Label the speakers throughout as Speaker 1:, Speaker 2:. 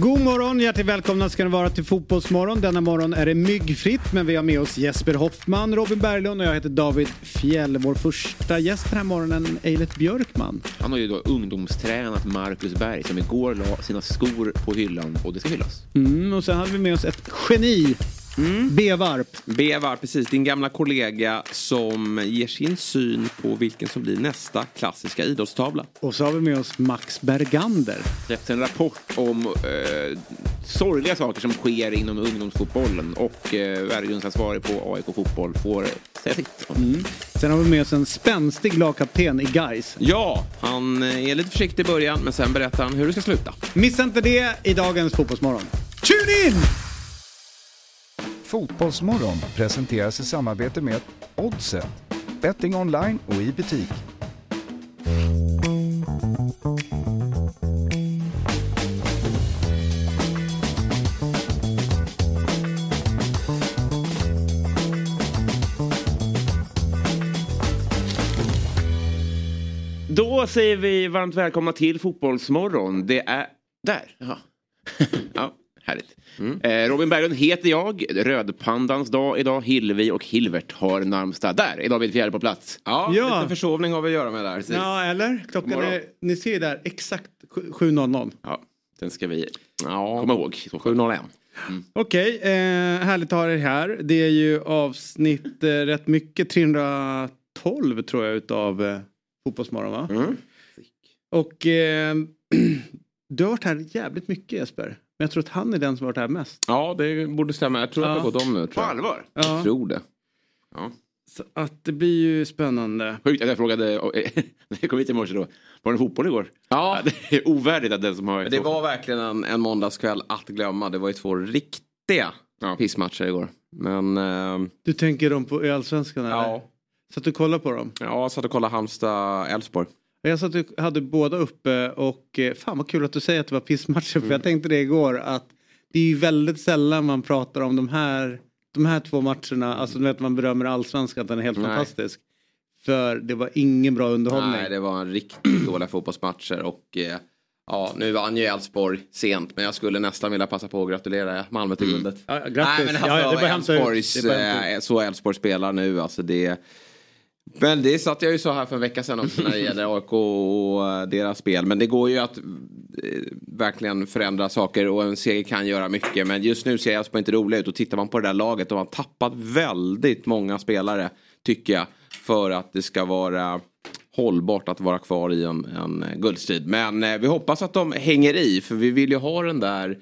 Speaker 1: God morgon, hjärtligt välkomna ska ni vara till Fotbollsmorgon. Denna morgon är det myggfritt men vi har med oss Jesper Hoffman, Robin Berglund och jag heter David Fjell. Vår första gäst den här morgonen, Eilert Björkman.
Speaker 2: Han har ju då ungdomstränat Marcus Berg som igår la sina skor på hyllan och det ska hyllas.
Speaker 1: Mm, och sen hade vi med oss ett geni, B-Varp.
Speaker 2: Beva, precis, din gamla kollega som ger sin syn på vilken som blir nästa klassiska idrottstavla.
Speaker 1: Och så har vi med oss Max Bergander.
Speaker 2: Släppts en rapport om eh, sorgliga saker som sker inom ungdomsfotbollen och eh, värdegrundsansvarig på AIK Fotboll får säga sitt.
Speaker 1: Sen har vi med oss en spänstig lagkapten i Gais.
Speaker 2: Ja, han är lite försiktig i början men sen berättar han hur det ska sluta.
Speaker 1: Missa inte det i dagens Fotbollsmorgon. Tune in!
Speaker 3: Fotbollsmorgon presenteras i samarbete med Oddset. Betting online och i butik.
Speaker 2: Då säger vi varmt välkomna till Fotbollsmorgon. Det är... Där! Jaha. ja, härligt. Eh, Robin Berglund heter jag. Rödpandans dag idag. Hillevi och Hilvert har namnsdag. Där är David Fjärde på plats.
Speaker 4: Ja,
Speaker 1: Ja.
Speaker 4: lite försovning har vi att göra med där.
Speaker 1: Ja, eller? Klockan är, ni ser där, exakt 7.00.
Speaker 2: Ja, den ska vi komma ihåg. i så fall.
Speaker 4: 701.
Speaker 1: Okej, eh, härligt att ha er här. Det är ju avsnitt eh, rätt mycket, 312 tror jag utav eh, Fotbollsmorgon va?
Speaker 2: Mm.
Speaker 1: Och eh, du har varit här jävligt mycket Jesper. Men jag tror att han är den som har varit här mest.
Speaker 4: Ja, det borde stämma. Jag tror att det
Speaker 1: Ja.
Speaker 4: har gått om nu.
Speaker 2: På
Speaker 4: Tror jag.
Speaker 2: allvar?
Speaker 1: Ja,
Speaker 4: jag tror det.
Speaker 1: så att det blir ju spännande.
Speaker 2: Sjukt att jag frågade när jag kom hit i morse då. Var det fotboll igår?
Speaker 4: Ja,
Speaker 2: Det är ovärdigt att den som har...
Speaker 4: men det var verkligen en, en måndagskväll att glömma. Det var ju två riktiga
Speaker 2: Ja.
Speaker 4: pissmatcher igår. Men eh,
Speaker 1: Du tänker dem på i Allsvenskan eller?
Speaker 4: ja,
Speaker 1: Så att du kollar på dem?
Speaker 4: ja, jag satt och kollade Halmstad-Elfsborg.
Speaker 1: Jag satt och hade båda uppe och eh, fan vad kul att du säger att det var pissmatcher för jag tänkte det igår att det är ju väldigt sällan man pratar om de här, de här två matcherna, alltså du vet man berömmer allsvenskan att den är helt
Speaker 4: Nej.
Speaker 1: fantastisk. För det var ingen bra underhållning.
Speaker 4: Nej, det var en riktigt dåliga fotbollsmatcher och eh, ja, nu vann ju Elfsborg sent men jag skulle nästan vilja passa på att gratulera Malmö till guldet.
Speaker 1: Ja, grattis.
Speaker 4: Nej, men alltså,
Speaker 1: ja, ja, det.
Speaker 4: Elfsborgs, eh, så Elfsborg spelar nu, alltså det... Men det satt jag ju så här för en vecka sedan också när det gäller AIK och eh, deras spel. Men det går ju att eh, verkligen förändra saker och en seger kan göra mycket. Men just nu ser Elfsborg inte roliga ut och tittar man på det där laget de har tappat väldigt många spelare tycker jag. För att det ska vara hållbart att vara kvar i en, en eh, guldstrid. Men eh, vi hoppas att de hänger i för vi vill ju ha den där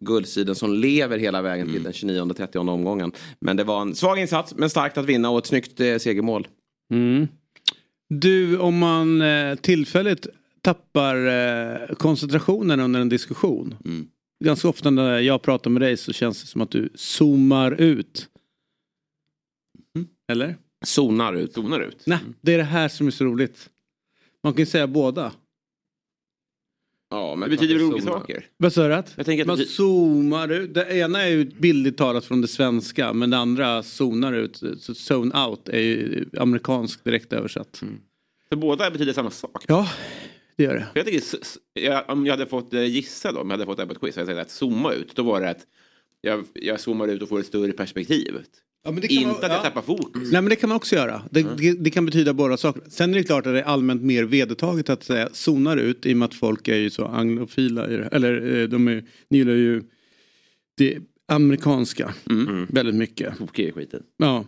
Speaker 4: guldstriden som lever hela vägen till den 29-30 omgången. Men det var en svag insats men starkt att vinna och ett snyggt eh, segermål.
Speaker 1: Mm. Du, om man eh, tillfälligt tappar eh, koncentrationen under en diskussion.
Speaker 4: Mm.
Speaker 1: Ganska ofta när jag pratar med dig så känns det som att du zoomar ut.
Speaker 4: Mm.
Speaker 1: Eller?
Speaker 4: Zonar ut.
Speaker 2: Zonar ut.
Speaker 1: Nej, det är det här som är så roligt. Man kan ju säga båda.
Speaker 4: Ja, men
Speaker 2: Det betyder olika saker?
Speaker 1: Vad sa du? att?
Speaker 2: Jag tänker att
Speaker 1: Man
Speaker 2: det-
Speaker 1: zoomar ut. Det ena är ju bildligt talat från det svenska men det andra zonar ut. Så zone out är ju amerikansk direkt översatt.
Speaker 2: Mm. För båda betyder samma sak.
Speaker 1: Ja, det gör det.
Speaker 2: För jag tycker, jag, om jag hade fått eh, gissa då, om jag hade fått det här på ett quiz, hade jag sagt att zooma ut, då var det att jag, jag zoomar ut och får ett större perspektiv.
Speaker 1: Ja,
Speaker 2: Inte att jag tappar fokus.
Speaker 1: Nej men det kan man också göra. Det, det, det kan betyda båda saker. Sen är det klart att det är allmänt mer vedertaget att säga zonar ut i och med att folk är ju så anglofila. Eller eh, de är, ni gillar ju det amerikanska väldigt mycket.
Speaker 2: Tokig i skiten.
Speaker 1: Ja,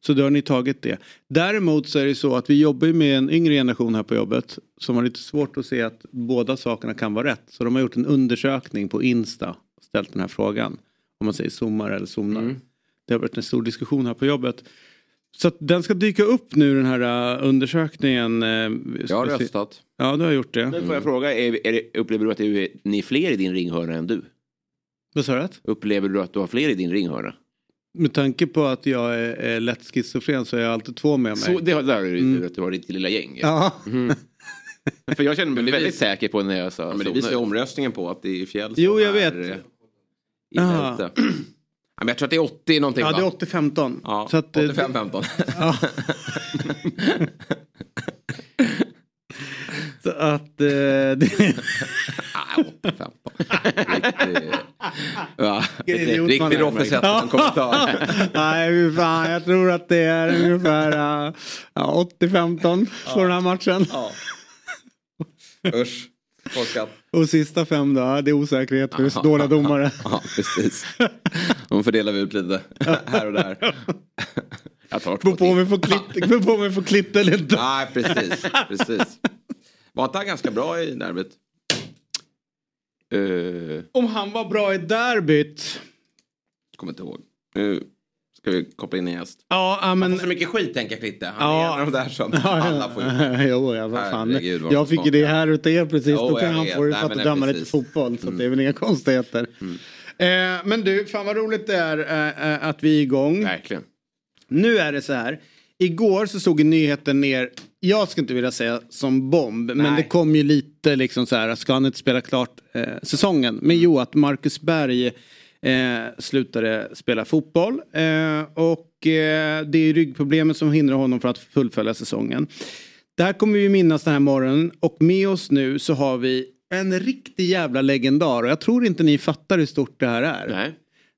Speaker 1: så då har ni tagit det. Däremot så är det så att vi jobbar ju med en yngre generation här på jobbet som har lite svårt att se att båda sakerna kan vara rätt. Så de har gjort en undersökning på Insta och ställt den här frågan. Om man säger zoomar eller zoomar. Det har varit en stor diskussion här på jobbet. Så att den ska dyka upp nu den här uh, undersökningen. Uh,
Speaker 4: Jag har röstat.
Speaker 1: Ja, du har gjort det.
Speaker 2: Men får jag fråga, är, är det, upplever du att det är, ni är fler i din ringhörna än du?
Speaker 1: Vad sa du?
Speaker 2: Upplever du att du har fler i din ringhörna?
Speaker 1: Med tanke på att jag är, är lätt schizofren så har jag alltid två med mig.
Speaker 2: Så det har- där är det mm. att du har ditt lilla gäng.
Speaker 1: Ja.
Speaker 2: För jag känner mig väldigt
Speaker 4: vis-
Speaker 2: säker på när jag sa
Speaker 4: Ja, men det visar ju omröstningen på att det är fjäll
Speaker 1: Jo, jag
Speaker 4: är,
Speaker 1: vet.
Speaker 4: eh,
Speaker 1: Aha.
Speaker 4: men jag tror att det är 80 någonting
Speaker 1: Ja, det är
Speaker 4: va?
Speaker 1: 80-15.
Speaker 4: Ja,
Speaker 1: Så att, eh,
Speaker 4: 85-15.
Speaker 1: Ja. Så att... Eh, det,
Speaker 4: 85. Riktig, ja, riktig. Roffe som kommentar.
Speaker 1: Nej, fy fan, jag tror att det är ungefär uh, ja, 80-15 på den här matchen.
Speaker 4: Ja. Usch, forskat.
Speaker 1: Och sista fem då, det är osäkerhet för dåliga domare.
Speaker 4: Ja, precis. De fördelar vi ut lite här och där.
Speaker 2: Jag tar två
Speaker 1: på om vi får klipp, på om vi får klipp eller inte.
Speaker 4: Nej, precis. precis. Var inte han ganska bra i derbyt?
Speaker 2: Eh,
Speaker 1: Om han var bra i derbyt.
Speaker 4: Kommer inte ihåg. Nu ska vi koppla in en gäst.
Speaker 1: Ja, ja,
Speaker 4: Han
Speaker 1: men...
Speaker 4: får så mycket skit tänker Klitte. Han
Speaker 1: Ja.
Speaker 4: är en av de där som alla får ut.
Speaker 1: jo, ja, vad fan.
Speaker 4: Herregud, vad
Speaker 1: Jag fick ju det här utav er precis.
Speaker 4: Jo,
Speaker 1: Då kan han få det för
Speaker 4: men
Speaker 1: att döma lite.
Speaker 4: Mm.
Speaker 1: fotboll. Så det är väl inga konstigheter. Eh, men du, fan vad roligt det är eh, eh, att vi är igång.
Speaker 2: verkligen.
Speaker 1: Nu är det så här. Igår så stod nyheten ner, jag skulle inte vilja säga som bomb, men
Speaker 4: Nej.
Speaker 1: det kom ju lite liksom så här, ska han inte spela klart eh, säsongen? Men jo, att Marcus Berg eh, slutade spela fotboll eh, och eh, det är ryggproblemet som hindrar honom från att fullfölja säsongen. Det här kommer vi minnas den här morgonen och med oss nu så har vi en riktig jävla legendar och jag tror inte ni fattar hur stort det här är.
Speaker 2: Nej.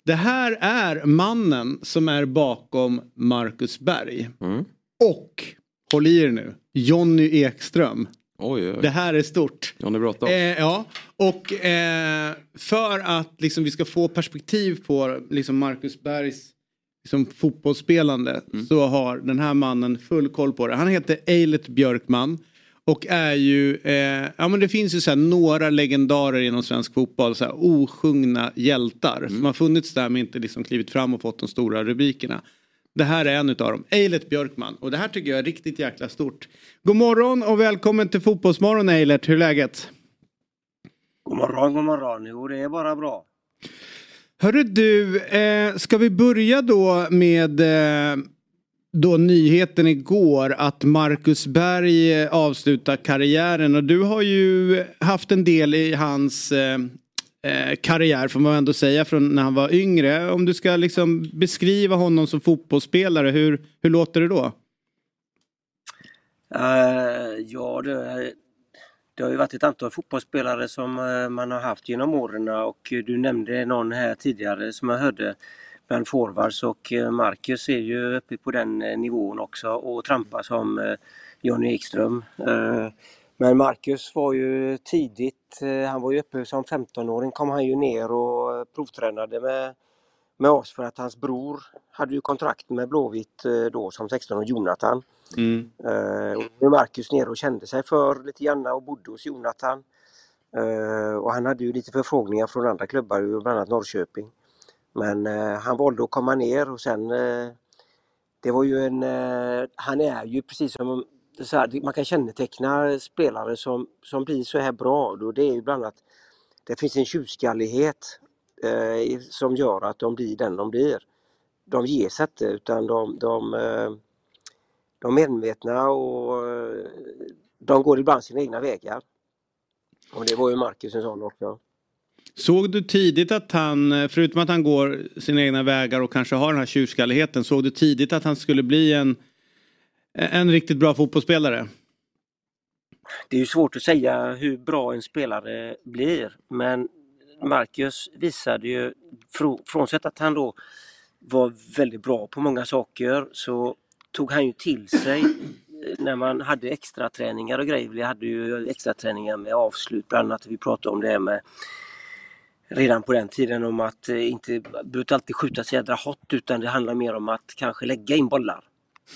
Speaker 1: Det här är mannen som är bakom Marcus Berg.
Speaker 2: Mm.
Speaker 1: Och, håll i er nu, Jonny Ekström.
Speaker 4: Oj, oj,
Speaker 1: Det här är stort.
Speaker 4: Johnny Bråttom.
Speaker 1: Eh, ja, och eh, för att liksom, vi ska få perspektiv på liksom, Marcus Bergs liksom, fotbollsspelande
Speaker 4: Mm.
Speaker 1: så har den här mannen full koll på det. Han heter Eilert Björkman. Och är ju, eh, ja men det finns ju så några legendarer inom svensk fotboll, så här osjungna hjältar
Speaker 4: Mm.
Speaker 1: som har funnits där men inte liksom klivit fram och fått de stora rubrikerna. Det här är en utav dem, Eilert Björkman. Och det här tycker jag är riktigt jäkla stort. God morgon och välkommen till Fotbollsmorgon Eilert, hur är läget?
Speaker 5: God morgon, god morgon. Jo, det är bara bra.
Speaker 1: Hörru du, eh, ska vi börja då med eh, då nyheten igår att Marcus Berg eh, avslutar karriären och du har ju haft en del i hans eh, eh, karriär får man ändå säga från när han var yngre. Om du ska liksom beskriva honom som fotbollsspelare, hur, hur låter det då?
Speaker 5: Uh, ja, det, det har ju varit ett antal fotbollsspelare som eh, man har haft genom åren och du nämnde någon här tidigare som jag hörde bland forwards och eh, Marcus är ju uppe på den nivån också och trampar som Johnny Ekström. Men Marcus var ju tidigt, eh, han var ju uppe som 15-åring kom han ju ner och provtränade med, med oss för att hans bror hade ju kontrakt med Blåvitt eh, då som 16 Jonathan.
Speaker 1: Mm.
Speaker 5: Och är Marcus nere och kände sig för lite grann och bodde hos Jonathan. Eh, och han hade ju lite förfrågningar från andra klubbar, bland annat Norrköping. Men eh, han valde att komma ner och sen det var ju en, han är ju precis som här, man kan känneteckna spelare som, som blir så här bra. Då det är ju bland annat det finns en tjurskallighet eh, som gör att de blir den de blir. De ger sig inte utan de, de, eh, de är medvetna och eh, de går ibland sina egna vägar. Och det var ju Marcus en sån också.
Speaker 1: Såg du tidigt att han, förutom att han går sina egna vägar och kanske har den här tjurskalligheten, såg du tidigt att han skulle bli en, en riktigt bra fotbollsspelare?
Speaker 5: Det är ju svårt att säga hur bra en spelare blir men Marcus visade ju, frånsett att han då var väldigt bra på många saker så tog han ju till sig eh, när man hade extra träningar och grejer. Vi hade ju extra träningar med avslut bland annat. Vi pratade om det här med redan på den tiden om att eh, inte behöver alltid skjuta så jädra hårt utan det handlar mer om att kanske lägga in bollar.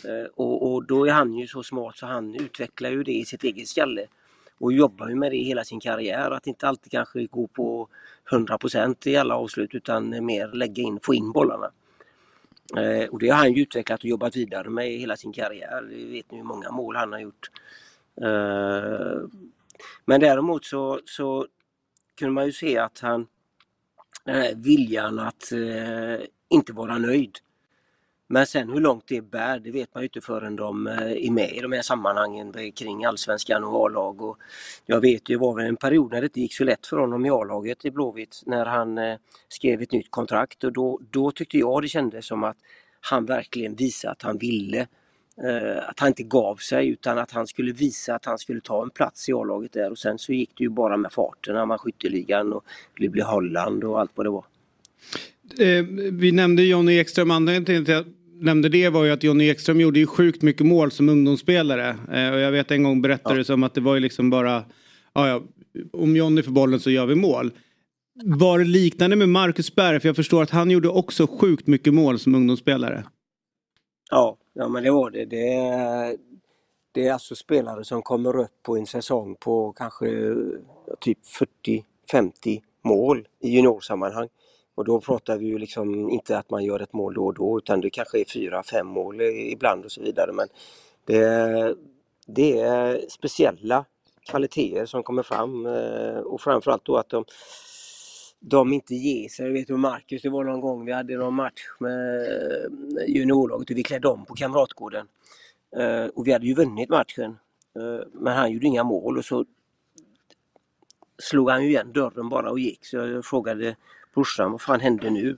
Speaker 5: Eh, och, och då är han ju så smart så han utvecklar ju det i sitt eget skalle och jobbar ju med det i hela sin karriär. Att inte alltid kanske gå på 100% i alla avslut utan mer lägga in, få in bollarna. Eh, Och det har han ju utvecklat och jobbat vidare med i hela sin karriär. Vi vet nu hur många mål han har gjort. Eh, Men däremot så, så kunde man ju se att han den här viljan att eh, inte vara nöjd. Men sen hur långt det bär, det vet man ju inte förrän de eh, är med i de här sammanhangen kring allsvenskan och A-lag. Och jag vet ju, det var väl en period när det inte gick så lätt för honom i A-laget i Blåvitt när han eh, skrev ett nytt kontrakt och då, då tyckte jag det kändes som att han verkligen visade att han ville. Eh, att han inte gav sig utan att han skulle visa att han skulle ta en plats i A-laget där och sen så gick det ju bara med farten. Han vann skytteligan och det blev Holland och allt vad det var.
Speaker 1: Eh, vi nämnde Jonny Ekström, anledningen till att nämnde det var ju att Jonny Ekström gjorde ju sjukt mycket mål som ungdomsspelare. Eh, och jag vet en gång berättade ja. som att det var ju liksom bara, ja, ja om Jonny får bollen så gör vi mål. Var det liknande med Marcus Berg? För jag förstår att han gjorde också sjukt mycket mål som ungdomsspelare.
Speaker 5: Ja, ja men det var det. Det är, det är alltså spelare som kommer upp på en säsong på kanske typ 40-50 mål i juniorsammanhang. Och då pratar vi ju liksom inte att man gör ett mål då och då utan det kanske är fyra, fem mål ibland och så vidare. Men det, det är speciella kvaliteter som kommer fram eh, och framförallt då att de, de inte ger sig. Jag vet hur Marcus, det var någon gång vi hade någon match med juniorlaget och vi klädde om på Kamratgården. Eh, och vi hade ju vunnit matchen. Eh, men han gjorde inga mål och så slog han ju igen dörren bara och gick. Så jag frågade brorsan, vad fan hände nu?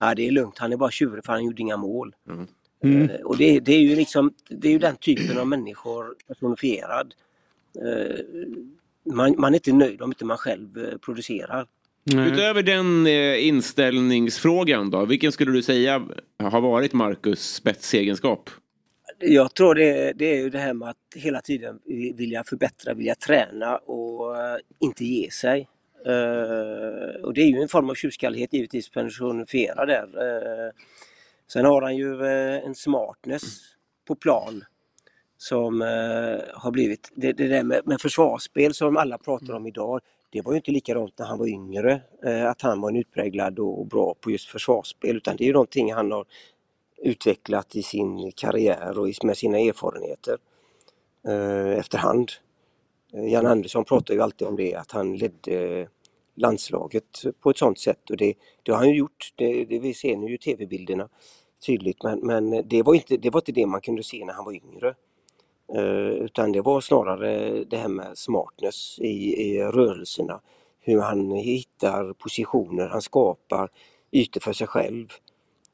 Speaker 5: Ja, det är lugnt, han är bara tjurig för han gjorde inga mål. Mm. Mm. och det, det, är ju liksom, det är ju den typen av människor personifierad. Eh, man, man, är inte nöjd om inte man själv eh, producerar.
Speaker 2: Nej. Utöver den eh, inställningsfrågan då, vilken skulle du säga har varit Marcus spetsegenskap?
Speaker 5: Jag tror det, det är ju det här med att hela tiden vilja förbättra, vilja träna och inte ge sig. Uh, och det är ju en form av tjurskallighet givetvis personifierad där. Uh, sen har han ju uh, en smartness på plan som har blivit, det, det där med, med försvarsspel som alla pratar om idag, det var ju inte likadant när han var yngre, att han var en utpräglad och bra på just försvarsspel utan det är ju någonting han har utvecklat i sin karriär och med sina erfarenheter efterhand. Jan Andersson pratar ju alltid om det, att han ledde landslaget på ett sådant sätt och det, det har han ju gjort. Det, det vi ser nu i tv-bilderna tydligt men, men det, var inte, det var inte det man kunde se när han var yngre. Eh, utan det var snarare det här med smartness i, i rörelserna. Hur han hittar positioner, han skapar ytor för sig själv.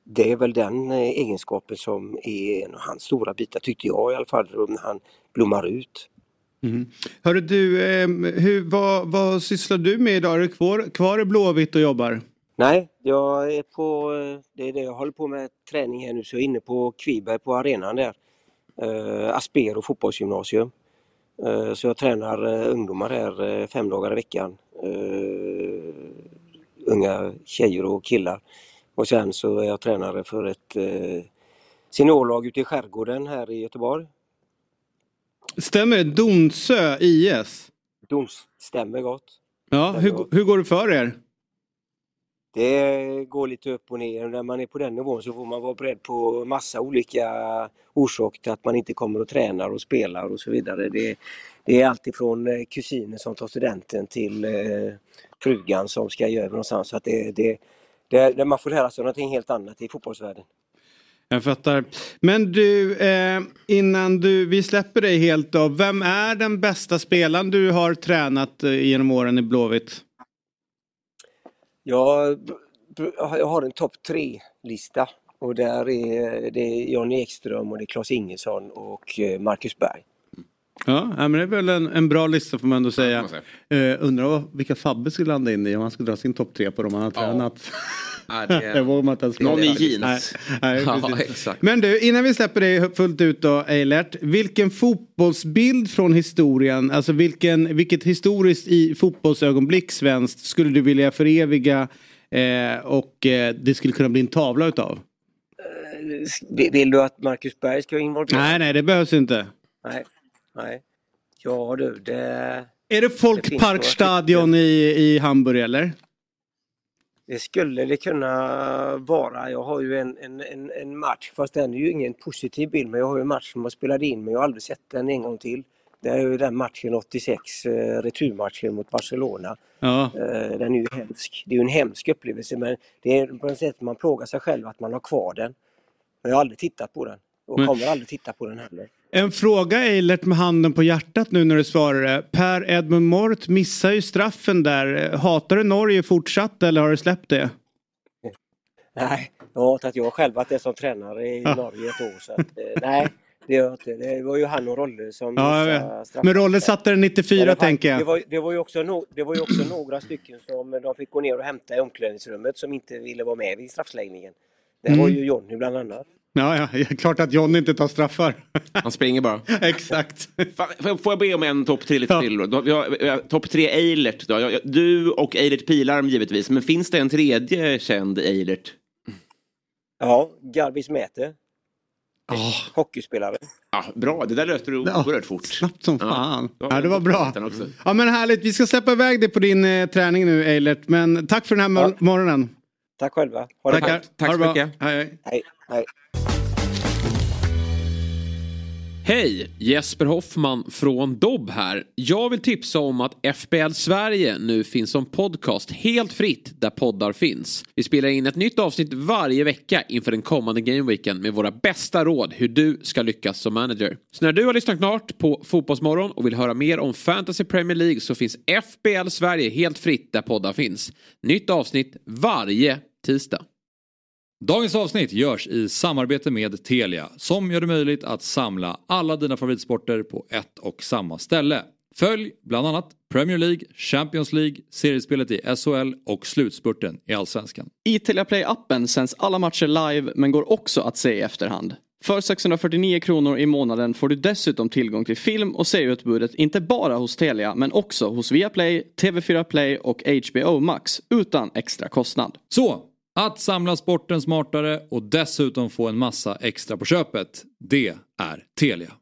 Speaker 5: Det är väl den eh, egenskapen som är en av hans stora bitar tyckte jag i alla fall när han blommar ut.
Speaker 1: Mm. Hörru du, eh, hur, vad, vad sysslar du med idag? Är du kvar, kvar i Blåvitt och jobbar?
Speaker 5: Nej, jag är på, eh, det är det jag håller på med träning här nu så jag är inne på Kviberg på arenan där. Eh, Aspero fotbollsgymnasium. Eh, så jag tränar eh, ungdomar här eh, fem dagar i veckan. Eh, unga tjejer och killar. Och sen så är jag tränare för ett eh, seniorlag ute i skärgården här i Göteborg.
Speaker 1: Stämmer det? Donsö IS?
Speaker 5: Dons, stämmer gott.
Speaker 1: Ja, stämmer hur, gott. hur går det för er?
Speaker 5: Det går lite upp och ner. När man är på den nivån så får man vara beredd på massa olika orsaker till att man inte kommer och tränar och spelar och så vidare. Det, det är alltifrån eh, kusiner som tar studenten till eh, frugan som ska göra någonstans. Så att det, det, det, man får lära sig någonting helt annat i fotbollsvärlden.
Speaker 1: Jag fattar. Men du, eh, innan du, vi släpper dig helt då. Vem är den bästa spelaren du har tränat eh, genom åren i Blåvitt?
Speaker 5: Jag, jag har en topp tre-lista. Och där är det är Johnny Ekström och det är Claes Ingesson och eh, Marcus Berg.
Speaker 1: Ja, men det är väl en, en bra lista får man ändå säga. Ja, uh, undrar vilka Fabbe skulle landa in i om han skulle dra sin topp tre på dem han har ja. tränat.
Speaker 2: Nej, det... Någon i jeans.
Speaker 1: Nej, ja, exakt. Men du, innan vi släpper dig fullt ut då, Eilert. Vilken fotbollsbild från historien, alltså vilken, vilket historiskt i fotbollsögonblick svenskt skulle du vilja föreviga eh, och eh, det skulle kunna bli en tavla utav?
Speaker 5: Eh, vill du att Marcus Berg ska involveras?
Speaker 1: Nej, nej, det behövs inte.
Speaker 5: Nej, nej. Ja du, det...
Speaker 1: Är det Folkparkstadion i, i Hamburg eller?
Speaker 5: Det skulle det kunna vara. Jag har ju en, en, en, match, fast den är ju ingen positiv bild, men jag har ju en match som jag spelade in men jag har aldrig sett den en gång till. Det är ju den matchen 86, eh, returmatchen mot Barcelona. Ja. Eh, den är ju hemsk. Det är ju en hemsk upplevelse men det är på något sätt man plågar sig själv att man har kvar den. Men jag har aldrig tittat på den. Och kommer aldrig titta på den heller.
Speaker 1: En fråga Eilert med handen på hjärtat nu när du svarar det. Per Edmund Mort missar ju straffen där. Hatar du Norge fortsatt eller har du släppt det?
Speaker 5: Nej, jag har hatat jag själv varit det som tränare i
Speaker 1: Ja.
Speaker 5: Norge ett år. Så att, eh, nej, det gör inte. Det var ju han och Rolle som
Speaker 1: Ja,
Speaker 5: straffen.
Speaker 1: Men Rolle satte den 94
Speaker 5: Men det var-
Speaker 1: tänker
Speaker 5: Det
Speaker 1: jag.
Speaker 5: var, det, var ju också no, det var ju också några stycken som de fick gå ner och hämta i omklädningsrummet som inte ville vara med vid straffläggningen. Det var
Speaker 1: Mm.
Speaker 5: ju Jonny bland annat.
Speaker 1: Ja, ja, det är klart att John inte tar straffar.
Speaker 4: Han springer bara.
Speaker 1: Exakt.
Speaker 2: Fan, får jag- be om en topp tre lite
Speaker 1: Ja.
Speaker 2: till? Då? Topp tre Eilert. Då. Du och Eilert Pilarm givetvis. Men finns det en tredje känd Eilert?
Speaker 5: Ja, Garbis Mäte. Hockeyspelare.
Speaker 2: Ja, bra, det där löste du
Speaker 1: Ja,
Speaker 2: oerhört fort.
Speaker 1: Snabbt som fan. Ja,
Speaker 2: vi
Speaker 1: det var bra. Ja men härligt, vi ska släppa iväg dig på din eh, träning nu Eilert. Men tack för den här mor-
Speaker 5: Ja.
Speaker 1: morgonen.
Speaker 5: Tack själva. Ha det
Speaker 1: Tackar.
Speaker 4: Tack så mycket.
Speaker 1: Hej, hej.
Speaker 5: Hej. Hej.
Speaker 6: Jesper Hoffman från Dobb här. Jag vill tipsa om att FBL Sverige nu finns som podcast helt fritt där poddar finns. Vi spelar in ett nytt avsnitt varje vecka inför den kommande gameweeken med våra bästa råd hur du ska lyckas som manager. Så när du har lyssnat klart på Fotbollsmorgon och vill höra mer om Fantasy Premier League så finns FBL Sverige helt fritt där poddar finns. Nytt avsnitt varje tisdag.
Speaker 7: Dagens avsnitt görs i samarbete med Telia som gör det möjligt att samla alla dina favoritsporter på ett och samma ställe. Följ bland annat Premier League, Champions League, seriespelet i SHL och slutspurten i Allsvenskan.
Speaker 8: I Telia Play-appen sänds alla matcher live men går också att se i efterhand. För 649 kronor i månaden får du dessutom tillgång till film och serieutbudet inte bara hos Telia men också hos Viaplay, TV4 Play och HBO Max utan extra kostnad.
Speaker 7: Så, att samla sporten smartare och dessutom få en massa extra på köpet, det är Telia.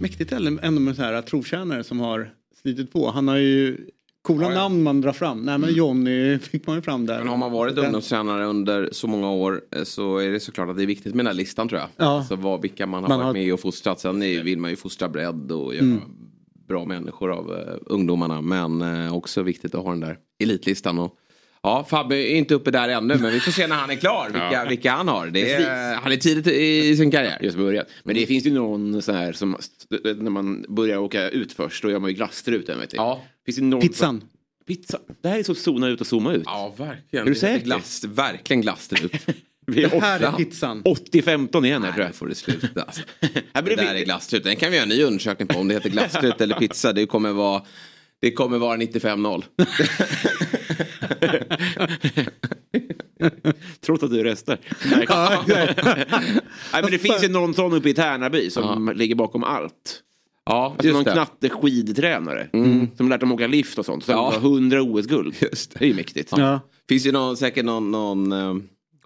Speaker 1: Mäktigt ändå med så här trotjänare som har slitit på. Han har ju coola
Speaker 4: Ja, ja.
Speaker 1: namn man drar fram. Nej men Johnny fick man ju fram där.
Speaker 4: Men har man varit
Speaker 1: Den-
Speaker 4: ungdomstränare under så många år eh, så är det såklart att det är viktigt med den här listan tror jag.
Speaker 1: Ja.
Speaker 4: Alltså vad, vilka man har
Speaker 1: Man
Speaker 4: varit
Speaker 1: har-
Speaker 4: med och fostrat. Sen är- vill man ju fostra bredd och göra
Speaker 1: Mm.
Speaker 4: Bra människor av eh, ungdomarna. Men eh, också viktigt att ha den där elitlistan. Och, ja, Fabbe är inte uppe där ännu men vi får se när han är klar vilka,
Speaker 2: Ja.
Speaker 4: vilka han har. Det är, han är tidigt i, i sin karriär.
Speaker 2: Just börjat. Men det finns ju någon sån här som när man börjar åka ut först då gör man ju glasstruten. Vet du.
Speaker 4: Ja.
Speaker 2: Finns det någon
Speaker 1: Pizzan.
Speaker 2: Pizza. Det här är så zona ut och zooma ut.
Speaker 4: Ja, verkligen.
Speaker 2: Är du säker?
Speaker 4: Glass, verkligen glasstrut.
Speaker 1: Det här är pizzan.
Speaker 2: 80-15 igen här tror jag.
Speaker 4: får det sluta. Alltså. Det där är glasstrut. Den kan vi göra en ny undersökning på om det heter glasstrut eller pizza. Det kommer vara, det kommer vara 95-0.
Speaker 2: Trots att du röstar. Nej, Nej, men det finns ju någon sån uppe i Tärnaby som ligger bakom allt.
Speaker 4: Ja,
Speaker 2: Alltså
Speaker 4: just
Speaker 2: någon
Speaker 4: det.
Speaker 2: knatte skidtränare.
Speaker 4: Mm.
Speaker 2: Som lärt dem åka lift och sånt. Som
Speaker 4: Ja.
Speaker 2: har 100 OS-guld.
Speaker 4: Just det.
Speaker 2: Det är ju mäktigt.
Speaker 1: Ja.
Speaker 4: Finns ju någon, säkert någon, någon eh,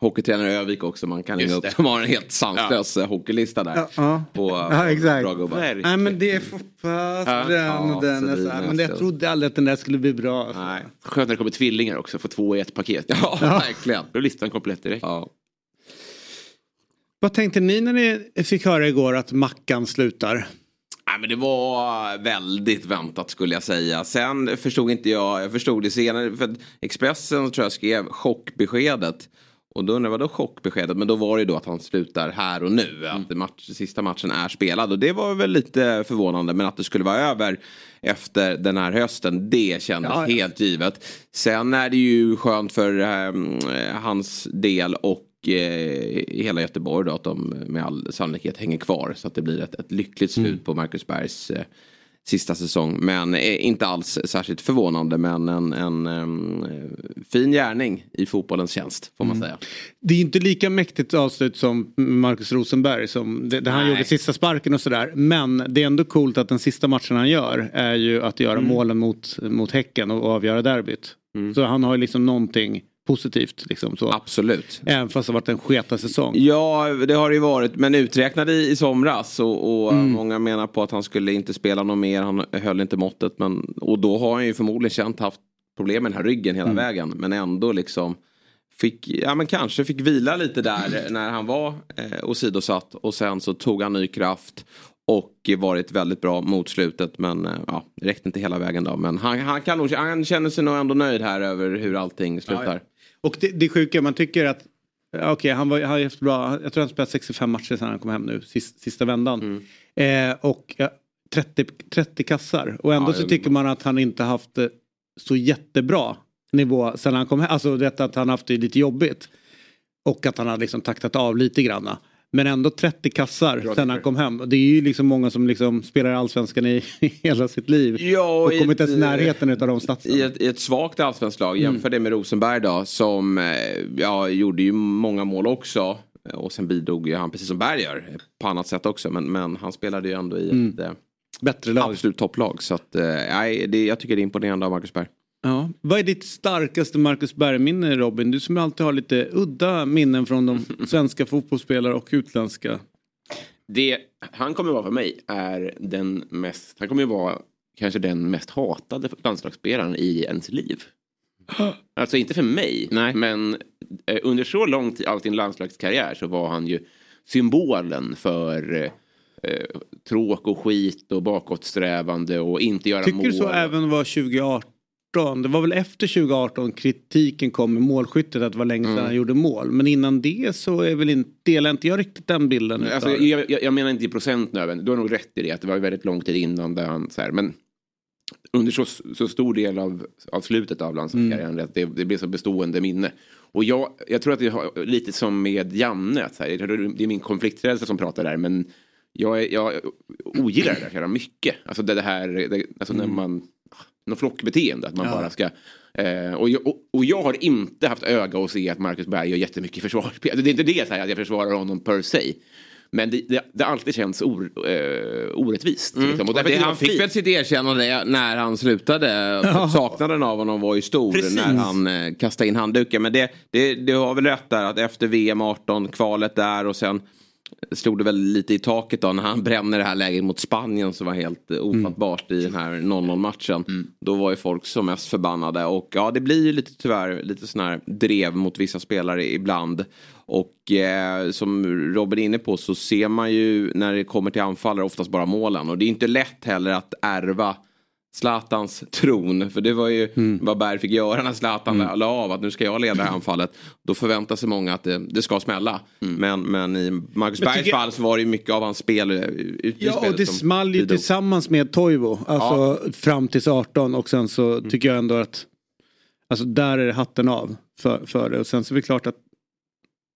Speaker 4: hockeytränare i Övik också man kan ringa upp.
Speaker 2: det.
Speaker 4: Som har en helt sanslös ja. hockeylista där.
Speaker 1: Ja, ja.
Speaker 4: På,
Speaker 1: Ja, exakt.
Speaker 4: Bra gubbar.
Speaker 1: Nej men det är Foppa,
Speaker 2: Ja.
Speaker 1: den
Speaker 4: Ja,
Speaker 1: och den.
Speaker 4: så
Speaker 1: är
Speaker 4: det
Speaker 1: så här.
Speaker 4: är
Speaker 1: Men jag trodde aldrig att den där skulle bli bra. alltså.
Speaker 4: Nej.
Speaker 2: Skönt när det kommer tvillingar också. Få två i ett paket.
Speaker 4: Ja, verkligen.
Speaker 2: Då är listan komplett direkt.
Speaker 4: Ja.
Speaker 1: Vad tänkte ni när ni fick höra igår att Mackan slutar?
Speaker 4: Nej, men det var väldigt väntat skulle jag säga. Sen förstod inte jag, jag förstod det senare. För att Expressen tror jag skrev chockbeskedet. Och då undrar jag vadå chockbeskedet? Men då var det ju då att han slutar här och nu. Att match, sista matchen är spelad. Och det var väl lite förvånande. Men att det skulle vara över efter den här hösten. Det kändes
Speaker 1: Ja, ja.
Speaker 4: helt givet. Sen är det ju skönt för eh, hans del och eh, hela Göteborg då att de med all sannolikhet hänger kvar. Så att det blir ett, ett lyckligt slut
Speaker 1: Mm.
Speaker 4: på Marcus Bergs eh, sista säsong. Men inte alls särskilt förvånande men en, en eh, fin gärning i fotbollens tjänst får man
Speaker 1: Mm.
Speaker 4: säga.
Speaker 1: Det är inte lika mäktigt avslut som Marcus Rosenberg som det, det han gjorde sista sparken och sådär. Men det är ändå coolt att den sista matchen han gör är ju att göra
Speaker 4: Mm.
Speaker 1: målen mot, mot Häcken och avgöra derbyt. Så han har ju liksom någonting positivt liksom så.
Speaker 4: Absolut.
Speaker 1: Även fast det har varit en sketa säsong.
Speaker 4: Ja, det har det ju varit. Men uträknad i, i somras. Och, och
Speaker 1: Mm.
Speaker 4: många menar på att han skulle inte spela något mer. Han höll inte måttet. Men, och då har han ju förmodligen känt haft problem med den här ryggen hela
Speaker 1: Mm.
Speaker 4: vägen. Men ändå liksom fick, ja men kanske fick vila lite där när han var eh, åsidosatt. Och sen så tog han ny kraft. Och varit väldigt bra mot slutet. Men eh, ja, räckte inte hela vägen då. Men han, han, kan nog, han känner sig nog ändå nöjd här över hur allting slutar.
Speaker 1: Och det, det sjuka, man tycker att Okej, han var, har haft bra, jag tror han spelat 65 matcher sedan han kom hem nu, sista, sista vändan.
Speaker 2: Mm.
Speaker 1: Eh, och ja, 30, 30 kassar. Och ändå
Speaker 4: Ja,
Speaker 1: så tycker man att han inte haft det så jättebra nivå sen han kom hem. Alltså detta att han haft det lite jobbigt. Och att han har liksom taktat av lite granna. Men ändå 30 kassar
Speaker 2: Bra
Speaker 1: sen han kom hem. Och det är ju liksom många som liksom spelar i allsvenskan i, hela sitt liv.
Speaker 4: Ja,
Speaker 1: och kommer inte ens i närheten av de statserna.
Speaker 4: I ett, I ett svagt allsvenskt lag,
Speaker 1: Mm.
Speaker 4: jämför det med Rosenberg då som eh, ja, gjorde ju många mål också. Och sen bidrog ju han precis som Berg gör på annat sätt också. Men, men han spelade ju ändå i
Speaker 1: Mm.
Speaker 4: ett eh,
Speaker 1: Bättre lag.
Speaker 4: absolut topplag. Så att, eh, nej, det, jag tycker det är imponerande av Marcus Berg.
Speaker 1: Ja. Vad är ditt starkaste Marcus Berg-minne Robin? Du som alltid har lite udda minnen från de svenska fotbollsspelare och utländska.
Speaker 2: Det han kommer vara för mig är den mest, han kommer vara kanske den mest hatade landslagsspelaren i ens liv. Alltså inte för mig, men eh, under så lång tid av sin landslagskarriär så var han ju symbolen för eh, tråk och skit och bakåtsträvande och inte göra
Speaker 1: Tycker
Speaker 2: mål.
Speaker 1: du så även var 2018? Det var väl efter 2018 kritiken kom med målskyttet att det var länge sedan
Speaker 2: Mm.
Speaker 1: han gjorde mål. Men innan det så är väl inte, delar inte jag riktigt den bilden.
Speaker 2: Alltså, jag, jag, jag menar inte i procent nödvändigt. Du har nog rätt i det. Att det var väldigt lång tid innan. Där han, så här, men under så, så stor del av, av slutet av landslagskarriären.
Speaker 1: Mm.
Speaker 2: att Det, det blev så bestående minne. Och jag, jag tror att det har lite som med Janne. Att så här, det är min konflikträdsla som pratar där. Men jag, är- jag ogillar det där så mycket. Alltså det, det här, det, alltså när man, något flockbeteende. Att man
Speaker 1: Mm. Ja.
Speaker 2: bara ska Eh, och, jag, och, och jag har inte haft öga att se att Marcus Berg gör jättemycket försvarsspel. Det är inte det så här, att jag försvarar honom per se. Men det, det, det har alltid känts or, eh, orättvist. Liksom. Och därför
Speaker 4: det, han fick väl sitt erkännande när han slutade. Saknaden av honom var ju stor
Speaker 2: Precis.
Speaker 4: när han eh, kastade in handduken. Men det, det, det har väl rätt där att efter VM 18, kvalet där och sen slog det väl lite i taket då när han bränner det här läget mot Spanien som var helt eh, ofattbart i den här 0-0 matchen. Då var ju folk som mest förbannade och ja det blir ju lite tyvärr lite sån här drev mot vissa spelare ibland. Och eh, som Robin är inne på så ser man ju när det kommer till anfallare oftast bara målen och det är inte lätt heller att ärva Zlatans tron. För det var ju vad Berg fick göra när Zlatan la av att nu ska jag leda anfallet. Då förväntar sig många att det, det ska smälla. Men, men i Marcus
Speaker 1: Men
Speaker 4: Bergs
Speaker 1: tycker-
Speaker 4: fall så var det ju mycket av hans spel eh,
Speaker 1: Ja och det small ju tillsammans med Toivo. Alltså fram tills 18 och sen så tycker jag ändå att Alltså där är det hatten av för, för det. Och sen så är det klart att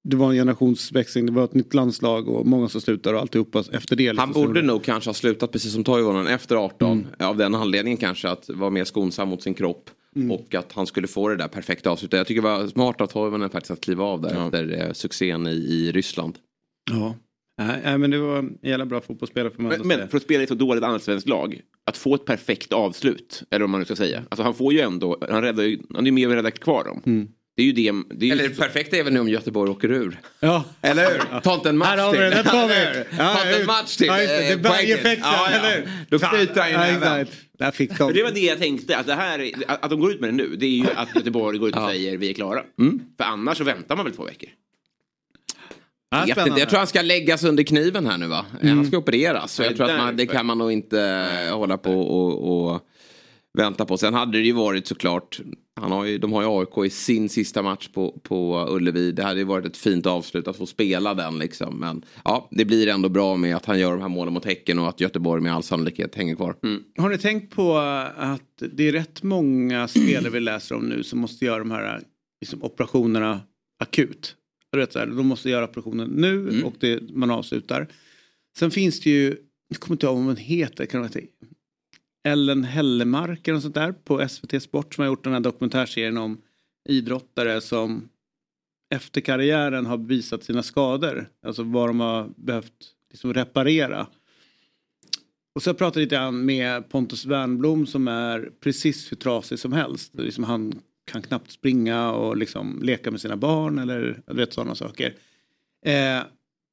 Speaker 1: det var en generationsväxling, det var ett nytt landslag och många som slutar och alltihopa efter det.
Speaker 4: Han
Speaker 1: liksom.
Speaker 4: borde nog kanske ha slutat precis som Toivonen efter 18. Av den anledningen kanske att vara mer skonsam mot sin kropp. Och att han skulle få det där perfekta avslutet. Jag tycker det var smart av Toivonen faktiskt att kliva av där efter eh, succén i, i Ryssland.
Speaker 1: Ja. Nej, men det var en jävla bra fotbollsspelare får man ändå
Speaker 2: Men, men för att spela i ett så dåligt allsvenskt lag, att få ett perfekt avslut, eller vad man nu ska säga. Alltså han får ju ändå, han, räddar ju, han är ju med och räddar kvar dem. Det är ju det. det är
Speaker 4: Eller det perfekta är väl nu om Göteborg åker ur.
Speaker 1: Ja.
Speaker 4: Eller hur? Ta inte en match
Speaker 1: Här har vi
Speaker 4: till.
Speaker 1: det, där tar vi. Ja,
Speaker 4: Ta inte
Speaker 1: ja,
Speaker 4: en match till.
Speaker 1: ja, just det, det är
Speaker 4: eh,
Speaker 1: bergeffekten,
Speaker 4: Ja, ja.
Speaker 1: eller hur?
Speaker 4: Då knyter han ju
Speaker 1: Ja. Där fick de.
Speaker 2: Det var det jag tänkte, att, det här, är- att, de går ut med det nu, det är ju att Göteborg går ut och säger vi är klara. För annars så väntar man väl två veckor.
Speaker 1: Ja,
Speaker 4: Jag, jag tror han ska läggas under kniven här nu va? Han ska opereras. Så
Speaker 2: Ja,
Speaker 4: jag tror att man, det kan man nog inte eh, hålla på och, och vänta på. Sen hade det ju varit såklart. Han har ju, de har ju AIK i sin sista match på, på Ullevi. Det hade ju varit ett fint avslut att få spela den liksom. Men ja, det blir ändå bra med att han gör de här målen mot Häcken och att Göteborg med all sannolikhet hänger kvar.
Speaker 1: Har ni tänkt på att det är rätt många spelare vi läser om nu som måste göra de här liksom, operationerna akut? Du vet, så här, de måste göra operationen nu och det, man avslutar. Sen finns det ju, jag kommer inte ihåg vad hon heter, kan det vara Ellen Hellemark eller sånt där på SVT Sport som har gjort den här dokumentärserien om idrottare som efter karriären har visat sina skador. Alltså vad de har behövt liksom reparera. Och så har jag pratat lite grann med Pontus Wernblom som är precis hur trasig som helst. Liksom han kan knappt springa och liksom leka med sina barn eller du vet sådana saker. Eh,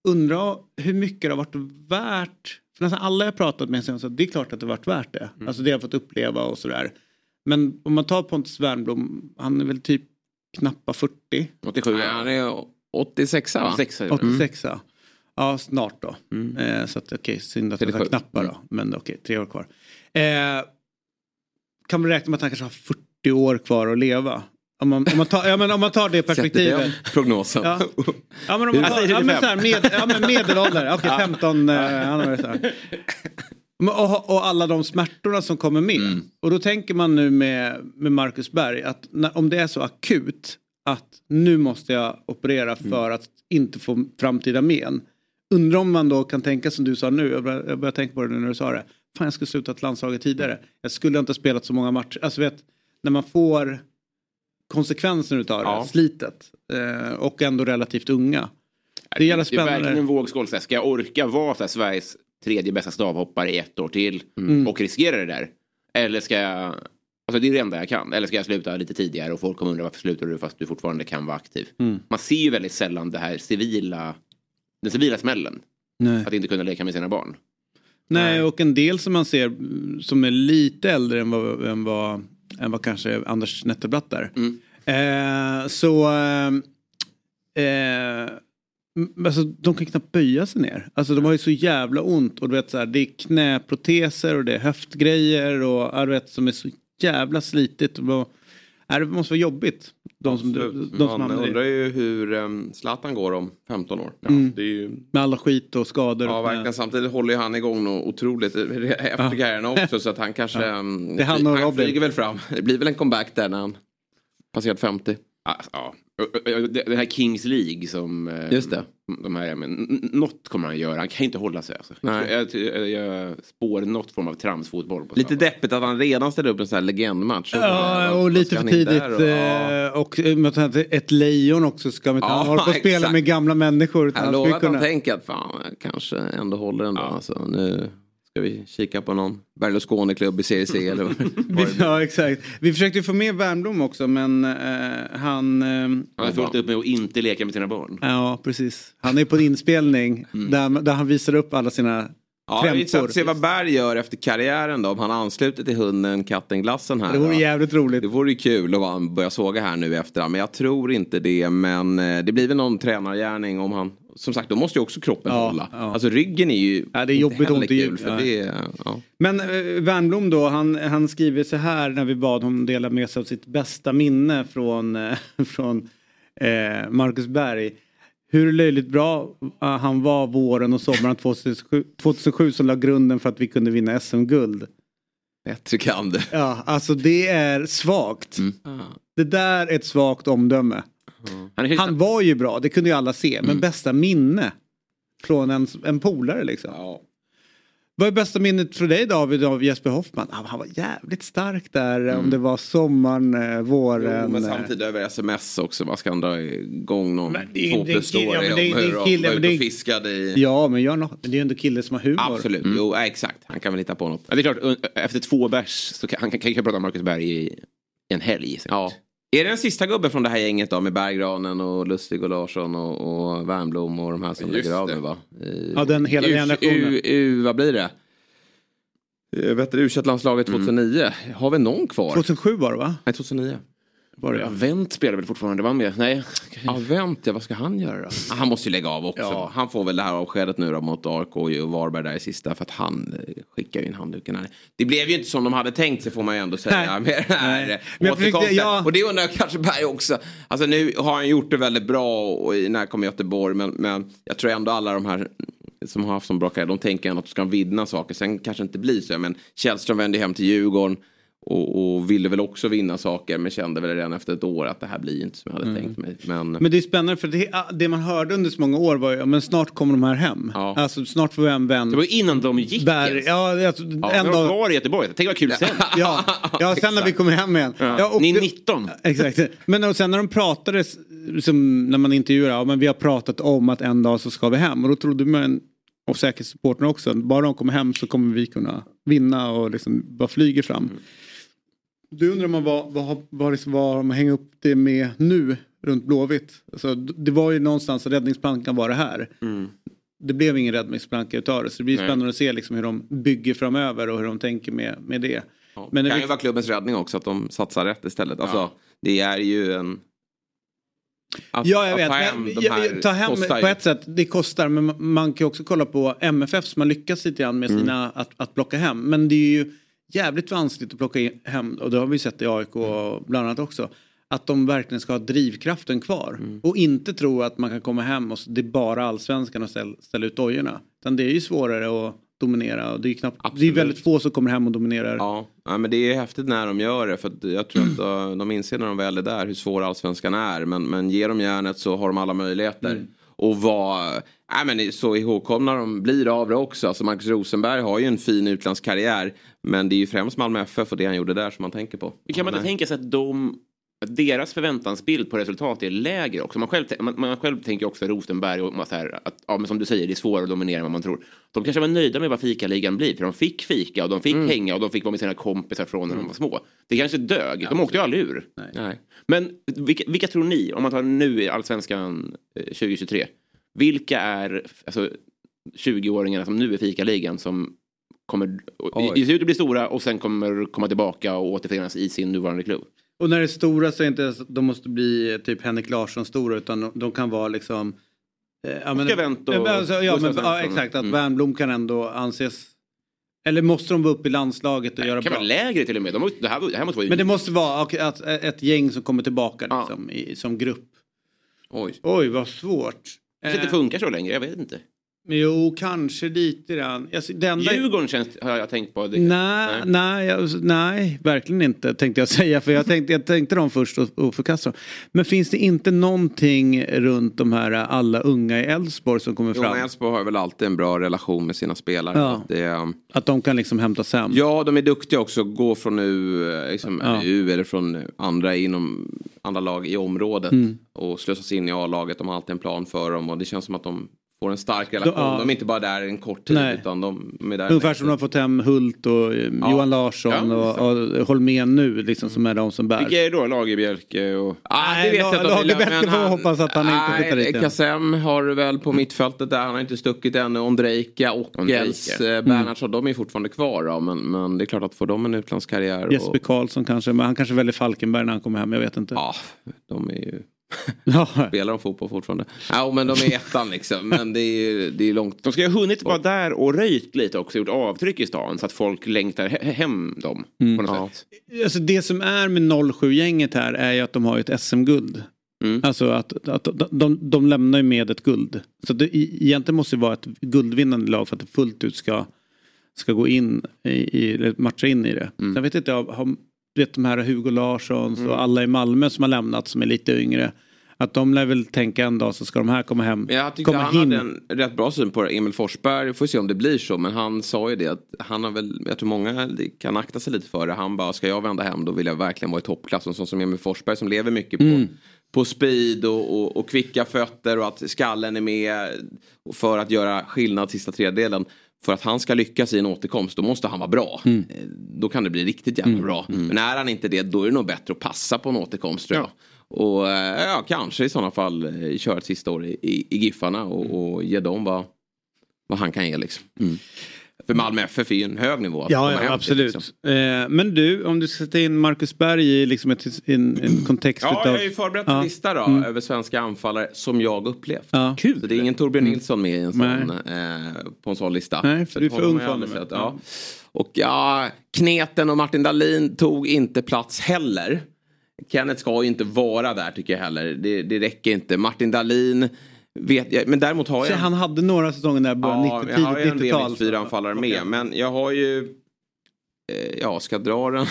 Speaker 1: undrar hur mycket det har varit värt. För nästan alla jag pratat med säger att det är klart att det varit värt det. Alltså det har jag fått uppleva och sådär. Men om man tar Pontus Wernblom, han är väl typ knappa 40.
Speaker 2: 87.
Speaker 4: Nej, han är 86 va?
Speaker 2: 86
Speaker 1: 86 Ja, snart då. Eh, så att okej, synd att jag sa
Speaker 4: 37.
Speaker 1: knappar då. Men okej, tre år kvar. Eh, kan man räkna med att han kanske har 40 år kvar att leva. Om man, om man, tar, ja, men om man tar det perspektivet.
Speaker 4: den prognosen.
Speaker 1: Ja. Ja men om man tar, ja, men
Speaker 2: 25.
Speaker 1: så här, med, ja, men medelålder, okej 15, eh, Och, och alla de smärtorna som kommer med.
Speaker 4: Mm.
Speaker 1: Och då tänker man nu med, med Marcus Berg att när, om det är så akut att nu måste jag operera
Speaker 4: Mm.
Speaker 1: för att inte få framtida men. Undrar om man då kan tänka som du sa nu, jag börjar, jag börjar tänka på det nu när du sa det. Fan jag skulle slutat landslaget tidigare. Jag skulle inte ha spelat så många matcher. Alltså vet, när man får konsekvenser utav det,
Speaker 2: Ja.
Speaker 1: slitet. Eh, och ändå relativt unga. Det är jävla
Speaker 2: Det är verkligen en vågskål. Så här, Ska jag orka vara så här, Sveriges tredje bästa stavhoppare i ett år till
Speaker 1: Mm.
Speaker 2: och riskera det där? Eller ska jag... Alltså det är det enda jag kan. Eller ska jag sluta lite tidigare och folk kommer undra varför slutar du fast du fortfarande kan vara aktiv.
Speaker 1: Mm.
Speaker 2: Man ser ju väldigt sällan det här civila, den civila smällen.
Speaker 1: Nej.
Speaker 2: Att inte kunna leka med sina barn.
Speaker 1: Nej, och en del som man ser som är lite äldre än vad, än vad, än vad kanske Anders Nettelbratt är. Eh, så eh, eh, alltså, de kan knappt böja sig ner. Alltså de har ju så jävla ont och du vet så här, det är knäproteser och det är höftgrejer och du vet som är så jävla slitigt. Och, nej, det måste vara jobbigt. De som, de, de som
Speaker 4: Man undrar ju hur um, Zlatan går om 15 år.
Speaker 1: Mm.
Speaker 4: Det är ju...
Speaker 1: med alla skit och skador.
Speaker 4: Ja, verkligen. Samtidigt håller ju han igång något otroligt efter
Speaker 1: Ja.
Speaker 4: karriären också. Så att han kanske...
Speaker 1: Ja.
Speaker 4: um,
Speaker 1: Det han
Speaker 4: han flyger väl fram. Det blir väl en comeback där när han passerat 50.
Speaker 2: Alltså, ja. Den här Kings League som... eh,
Speaker 4: Just det.
Speaker 2: De här, men, något kommer han göra. Han kan inte hålla sig. Alltså.
Speaker 4: Nej.
Speaker 2: Jag, jag, jag spår något form av tramsfotboll. På
Speaker 4: Lite deppigt att han redan ställde upp en sån här legendmatch.
Speaker 1: Ja, och lite för tidigt.
Speaker 4: och- ja.
Speaker 1: eh, Och eh, med att ett lejon också ska man.
Speaker 4: Ja,
Speaker 1: Han håller på att spela
Speaker 4: exakt.
Speaker 1: med gamla människor.
Speaker 4: Jag
Speaker 1: han
Speaker 4: lovar att han tänker att fan, jag kanske ändå håller den då. Alltså, nu ska vi kika på någon Berlusconi-klubb i Serie C eller vad vad.
Speaker 1: Ja exakt. Vi försökte ju få med Wernbloom också men eh, han... eh,
Speaker 2: Han har fullt upp med att inte leka med sina barn.
Speaker 1: ja precis. Han är på en inspelning där, där han visar upp alla sina
Speaker 4: Ja, det är intressant att se vad Berg gör efter karriären då. Om han ansluter till hunden, katten, glassen här.
Speaker 1: Det vore
Speaker 4: då.
Speaker 1: jävligt roligt.
Speaker 4: Det vore ju kul att han börjar såga här nu efter. Men jag tror inte det. Men eh, det blir väl någon tränargärning om han... Som sagt, då måste ju också kroppen
Speaker 1: Ja,
Speaker 4: hålla.
Speaker 1: ja.
Speaker 4: Alltså ryggen är ju
Speaker 1: Ja, det är jobbigt
Speaker 4: inte kul. För det, är- ja.
Speaker 1: Men eh, Wernbloom då, han, han skriver så här när vi bad honom dela med sig av sitt bästa minne från, eh, från eh, Marcus Berg. Hur löjligt bra eh, han var våren och sommaren 2007, 2007 som la grunden för att vi kunde vinna SM-guld.
Speaker 4: Bättre kan det.
Speaker 1: Ja, alltså det är svagt. Det där är ett svagt omdöme.
Speaker 2: Han, är
Speaker 1: Han var ju bra, det kunde ju alla se.
Speaker 4: Mm.
Speaker 1: Men bästa minne från en, en polare liksom. Vad är bästa minnet för dig David av Jesper Hoffman? Han, han var jävligt stark där om det var sommaren, eh, våren.
Speaker 4: Mm. Jo, men
Speaker 1: eh.
Speaker 4: samtidigt över sms också. Man ska dra igång någon två plus
Speaker 1: ja,
Speaker 4: story
Speaker 1: men det är-
Speaker 4: om hur de var ute och fiskade i...
Speaker 1: Ja men gör något. Det är ju ändå kille som har humor.
Speaker 4: Absolut, jo ja, exakt. Han kan väl hitta på något.
Speaker 2: Ja, det är klart, efter två bärs så kan han kan, kan, kan prata om Marcus Berg i en helg. säkert.
Speaker 4: Ja. Är det den sista gubben från det här gänget då med Berggranen och Lustig och Larsson och, och Wernbloom och de här som
Speaker 2: Just
Speaker 4: lägger av nu va? I-
Speaker 1: Ja, den hela
Speaker 4: U-
Speaker 1: generationen.
Speaker 4: U, U, vad blir det? Jag vet u landslaget 2009. Har vi någon kvar?
Speaker 1: 2007 var det va?
Speaker 4: Nej, 2009.
Speaker 1: Var det,
Speaker 2: Ja, Wendt spelar väl fortfarande, var med? Nej.
Speaker 4: Ja, vänta, vad ska han göra då? Han måste ju lägga av också.
Speaker 1: Ja.
Speaker 4: Han får väl det här avskedet nu då mot AIK och Varberg där i sista för att han eh, skickar ju in handduken här. Det blev ju inte som de hade tänkt sig får man ju ändå säga.
Speaker 1: Nej.
Speaker 4: Med den här
Speaker 1: Nej.
Speaker 4: eh,
Speaker 1: Men jag försökte- ja.
Speaker 4: Och det undrar jag kanske Berg också. Alltså nu har han gjort det väldigt bra och i när han kom Göteborg men, men jag tror ändå alla de här som har haft som bra karriär, de tänker ändå att de ska vinna saker. Sen kanske det inte blir så. Men Källström vände hem till Djurgården och, och ville väl också vinna saker men kände väl redan efter ett år att det här blir inte som jag hade tänkt mig. Men,
Speaker 1: Men det är spännande för det, det man hörde under så många år var ju, men snart kommer de här hem.
Speaker 4: Ja.
Speaker 1: Alltså snart får vi en vän.
Speaker 2: Det var innan de gick
Speaker 1: Berg,
Speaker 2: ens.
Speaker 1: ja, alltså,
Speaker 2: Ja,
Speaker 1: en dag,
Speaker 2: var i Göteborg. Tänk vad kul sen.
Speaker 1: ja, ja, sen när vi kommer hem igen. Ja, och
Speaker 2: Ni är
Speaker 1: det-
Speaker 2: 19.
Speaker 1: Exakt. Men och sen när de pratade, liksom, när man intervjuade, ja men vi har pratat om att en dag så ska vi hem. Och då trodde man, och säkert supporterna också, bara de kommer hem så kommer vi kunna vinna och liksom bara flyger fram. Du undrar man vad, vad, vad, liksom, vad man hänger upp det med nu runt Blåvitt. Alltså, det var ju någonstans räddningsplankan var det här. Det blev ingen räddningsplanka utav det så det blir
Speaker 2: Nej.
Speaker 1: spännande att se liksom hur de bygger framöver och hur de tänker med, med det.
Speaker 4: Ja.
Speaker 1: Men
Speaker 4: det kan ju vara klubbens räddning också att de satsar rätt istället. Alltså, Det är ju en... Att,
Speaker 1: Ja, jag vet.
Speaker 4: ta hem
Speaker 1: Men,
Speaker 4: de
Speaker 1: jag- ta hem
Speaker 4: kostar
Speaker 1: på ett sätt, det kostar. Men man- kan ju också kolla på MFF som har lyckats lite grann med
Speaker 4: Mm.
Speaker 1: sina att, att plocka hem. Men det är ju jävligt vanskligt att plocka in hem och det har vi sett i AIK och bland annat också. att de verkligen ska ha drivkraften kvar.
Speaker 2: Mm.
Speaker 1: Och inte tro att man kan komma hem och det är bara allsvenskan och ställa, ställa ut dojorna. Utan det är ju svårare att dominera och det är, knappt, det är väldigt få som kommer hem och dominerar.
Speaker 4: Ja, ja, men det är häftigt när de gör det. För jag tror att uh, de inser när de väl är där hur svår allsvenskan är. Men, men ger de järnet så har de alla möjligheter.
Speaker 1: Mm.
Speaker 4: Och vara nej, men så ihågkomna de blir av det också. Alltså Marcus Rosenberg har ju en fin utlandskarriär. Men det är ju främst Malmö FF och det han gjorde där som man tänker på.
Speaker 2: Kan man inte tänka sig att de deras förväntansbild på resultat är lägre också. Man själv, man, man själv tänker också Rosenberg och så här, att, ja, men som du säger, det är svårare att dominera än vad man tror. De kanske var nöjda med vad fikaligan blir, för de fick fika och de fick
Speaker 4: Mm.
Speaker 2: hänga och de fick vara med sina kompisar från när de var små. Det kanske dög, de åkte ju aldrig ur.
Speaker 4: Nej.
Speaker 2: Men vilka, vilka tror ni, om man tar nu i Allsvenskan eh, 2023, vilka är alltså, 20-åringarna som nu är fikaligan som kommer
Speaker 1: Oj.
Speaker 2: i slutet bli stora och sen kommer komma tillbaka och återförenas i sin nuvarande klubb?
Speaker 1: Och när det är stora så är det inte ens att de måste bli eh, typ Henrik Larsson stora utan de, kan vara liksom eh, ja, men,
Speaker 2: Oscar Wendt och
Speaker 1: Ja, men alltså, ja, ja,
Speaker 2: Svensson.
Speaker 1: exakt, att
Speaker 2: Mm.
Speaker 1: Wernbloom kan ändå anses Eller måste de vara uppe i landslaget och göra
Speaker 2: Det kan
Speaker 1: bra?
Speaker 2: vara lägre till och med. De, måste- det, här, det här måste vara
Speaker 1: Men det måste vara okej, att, ett gäng som kommer tillbaka liksom, i, som grupp.
Speaker 4: Oj.
Speaker 1: Oj, vad svårt.
Speaker 2: Kanske inte
Speaker 1: Eh,
Speaker 2: funkar så länge, jag vet inte.
Speaker 1: Jo, kanske lite grann. Alltså, det enda...
Speaker 2: Djurgården känns, har jag tänkt på. Det,
Speaker 1: Nej, nej, jag- nej, verkligen inte tänkte jag säga. För jag tänkte, jag tänkte dem först och, och förkasta dem. Men finns det inte någonting runt de här alla unga i Elfsborg som kommer
Speaker 4: Jo,
Speaker 1: fram?
Speaker 4: Elfsborg har väl alltid en bra relation med sina spelare.
Speaker 1: Ja.
Speaker 4: Att Det,
Speaker 1: Att de kan liksom hämtas hem?
Speaker 4: Ja, de är duktiga också. Gå från U, eh, liksom,
Speaker 1: Ja.
Speaker 4: eller U eller från andra inom andra lag i området.
Speaker 1: Mm.
Speaker 4: Och slussas in i A-laget. De har alltid en plan för dem. Och det känns som att de får en stark relation.
Speaker 1: ja.
Speaker 4: De är inte bara där en kort tid.
Speaker 1: Nej.
Speaker 4: Utan de är där
Speaker 1: Ungefär som de har fått hem Hult och eh,
Speaker 4: Ja.
Speaker 1: Johan Larsson
Speaker 4: Ja,
Speaker 1: och, och Holmén nu liksom som är de som bär.
Speaker 2: Vilka är det då? Lagerbjälke och...
Speaker 4: Ah,
Speaker 1: Nej,
Speaker 4: det vet
Speaker 1: La-
Speaker 4: jag inte. men
Speaker 1: får
Speaker 4: han-
Speaker 1: hoppas att han inte flyttar dit.
Speaker 4: Kassem har väl på mittfältet där. Han har inte stuckit ännu. Ondrejka, Ockels,
Speaker 2: Ondrejka.
Speaker 4: eh, Bernhardsson. De är fortfarande kvar. Då, men, men det är klart att får de en utlandskarriär. och-
Speaker 1: Jesper Karlsson kanske, men han kanske väljer Falkenberg när han kommer hem, jag vet inte.
Speaker 4: Ja, de är ju...
Speaker 1: Ja.
Speaker 4: Spelar de fotboll fortfarande? Ja, men de är ettan liksom. Men det är, det är långt.
Speaker 2: De ska ju ha hunnit vara där och röjt lite också, gjort avtryck i stan så att folk längtar he- hem dem
Speaker 1: Mm.
Speaker 2: på något sätt.
Speaker 1: Alltså det som är med 07-gänget här är ju att de har ju ett SM-guld.
Speaker 2: Mm.
Speaker 1: Alltså att, att de, de, de lämnar ju med ett guld. Så det egentligen måste det vara ett guldvinnande lag för att det fullt ut ska, ska gå in i, i matcha in i det.
Speaker 2: Mm.
Speaker 1: Sen vet inte jag, har, vet de här Hugo Larssons
Speaker 4: Mm.
Speaker 1: och alla i Malmö som har lämnat som är lite yngre. Att de lär väl tänka en dag så ska de här komma hem.
Speaker 4: Jag tyckte
Speaker 1: komma
Speaker 4: han hade en rätt bra syn på det. Emil Forsberg, får se om det blir så. Men han sa ju det att han har väl, jag tror många kan akta sig lite för det. Han bara, ska jag vända hem då vill jag verkligen vara i toppklass. Och sån som Emil Forsberg som lever mycket på,
Speaker 1: Mm.
Speaker 4: på speed och, och, och kvicka fötter och att skallen är med. För att göra skillnad sista tredjedelen. För att han ska lyckas i en återkomst då måste han vara bra.
Speaker 1: Mm.
Speaker 4: Eh, Då kan det bli riktigt jävla bra. Men är han inte det då är det nog bättre att passa på en återkomst tror jag. Och eh, ja, kanske i sådana fall eh, köra ett sista år i, i, i Giffarna och, och ge dem vad, vad han kan ge liksom. För Malmö FF är ju en hög nivå.
Speaker 1: Ja, ja
Speaker 4: till,
Speaker 1: absolut.
Speaker 4: liksom.
Speaker 1: Eh, men du, om du ska sätta in Marcus Berg i liksom ett, en, en kontext
Speaker 4: Ja,
Speaker 1: utav...
Speaker 4: jag har ju förberett en
Speaker 1: Ja.
Speaker 4: lista då
Speaker 1: Mm.
Speaker 4: över svenska anfallare som jag upplevt.
Speaker 1: Ja.
Speaker 4: Så det är ingen Torbjörn Nilsson med i en sån, eh, på en sån lista.
Speaker 1: Nej, för
Speaker 4: Så
Speaker 1: du är för ung för
Speaker 4: Ja. Och ja, Kneten och Martin Dahlin tog inte plats heller. Kenneth ska ju inte vara där tycker jag heller. Det, det räcker inte. Martin Dahlin vet jag, men däremot har
Speaker 1: Så
Speaker 4: jag...
Speaker 1: han hade några säsonger där, början
Speaker 4: Ja,
Speaker 1: 90,
Speaker 4: jag har ju en del
Speaker 1: 90-tal.
Speaker 4: mittfyraanfallare med. Men jag har ju... Eh, ja, ska jag dra den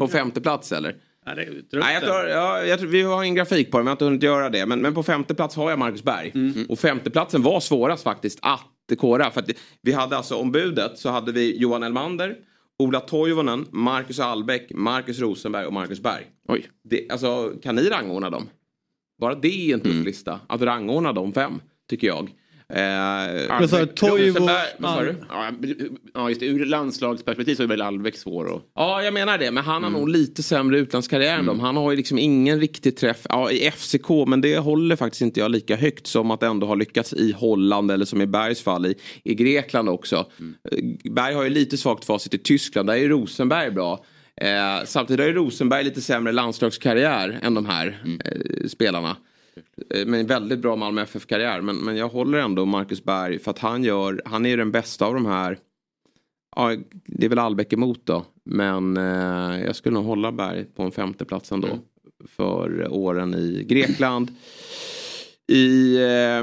Speaker 4: på femte plats eller?
Speaker 1: Ja,
Speaker 4: Nej, jag tror, ja, jag tror, vi har en grafik på det, men jag har inte hunnit göra det. Men, men på femte plats har jag Marcus Berg. Och femteplatsen var svårast faktiskt att kora. För att vi hade alltså ombudet så hade vi Johan Elmander, Ola Toivonen, Marcus Albeck, Marcus Rosenberg och Marcus Berg.
Speaker 2: Oj.
Speaker 4: Det, alltså, kan ni rangordna dem? Bara det är en tuff lista. Att rangordna de fem, tycker jag. Eh,
Speaker 1: Vad sa du, Toivo-
Speaker 4: Rosenberg- Vad sa du?
Speaker 2: Ja, just det. Ur landslagsperspektiv så är väl Albeck svår att...
Speaker 4: Ja, jag menar det. Men han
Speaker 2: Mm.
Speaker 4: har nog lite sämre utlandskarriär än dem. Han har ju liksom ingen riktig träff ja, i FCK. Men det håller faktiskt inte jag lika högt som att ändå ha lyckats i Holland eller som i Bergs fall i, i Grekland också.
Speaker 2: Mm.
Speaker 4: Eh, Berg har ju lite svagt facit i Tyskland. Där är Rosenberg bra. Eh, samtidigt har ju Rosenberg lite sämre landslagskarriär än de här
Speaker 2: Mm.
Speaker 4: eh, spelarna. Eh, Men väldigt bra Malmö FF-karriär. Men, men jag håller ändå Marcus Berg för att han gör, han är ju den bästa av de här. Ja, det är väl Albeck emot då. Men eh, jag skulle nog hålla Berg på en femte plats ändå. för åren i Grekland. I eh,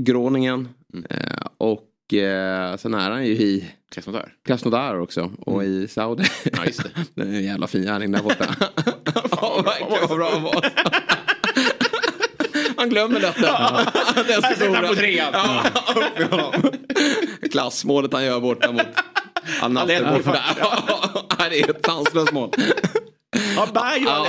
Speaker 4: Groningen. Eh, och eh, sen är han ju i
Speaker 2: Krasnodar.
Speaker 4: Krasnodar också. Och i Saudi.
Speaker 2: Ja, just det.
Speaker 4: det är en jävla fin gärning där borta. Fan vad bra han var. Han glömmer detta. Den
Speaker 2: Här sätter han på trean.
Speaker 4: Ja, honom. Klassmålet han gör borta mot Al
Speaker 2: det är
Speaker 4: Nassr.
Speaker 2: bra.
Speaker 4: Ja, det är ett sanslöst mål.
Speaker 2: Ja, Bayern.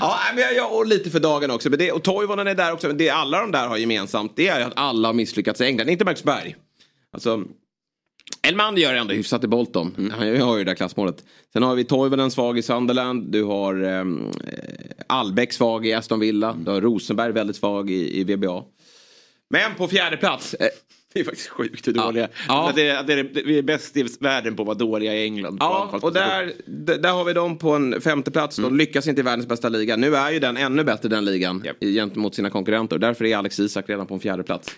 Speaker 4: Ja, men jag, jag, och lite för dagen också. Men det, och Toivonen är där också. Men det alla de där har gemensamt det är att alla har misslyckats i England. Inte Max Berg. Alltså, Elmander gör det ändå hyfsat i Bolton.
Speaker 2: Mm.
Speaker 4: Han har ju det där klassmålet. Sen har vi Toivonen svag i Sunderland. Du har ehm, eh, Albeck svag i Aston Villa. Du har Rosenberg väldigt svag i, i VBA. Men på fjärde plats. Eh,
Speaker 2: Det är faktiskt sjukt hur dåliga.
Speaker 4: Ja.
Speaker 2: Det, det, är- vi är bäst i världen på att vara dåliga i England.
Speaker 4: Ja, och där, där har vi dem på en femte plats. De lyckas inte i världens bästa liga. Nu är ju den ännu bättre den ligan i- gentemot sina konkurrenter. Därför är Alex Isak redan på en fjärde plats.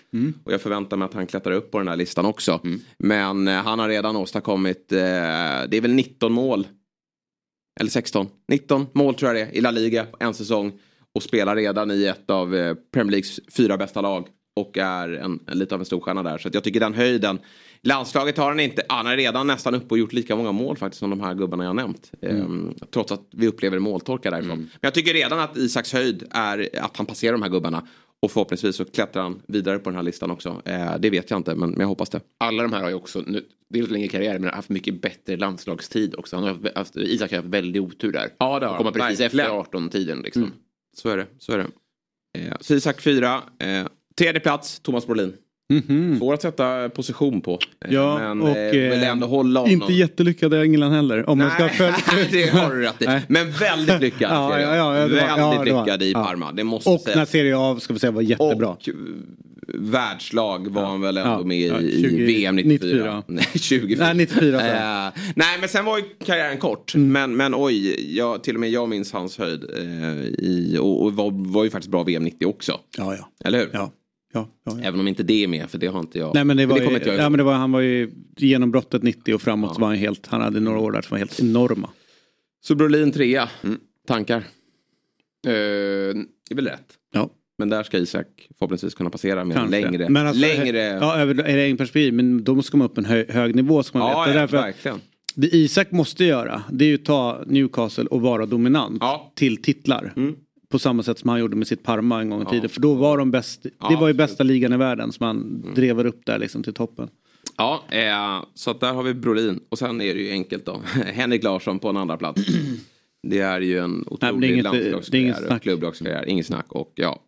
Speaker 4: Och jag förväntar mig att han klättrar upp på den här listan också. Men eh, han har redan åstadkommit, eh, det är väl 19 mål. Eller 16. 19 mål tror jag det är i La Liga på en säsong. Och spelar redan i ett av eh, Premier Leagues fyra bästa lag. Och är en, en, lite av en storstjärna där. Så jag tycker den höjden. Landslaget har han inte. Han är redan nästan uppe och gjort lika många mål faktiskt som de här gubbarna jag nämnt. Ehm, trots att vi upplever måltorka därifrån. Men jag tycker redan att Isaks höjd är att han passerar de här gubbarna. Och förhoppningsvis så klättrar han vidare på den här listan också. Eh, det vet jag inte men, men jag hoppas det.
Speaker 2: Alla de här har ju också, nu, lite längre karriär, men har haft mycket bättre landslagstid också. Han har haft, Isak har haft väldigt otur där.
Speaker 4: Ja, det har
Speaker 2: kommer
Speaker 4: han.
Speaker 2: precis efter 18-tiden liksom.
Speaker 4: Mm. Så är det. Så är det. Eh, så Isak 4. Eh, tredje plats, Thomas Brolin. Svår att sätta position på. Eh,
Speaker 1: Ja,
Speaker 4: men
Speaker 1: och
Speaker 4: eh, vill
Speaker 1: eh,
Speaker 4: ändå hålla honom.
Speaker 1: inte jättelyckad i England heller. Om man ska
Speaker 4: Nej,
Speaker 1: följa...
Speaker 4: det har du rätt i.
Speaker 1: Nej.
Speaker 4: Men väldigt lyckad.
Speaker 1: Ja, ja, ja, var-
Speaker 4: väldigt
Speaker 1: ja,
Speaker 4: lyckad i. Parma. Det måste
Speaker 1: Och
Speaker 4: sägas.
Speaker 1: när Serie A ska vi säga var jättebra.
Speaker 4: Och eh, världslag var han väl ändå med i,
Speaker 1: ja,
Speaker 4: i
Speaker 1: 20
Speaker 4: VM 94.
Speaker 1: 94.
Speaker 4: Nej, 24.
Speaker 1: Nej, 94 så.
Speaker 4: Eh, nej, men sen var ju karriären kort.
Speaker 1: Mm.
Speaker 4: Men, men oj, jag, till och med jag minns hans höjd. Eh, i, och och var, var ju faktiskt bra VM 90 också.
Speaker 1: Ja, ja.
Speaker 4: Eller hur?
Speaker 1: Ja. Ja, ja, ja.
Speaker 4: Även om inte det är med, för det har inte jag.
Speaker 1: Nej men det var,
Speaker 4: kommer
Speaker 1: ju,
Speaker 4: inte jag
Speaker 1: ja, men det var, han var ju genombrottet 90 och framåt så var han helt, han hade några år där som var helt enorma.
Speaker 4: Så Brolin trea.
Speaker 1: Mm.
Speaker 4: Tankar?
Speaker 2: Eh,
Speaker 4: Det är väl rätt.
Speaker 1: Ja.
Speaker 4: Men där ska Isak förhoppningsvis kunna passera med
Speaker 1: Kanske.
Speaker 4: längre.
Speaker 1: Men alltså,
Speaker 4: längre...
Speaker 1: Ja, över är det perspektiv, men då ska man upp en hö, hög nivå ska man
Speaker 4: Ja,
Speaker 1: veta.
Speaker 4: ja,
Speaker 1: Därför
Speaker 4: verkligen.
Speaker 1: det Isak måste göra, det är ju ta Newcastle och vara dominant
Speaker 4: Ja.
Speaker 1: till titlar.
Speaker 4: Mm.
Speaker 1: På samma sätt som han gjorde med sitt Parma en gång i tiden. För då var de bäst, det var ju bästa ligan i världen som han drev upp där liksom till toppen.
Speaker 4: Ja, eh, så att där har vi Brolin. Och sen är det ju enkelt då. Henrik Larsson på en andra plats. Det är ju en otrolig landslagskarriär klubblagskarriär. Inget snack. Och ja,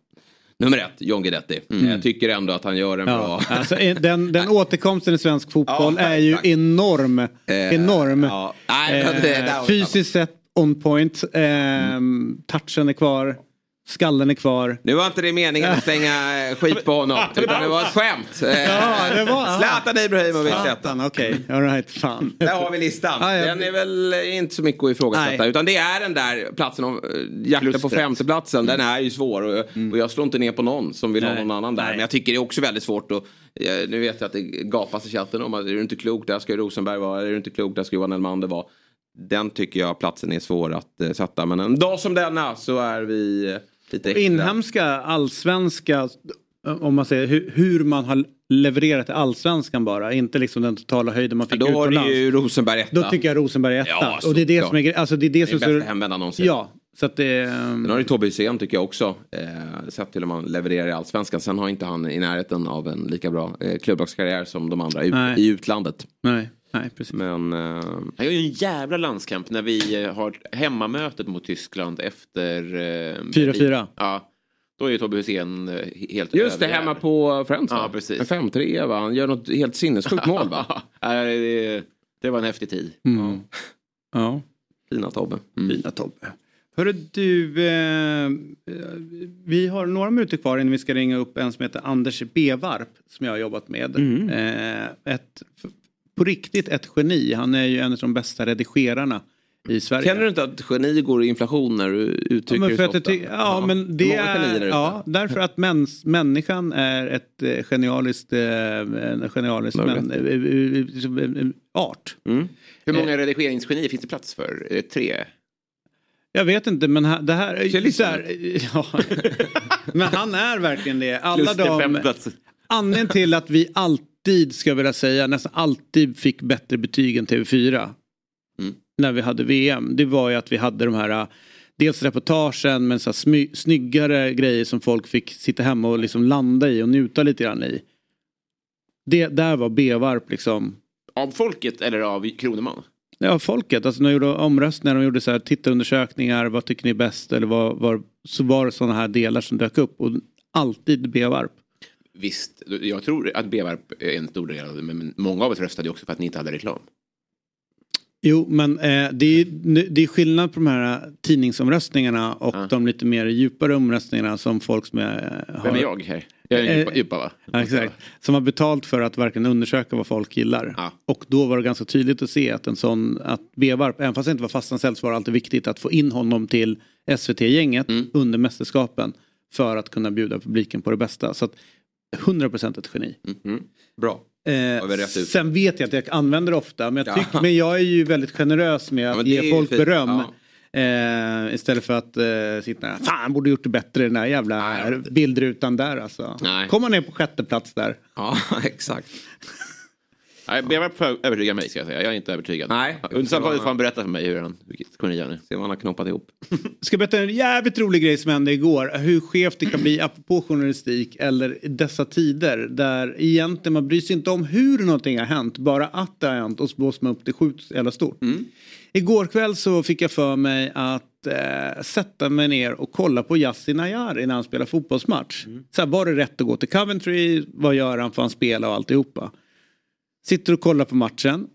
Speaker 4: nummer ett, John Guidetti. Jag tycker ändå att han gör en
Speaker 1: Ja,
Speaker 4: bra...
Speaker 1: alltså, eh, den, den återkomsten i svensk fotboll
Speaker 4: Ja,
Speaker 1: är ju
Speaker 4: exakt.
Speaker 1: enorm. enorm.
Speaker 4: ja. Nej, det-
Speaker 1: Eh, fysiskt sett on point. Eh, touchen är kvar. Skallen är kvar.
Speaker 4: Nu var inte det meningen att slänga eh, skit på honom. Utan det var ett skämt. Eh,
Speaker 1: Ja, det var-
Speaker 4: Zlatan Ibrahimovic.
Speaker 1: Satan, okej. All right, fan.
Speaker 4: Där har vi listan.
Speaker 1: Ja, ja.
Speaker 4: Den är väl inte så mycket att ifrågasätta.
Speaker 1: Nej.
Speaker 4: Utan det är den där platsen, om, eh, jakten på femteplatsen. Den är ju svår. Och, och jag slår inte ner på någon som vill ha
Speaker 1: Nej.
Speaker 4: någon annan där.
Speaker 1: Nej.
Speaker 4: Men jag tycker det är också väldigt svårt. Eh, nu vet jag att det gapas i chatten om att är du inte klok, där ska ju Rosenberg vara. Är du inte klok, där ska Johan Elmander vara. Den tycker jag platsen är svår att eh, sätta. Men en dag som denna så är vi eh, lite extra.
Speaker 1: Inhemska, allsvenska, om man säger hur, hur man har levererat i allsvenskan bara. Inte liksom den totala höjden man fick
Speaker 4: Då var
Speaker 1: utomlands.
Speaker 4: det ju Rosenberg etta.
Speaker 1: Då tycker jag Rosenberg etta.
Speaker 4: Ja,
Speaker 1: och det är det
Speaker 4: såklart.
Speaker 1: som är alltså det är det
Speaker 4: Det
Speaker 1: som
Speaker 4: är bästa hemvändan någonsin.
Speaker 1: Ja, så att det...
Speaker 4: Sen har ju Tobbe Hysén tycker jag också. Eh, sett till hur man levererar i allsvenskan. Sen har inte han i närheten av en lika bra eh, klubblagskarriär som de andra
Speaker 1: Nej.
Speaker 4: i utlandet.
Speaker 1: Nej, nej precis.
Speaker 4: Men eh,
Speaker 2: gör ju en jävla landskamp när vi har hemmamötet mot Tyskland efter... eh,
Speaker 1: 4-4.
Speaker 2: Ja. Då är ju Tobbe Hysén eh, helt
Speaker 4: just det, hemma på Friends
Speaker 2: Ja,
Speaker 4: va?
Speaker 2: precis.
Speaker 4: Med 5-3 va? Han gör något helt sinnessjukt mål va?
Speaker 2: Det, det var en häftig tid.
Speaker 1: Mm. Ja.
Speaker 4: Fina Tobbe.
Speaker 1: Fina Tobbe. Hörru du, eh, vi har några minuter kvar innan vi ska ringa upp en som heter Anders Bevarp som jag har jobbat med.
Speaker 4: Mm.
Speaker 1: Eh, ett, på riktigt ett geni. Han är ju en av de bästa redigerarna i Sverige.
Speaker 4: Känner du inte att geni går i inflation när du
Speaker 1: Ja,
Speaker 4: uttrycker
Speaker 1: men
Speaker 4: det
Speaker 1: för
Speaker 4: så
Speaker 1: att jag
Speaker 4: ofta?
Speaker 1: ty- ja, men det är,
Speaker 4: ute.
Speaker 1: ja, därför att mäns, människan är ett eh, genialiskt, eh, en genialiskt men, eh, eh, eh, art.
Speaker 2: Hur många redigeringsgenier finns det plats för? Är det tre?
Speaker 1: Jag vet inte men ha- det här... Så här ja. men han är verkligen det. Alla
Speaker 2: det
Speaker 1: de... Anledningen till att vi alltid, ska jag vilja säga, nästan alltid fick bättre betyg än TV4. När vi hade VM. Det var ju att vi hade de här äh, Dels reportagen men så smy, snyggare grejer som folk fick sitta hemma och liksom landa i och njuta lite grann i. Det där var B-varp liksom.
Speaker 2: Av folket eller av Kroneman?
Speaker 1: Ja, folket. Alltså när de gjorde omröstningar, de gjorde så här tittarundersökningar, vad tycker ni är bäst? Eller vad, vad, så var det sådana här delar som dök upp. Och alltid B-varp.
Speaker 2: Visst, jag tror att B-varp är en stor del av det. Men många av oss röstade ju också för att ni inte hade reklam.
Speaker 1: Jo, men eh, det, är, det är skillnad på de här tidningsomröstningarna och de lite mer djupare omröstningarna som folk som är... eh,
Speaker 2: Vem är jag här? Jag är
Speaker 1: Eh,
Speaker 2: djupa, djupa va?
Speaker 1: Ja, exakt. Som har betalt för att verkligen undersöka vad folk gillar. Och då var det ganska tydligt att se att en sån, att B-varp, även fast det inte var fastanställd så var det alltid viktigt att få in honom till SVT-gänget
Speaker 2: Mm.
Speaker 1: under mästerskapen. För att kunna bjuda publiken på det bästa. Så att 100% ett geni.
Speaker 4: Bra.
Speaker 1: Eh, sen vet jag att jag använder det ofta men jag,
Speaker 4: Ja.
Speaker 1: tycker, men jag är ju väldigt generös med att
Speaker 4: är
Speaker 1: ge folk beröm.
Speaker 4: ja.
Speaker 1: Eh, istället för att eh, sitta där, fan borde gjort det bättre den där jävla bildrutan där alltså.
Speaker 2: Nej.
Speaker 1: Kommer ner på sjätte plats där.
Speaker 4: Ja, exakt.
Speaker 2: Nej, för- övertygar mig ska jag säga. Jag är inte övertygad.
Speaker 4: Nej.
Speaker 2: Under samtalet får han berätta för mig hur han, vilket geni han är.
Speaker 4: Se vad han har knoppat ihop.
Speaker 1: Ska berätta en jävligt rolig grej som hände igår. Hur skevt det kan bli apropå journalistik eller i dessa tider där egentligen man bryr sig inte om hur någonting har hänt. Bara att det har hänt och så blåser man upp det sjukt jävla stort. Igår kväll så fick jag för mig att eh, sätta mig ner och kolla på Yasin Ayari när han spelar fotbollsmatch. Så här, var det rätt att gå till Coventry? Vad gör han? Får han spela och alltihopa? Sitter och kollar på matchen.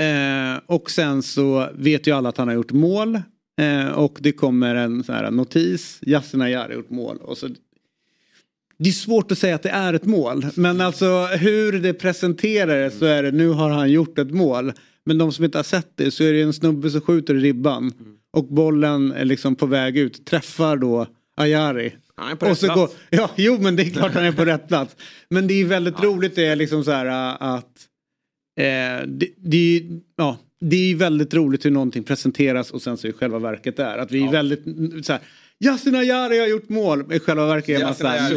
Speaker 1: Eh, och sen så vet ju alla att han har gjort mål. Eh, och det kommer en sån här notis. Yasin Ayari har gjort mål. Och så, det är svårt att säga att det är ett mål. Men alltså hur det presenterades så är det nu har han gjort ett mål. Men de som inte har sett det så är det en snubbe som skjuter i ribban. Och bollen är liksom på väg ut. Träffar då Ayari.
Speaker 4: Han är på rätt plats.
Speaker 1: går, ja, jo men det är klart han är på rätt plats. Men det är väldigt roligt det är liksom så här äh, att eh, det, det, är- ja, det är väldigt roligt hur någonting presenteras och sen så är själva verket är. Att vi är väldigt mm, så här. Yasin Ayari har gjort mål. Men i själva verket är man så här.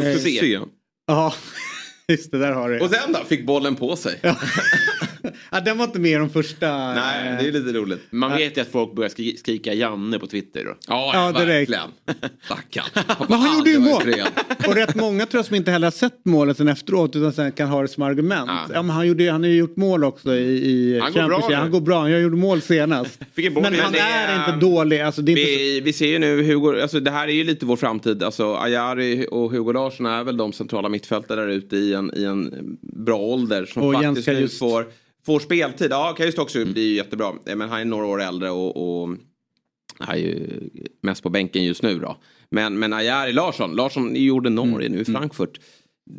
Speaker 1: Ja, just det där har du.
Speaker 4: Och sen då? Fick bollen på sig.
Speaker 1: Ja, den var inte med i de första.
Speaker 4: Nej, det är lite roligt.
Speaker 2: Man vet ju att folk börjar skri- skrika Janne på Twitter då.
Speaker 4: Ja,
Speaker 1: Ja,
Speaker 4: verkligen. Stackarn.
Speaker 1: Men han gjorde ju mål. Och rätt många tror jag som inte heller har sett målet sen efteråt utan sen kan ha det som argument. Ja. men han, gjorde, han har ju gjort mål också i, i
Speaker 2: Han går bra
Speaker 1: Championship.
Speaker 2: nu.
Speaker 1: Han går bra, han gjorde mål senast. Men han
Speaker 4: det
Speaker 1: är
Speaker 4: är-
Speaker 1: inte dålig. Alltså, det är inte så...
Speaker 4: Vi, vi ser ju nu Hugo, alltså det här är ju lite vår framtid. Alltså Ajari och Hugo Larsson är väl de centrala mittfältare där ute i en, i en bra ålder. Som
Speaker 1: Och
Speaker 4: faktiskt nu
Speaker 1: just.
Speaker 4: får, får speltid. Ja, Kajust också blir ju jättebra. Eh, Men han är några år äldre och, och han är ju mest på bänken just nu då. Men, men Ajari Larsson, Larsson är ju ordinarie nu i Frankfurt.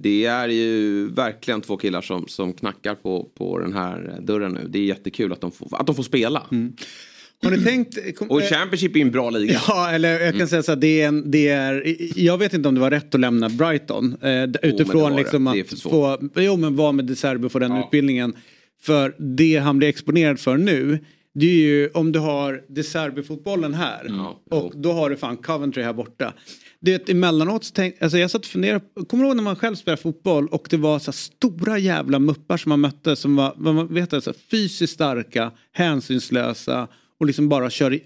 Speaker 4: Det är ju verkligen två killar som, som knackar på, på den här dörren nu. Det är jättekul att de får, att de får spela.
Speaker 1: Har ni tänkt... kom-
Speaker 4: Och
Speaker 1: eh,
Speaker 4: Championship är ju en bra liga.
Speaker 1: Ja, eller jag kan
Speaker 4: Mm.
Speaker 1: säga så här, det är, en, det är, jag vet inte om det var rätt att lämna Brighton. Eh, utifrån
Speaker 4: det.
Speaker 1: liksom
Speaker 4: är
Speaker 1: att få, jo men vara med De Serbi på den utbildningen. För det han blir exponerad för nu, det är ju om du har De Serbi-fotbollen här och då har du fan Coventry här borta. Det är emellanåt så tänk, alltså jag satt och funderade, kommer du ihåg när man själv spelade fotboll och det var så stora jävla muppar som man mötte som var, vad man vet, alltså, fysiskt starka, hänsynslösa och liksom bara kör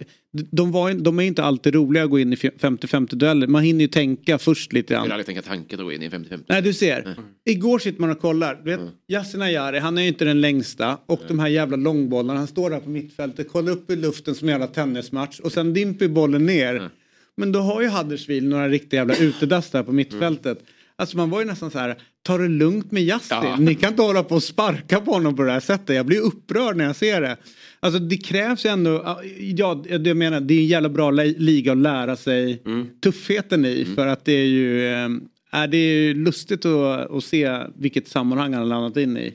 Speaker 1: de, var, de är inte alltid roliga att gå in i 50-50 dueller. Man hinner ju tänka först lite
Speaker 2: Jag vill
Speaker 1: grann.
Speaker 2: aldrig tänka tanken att gå in i en 50-50.
Speaker 1: Nej du ser. Igår sitter man och kollar. Du vet, Yasin Ayari, han är ju inte den längsta. Och de här jävla långbollarna. Han står där på mittfältet, kollar upp i luften som en jävla tennismatch. Och sen dimper bollen ner. Men då har ju Huddersfield några riktiga jävla utedass där på mittfältet. Alltså man var ju nästan så här, ta det lugnt med Yasin.
Speaker 2: Ja.
Speaker 1: Ni kan inte hålla på och sparka på honom på det här sättet. Jag blir upprörd när jag ser det. Alltså det krävs ju ändå, ja jag menar, det är en jävla bra li- liga att lära sig tuffheten i. För att det är ju, eh, är det är lustigt att, att se vilket sammanhang han har landat in i.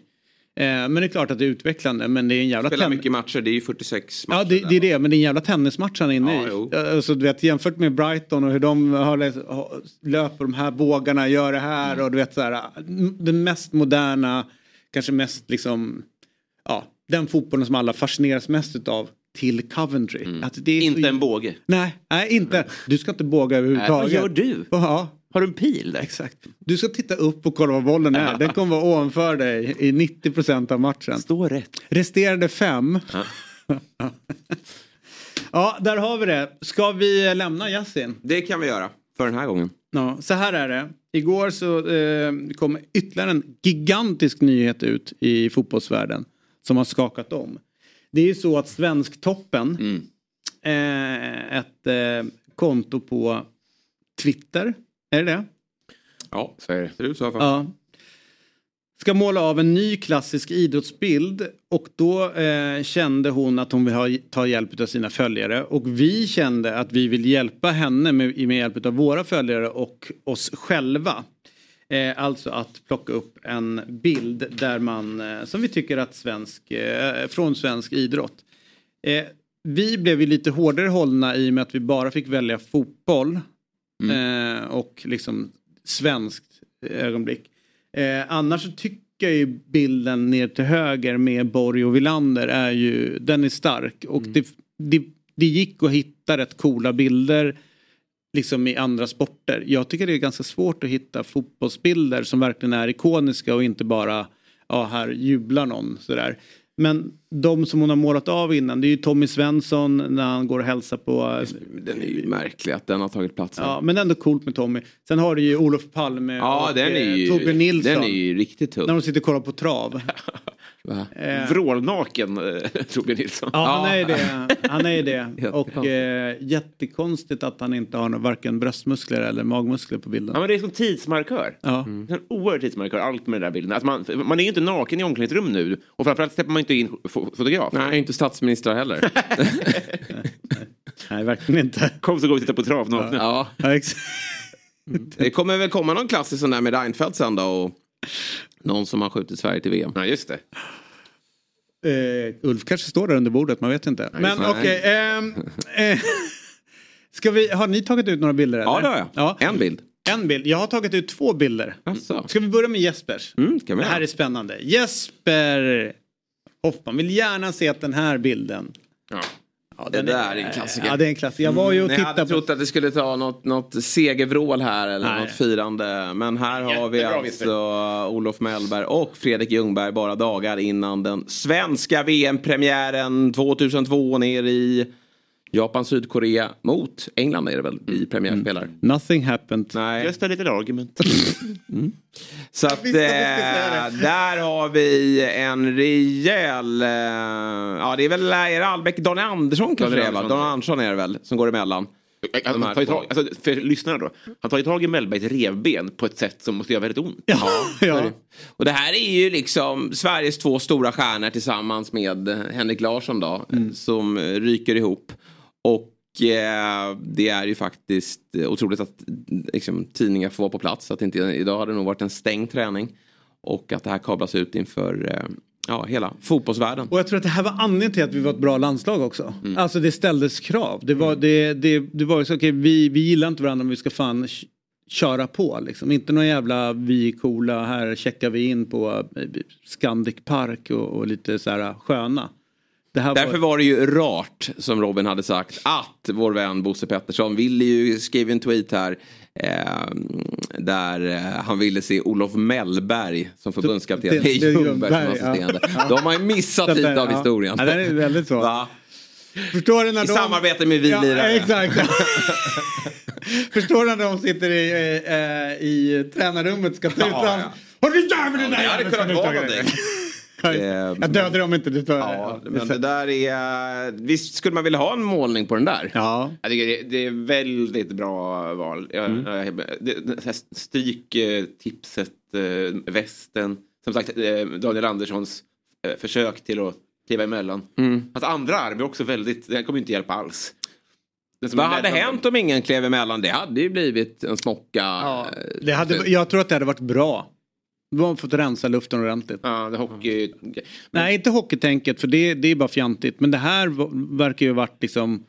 Speaker 1: Eh, men det är klart att det är utvecklande men det är en jävla
Speaker 4: Spelar mycket matcher, det är ju 46 matcher.
Speaker 1: Ja det, det är det, men det är en jävla tennismatch han är inne
Speaker 4: Ja,
Speaker 1: i.
Speaker 4: jo.
Speaker 1: Alltså, du vet, jämfört med Brighton och hur de har, löper de här bågarna, gör det här och du vet så här. Den mest moderna, kanske mest liksom, den fotbollen som alla fascineras mest utav. till Coventry. Att det är så-
Speaker 2: Mm. Inte en båge.
Speaker 1: Nej, nej inte. Du ska inte båga överhuvudtaget.
Speaker 2: Nej, vad gör du?
Speaker 1: Ja.
Speaker 2: Har du en pil där?
Speaker 1: Exakt. Du ska titta upp och kolla var bollen är. Den kommer vara ovanför dig i 90% av matchen.
Speaker 2: Stå rätt.
Speaker 1: Resterande fem. Ja, där har vi det. Ska vi lämna Yasin?
Speaker 4: Det kan vi göra för den här gången.
Speaker 1: Ja, så här är det. Igår så eh, kom ytterligare en gigantisk nyhet ut i fotbollsvärlden som har skakat om. Det är ju så att Svensktoppen, eh, ett eh, konto på Twitter, är det det?
Speaker 4: Ja, är det. Ser ut så i alla fall.
Speaker 1: Ja. Ska måla av en ny klassisk idrottsbild och då eh, kände hon att hon vill ha, ta hjälp av sina följare och vi kände att vi vill hjälpa henne med, med hjälp av våra följare och oss själva. Eh, alltså att plocka upp en bild där man, eh, som vi tycker att svensk, eh, från svensk idrott. Eh, vi blev ju lite hårdare hållna i och med att vi bara fick välja fotboll eh, och liksom svenskt ögonblick. Eh, annars så tycker jag ju bilden ner till höger med Borg och Villander är ju, den är stark och det, det, det gick att hitta rätt coola bilder liksom i andra sporter. Jag tycker det är ganska svårt att hitta fotbollsbilder som verkligen är ikoniska och inte bara, ja här jublar någon sådär. Men de som hon har målat av innan, det är ju Tommy Svensson när han går och hälsar på...
Speaker 4: Den är ju märklig att den har tagit plats. här.
Speaker 1: Ja, men ändå coolt med Tommy. Sen har du ju Olof Palme
Speaker 4: Ja,
Speaker 1: och
Speaker 4: den är
Speaker 1: eh,
Speaker 4: ju,
Speaker 1: Torbjörn Nilsson.
Speaker 4: den är ju riktigt tung.
Speaker 1: När de sitter och kollar på trav.
Speaker 4: Va?
Speaker 1: Eh,
Speaker 2: Vrålnaken, eh, Torbjörn Nilsson.
Speaker 1: Ja, han är ju det. Han är det. Och eh, jättekonstigt att han inte har någon- varken bröstmuskler eller magmuskler på bilden.
Speaker 2: Ja, men det är som tidsmarkör.
Speaker 1: Ja.
Speaker 2: Det är En oerhörd tidsmarkör, allt med den där bilden. Alltså man, man är ju inte naken i omklädningsrum nu. Och framförallt släpper man inte in fo- fotograf.
Speaker 4: Nej, inte statsministrar heller.
Speaker 1: Nej, verkligen inte.
Speaker 2: Kom så går vi och tittar på trav nakna.
Speaker 4: ja.
Speaker 1: Ja, ex-
Speaker 4: Det kommer väl komma någon klassisk sån där med Reinfeldt sen då. Och någon som har skjutit Sverige till VM.
Speaker 2: Ja, just det.
Speaker 1: Eh, Ulf kanske står där under bordet, man vet inte. Men
Speaker 4: Nej.
Speaker 1: okej. ehm, eh, ska vi, har ni tagit ut några bilder? Eller?
Speaker 4: Ja, det har jag.
Speaker 1: Ja.
Speaker 4: En bild.
Speaker 1: En bild. Jag har tagit ut två bilder.
Speaker 4: Alltså.
Speaker 1: Ska vi börja med Jespers?
Speaker 4: Mm, kan vi
Speaker 1: Det här är spännande. Jesper Hoffman vill gärna se att den här bilden.
Speaker 2: Ja.
Speaker 1: Ja,
Speaker 4: Det där är en klassiker.
Speaker 1: Ja, det är en klassiker. Jag var ju och
Speaker 4: Ni hade
Speaker 1: tittade på...
Speaker 4: trott att det skulle ta något, något segervrål här eller
Speaker 1: Nej.
Speaker 4: något firande. Men här har vi
Speaker 2: Jättebra,
Speaker 4: alltså Olof Mellberg och Fredrik Ljungberg bara dagar innan den svenska VM-premiären 2002 ner i Japan, Sydkorea mot England är det väl
Speaker 1: Mm.
Speaker 4: i premiärspelar.
Speaker 1: Nothing happened.
Speaker 4: Nej.
Speaker 2: Just a little argument.
Speaker 4: Så att eh, där har vi en rejäl, eh, ja det är väl är det Albeck, Donny Andersson kanske det är va?
Speaker 2: Andersson.
Speaker 4: Donny Andersson är det väl som går emellan.
Speaker 2: Han
Speaker 4: De här
Speaker 2: tar tag, alltså, för lyssnarna då. Han tar ju tag i Mellbergs revben på ett sätt som måste göra väldigt ont.
Speaker 1: Ja, ja.
Speaker 4: Och det här är ju liksom Sveriges två stora stjärnor tillsammans med Henrik Larsson då.
Speaker 1: Mm.
Speaker 4: Som eh, ryker ihop. Och eh, det är ju faktiskt otroligt att liksom, tidningar får vara på plats. Att inte, idag hade det nog varit en stängd träning. Och att det här kablas ut inför eh, ja, hela fotbollsvärlden.
Speaker 1: Och jag tror att det här var anledningen till att vi var ett bra landslag också.
Speaker 4: Mm.
Speaker 1: Alltså det ställdes krav. Det var, det, det, det var ju så, okej vi, vi gillar inte varandra men vi ska fan köra på liksom. Inte någon jävla vi är coola, här checkar vi in på eh, Scandic Park och, och lite så här sköna. Här
Speaker 4: Därför var det ju rart, som Robin hade sagt, att vår vän Bosse Pettersson ville ju skriva en tweet här. Eh, där eh, han ville se Olof Mellberg som förbundskapten
Speaker 1: Det-
Speaker 4: i
Speaker 1: är
Speaker 4: Ljungberg som
Speaker 1: Ljungberg, ja.
Speaker 4: assisterande. De har ju missat lite av
Speaker 1: ja.
Speaker 4: historien.
Speaker 1: Ja, den är väldigt så.
Speaker 4: Va?
Speaker 1: Förstår du när
Speaker 4: I
Speaker 1: de...
Speaker 4: samarbete med vi
Speaker 1: ja. Exakt. Förstår du när de sitter i, eh, i tränarrummet ska ta ut
Speaker 4: Ja, ja.
Speaker 1: Har du jäveln
Speaker 4: Ja,
Speaker 1: där
Speaker 4: det hade kunnat vara någonting.
Speaker 1: Dig? Jag dödade dem inte. Tar,
Speaker 4: Ja, men det där är... Visst skulle man vilja ha en målning på den där?
Speaker 1: Ja.
Speaker 2: Jag tycker det, det är väldigt bra val. Jag, jag, det, det, stryk tipset, eh, västen. Som sagt, eh, Daniel Anderssons eh, försök till att kliva emellan.
Speaker 4: Mm.
Speaker 2: Hans andra arm är också väldigt, det kommer inte hjälpa alls. Det
Speaker 4: Vad hade hänt om ingen klev emellan? Det hade ju blivit en smocka.
Speaker 1: Ja, det hade, jag tror att det hade varit bra. De har fått rensa luften ordentligt.
Speaker 2: Ja, det hockey.
Speaker 1: Nej, inte hockeytänket för det, det är bara fjantigt. Men det här verkar ju ha varit liksom...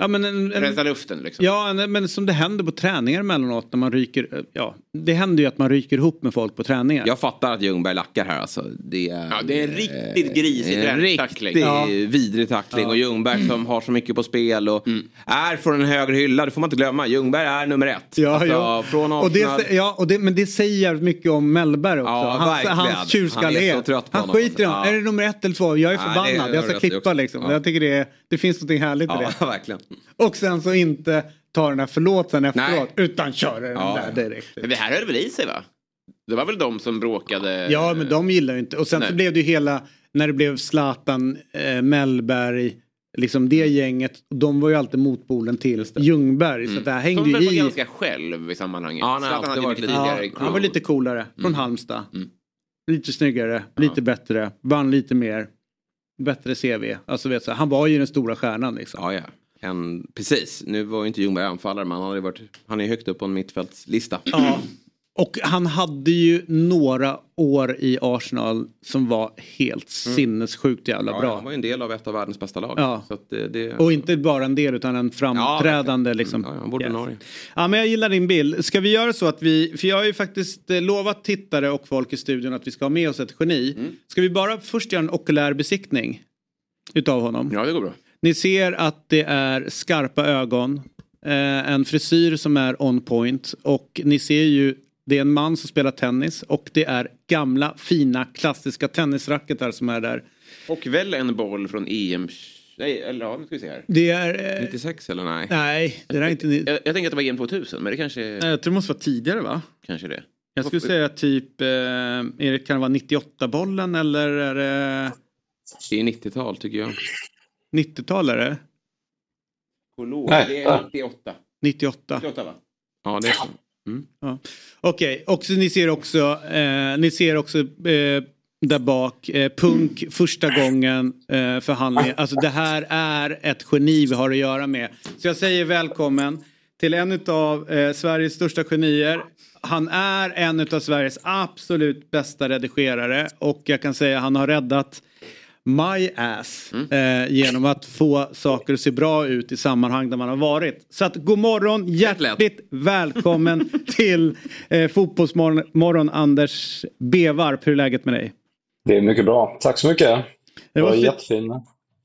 Speaker 1: Ja, men en, en,
Speaker 2: Rensa luften liksom.
Speaker 1: Ja, men som det händer på träningar emellanåt när man ryker. Ja, det händer ju att man ryker ihop med folk på träningar.
Speaker 4: Jag fattar att Ljungberg lackar här alltså. Det är,
Speaker 2: Ja, det är en riktigt grisig
Speaker 4: en riktigt
Speaker 2: Ja.
Speaker 4: vidrig tackling. Och Ljungberg som har så mycket på spel och
Speaker 2: Mm.
Speaker 4: är från en högre hylla. Det får man inte glömma. Ljungberg är nummer ett.
Speaker 1: Ja,
Speaker 4: Alltså,
Speaker 1: ja.
Speaker 4: Från
Speaker 1: och det, ja och det, men det säger jävligt mycket om Mellberg också.
Speaker 4: Ja,
Speaker 1: hans,
Speaker 4: verkligen.
Speaker 1: hans
Speaker 4: Han är
Speaker 1: tjurskallighet.
Speaker 4: så trött på
Speaker 1: Han
Speaker 4: honom.
Speaker 1: skiter i om,
Speaker 4: Ja.
Speaker 1: är det nummer ett eller två? Jag är förbannad. jag ska klippa liksom.
Speaker 4: Ja.
Speaker 1: Jag tycker det, det finns något härligt i det.
Speaker 4: Ja, verkligen.
Speaker 1: Och sen så inte ta den här förlåten efteråt utan köra den
Speaker 2: Ja.
Speaker 1: där direkt.
Speaker 2: Men det här höll väl i sig va? Det var väl de som bråkade?
Speaker 1: Ja men de gillar ju inte. Och sen
Speaker 2: Nej.
Speaker 1: så blev det ju hela, när det blev Zlatan, eh, Mellberg, liksom det gänget. De var ju alltid motpolen till Ljungberg. Så att det här hängde
Speaker 2: Som väl
Speaker 1: ju
Speaker 2: var
Speaker 1: i.
Speaker 2: ganska själv i sammanhanget.
Speaker 4: Ja, han
Speaker 2: Zlatan hade
Speaker 4: varit
Speaker 2: lite
Speaker 1: Ja,
Speaker 2: crew.
Speaker 1: han var lite coolare. Från
Speaker 2: Mm.
Speaker 1: Halmstad. Lite snyggare, lite bättre, vann lite mer. Bättre CV. Alltså, vet så, han var ju den stora stjärnan liksom.
Speaker 4: Ja, ja. En, precis. Nu var ju inte Ljungberg anfallare men han, hade varit, han är högt upp på en mittfältslista.
Speaker 1: Ja. Och han hade ju några år i Arsenal som var helt sinnessjukt jävla
Speaker 4: Ja,
Speaker 1: bra.
Speaker 4: Han var ju en del av ett av världens bästa lag.
Speaker 1: Ja.
Speaker 4: Så att det, det...
Speaker 1: Och inte bara en del utan en framträdande liksom.
Speaker 4: Ja, han var ordinarie.
Speaker 1: Ja men jag gillar din bild. Ska vi göra så att vi, för jag har ju faktiskt eh, lovat tittare och folk i studion att vi ska ha med oss ett geni. Ska vi bara först göra en okulär besiktning utav honom?
Speaker 2: Ja det går bra.
Speaker 1: Ni ser att det är skarpa ögon, eh, en frisyr som är on point och ni ser ju det är en man som spelar tennis och det är gamla fina klassiska tennisracketar som är där.
Speaker 2: Och väl en boll från EM... Nej, eller ja, nu ska vi se här.
Speaker 1: Det är... Eh,
Speaker 4: 96 eller nej?
Speaker 1: nej, det är inte...
Speaker 2: Jag, jag tänker att det var EM 2000, men det kanske
Speaker 1: Nej, Jag tror det måste vara tidigare va?
Speaker 2: kanske det.
Speaker 1: Jag skulle säga typ, eh, är det, kan det vara 98-bollen eller är det
Speaker 4: Det är 90-tal tycker jag.
Speaker 1: 90-tal är det?
Speaker 2: Kolor,
Speaker 4: Nej.
Speaker 2: det är 98.
Speaker 1: 98.
Speaker 2: 98 va?
Speaker 4: Ja, det är så. Mm.
Speaker 1: Ja. Okej, och så ni ser också, eh, ni ser också eh, där bak, eh, Punk första gången eh, förhandlingen. Alltså det här är ett geni vi har att göra med. Så jag säger välkommen till en av eh, Sveriges största genier. Han är en av Sveriges absolut bästa redigerare och jag kan säga han har räddat My ass eh, genom att få saker att se bra ut i sammanhang där man har varit. Så att god morgon, hjärtligt välkommen till eh, Fotbollsmorgon Anders Bevarp. Hur är läget med dig?
Speaker 9: Det är mycket bra. Tack så mycket. Det var
Speaker 1: var
Speaker 9: jättefin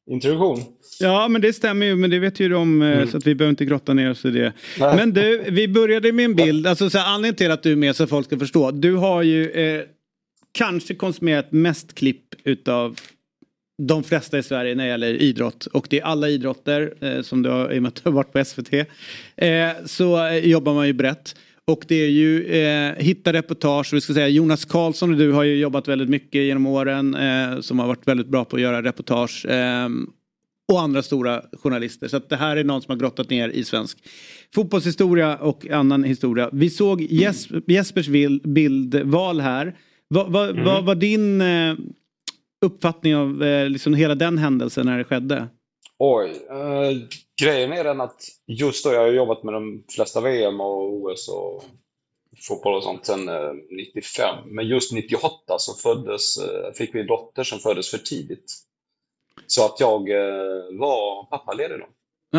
Speaker 9: introduktion.
Speaker 1: Ja men det stämmer ju men det vet ju de eh, så att vi behöver inte grotta ner oss i det.
Speaker 9: Nej.
Speaker 1: Men du, vi började med en bild, alltså så här, anledningen till att du är med så folk ska förstå. Du har ju eh, kanske konsumerat mest klipp utav de flesta i Sverige när det gäller idrott. Och det är alla idrotter eh, som du har, i och med att du har varit på SVT. Eh, så jobbar man ju brett. Och det är ju eh, hitta reportage, vi ska säga Jonas Karlsson och du har ju jobbat väldigt mycket genom åren eh, som har varit väldigt bra på att göra reportage. Eh, och andra stora journalister. Så det här är någon som har grottat ner i svensk fotbollshistoria och annan historia. Vi såg Jes Jespers vil- bildval här. Vad vad-
Speaker 9: Mm.
Speaker 1: vad var din eh, uppfattning av eh, liksom hela den händelsen när det skedde?
Speaker 9: Oj, eh, grejen är den att just då jag har jobbat med de flesta VM och OS och fotboll och sånt sedan eh, 95. Men just 98 så föddes, eh, fick vi en dotter som föddes för tidigt. Så att jag eh, var pappaledig då.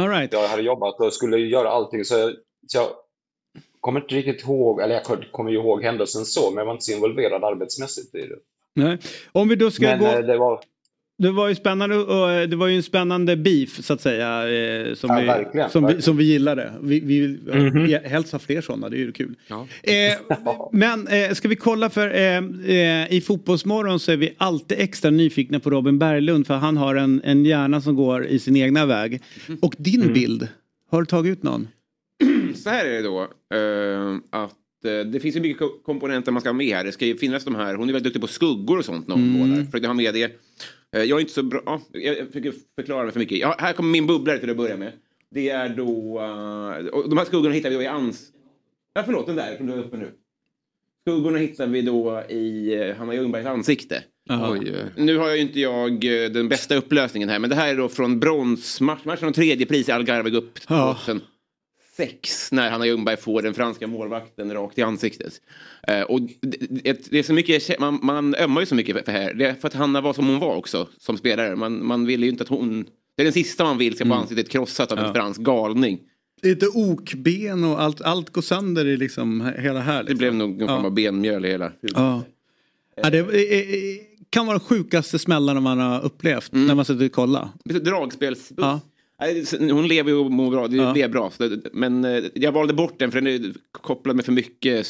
Speaker 1: All right.
Speaker 9: Jag hade jobbat och skulle göra allting så jag, så jag kommer inte riktigt ihåg, eller jag kommer ju ihåg händelsen så, men jag var inte så involverad arbetsmässigt i det.
Speaker 1: Nej. Om vi då ska
Speaker 9: Men
Speaker 1: gå...
Speaker 9: eh, det var,
Speaker 1: Det var ju spännande eh, det var ju en spännande beef så att säga. eh, Som,
Speaker 9: Ja,
Speaker 1: vi,
Speaker 9: verkligen,
Speaker 1: som, vi, som vi gillade. Vi, vi
Speaker 9: Mhm.
Speaker 1: vi helst ha fler sådana, det är ju kul. Eh, men eh, ska vi kolla för eh, i Fotbollsmorgon så är vi alltid extra nyfikna på Robin Berglund för han har en, en hjärna som går i sin egna väg. Och din
Speaker 9: Mm.
Speaker 1: bild, har du tagit ut någon?
Speaker 2: Så här är det då. eh, att det finns ju mycket ko- komponenter man ska ha med här. Det ska ju finnas de här. Hon är väldigt duktig på skuggor och sånt när hon
Speaker 1: Mm.
Speaker 2: målar. Försökte ha med det. Eh, jag är inte så bra. ja, jag försöker förklara mig för mycket. Ja, här kommer min bubblare till att börja med. Det är då... eh, de här skuggorna hittar vi då i ans... Ja, förlåt, den där som du uppe nu. Skuggorna hittar vi då i Hanna Ljungbergs ansikte. Oj, eh. Nu har jag ju inte jag eh, den bästa upplösningen här, men det här är då från bronsmatch, matchen om tredje pris i Algarve upp
Speaker 1: Ja.
Speaker 2: 2006 när Hanna Ljungberg får den franska målvakten rakt i ansiktet. Eh, och det, det, är så mycket, man, man ömmar ju så mycket för, här. Det är för att Hanna var som hon var också som spelare. Man, man ville ju inte att hon Det är den sista man vill ska få ansiktet krossat av en
Speaker 1: Ja.
Speaker 2: fransk galning.
Speaker 1: Lite okben och allt, allt går sönder i liksom hela här. Liksom.
Speaker 2: Det blev nog någon form av benmjöl i hela.
Speaker 1: Ja. Ja, det är- är- kan vara de sjukaste smällarna man har upplevt när man sitter och kollar.
Speaker 2: Lite dragspels...
Speaker 1: Ja.
Speaker 2: Nej, Hon lever ju och mår bra, det
Speaker 1: Ja.
Speaker 2: blev bra. Men eh, jag valde bort den för den är kopplad med för mycket...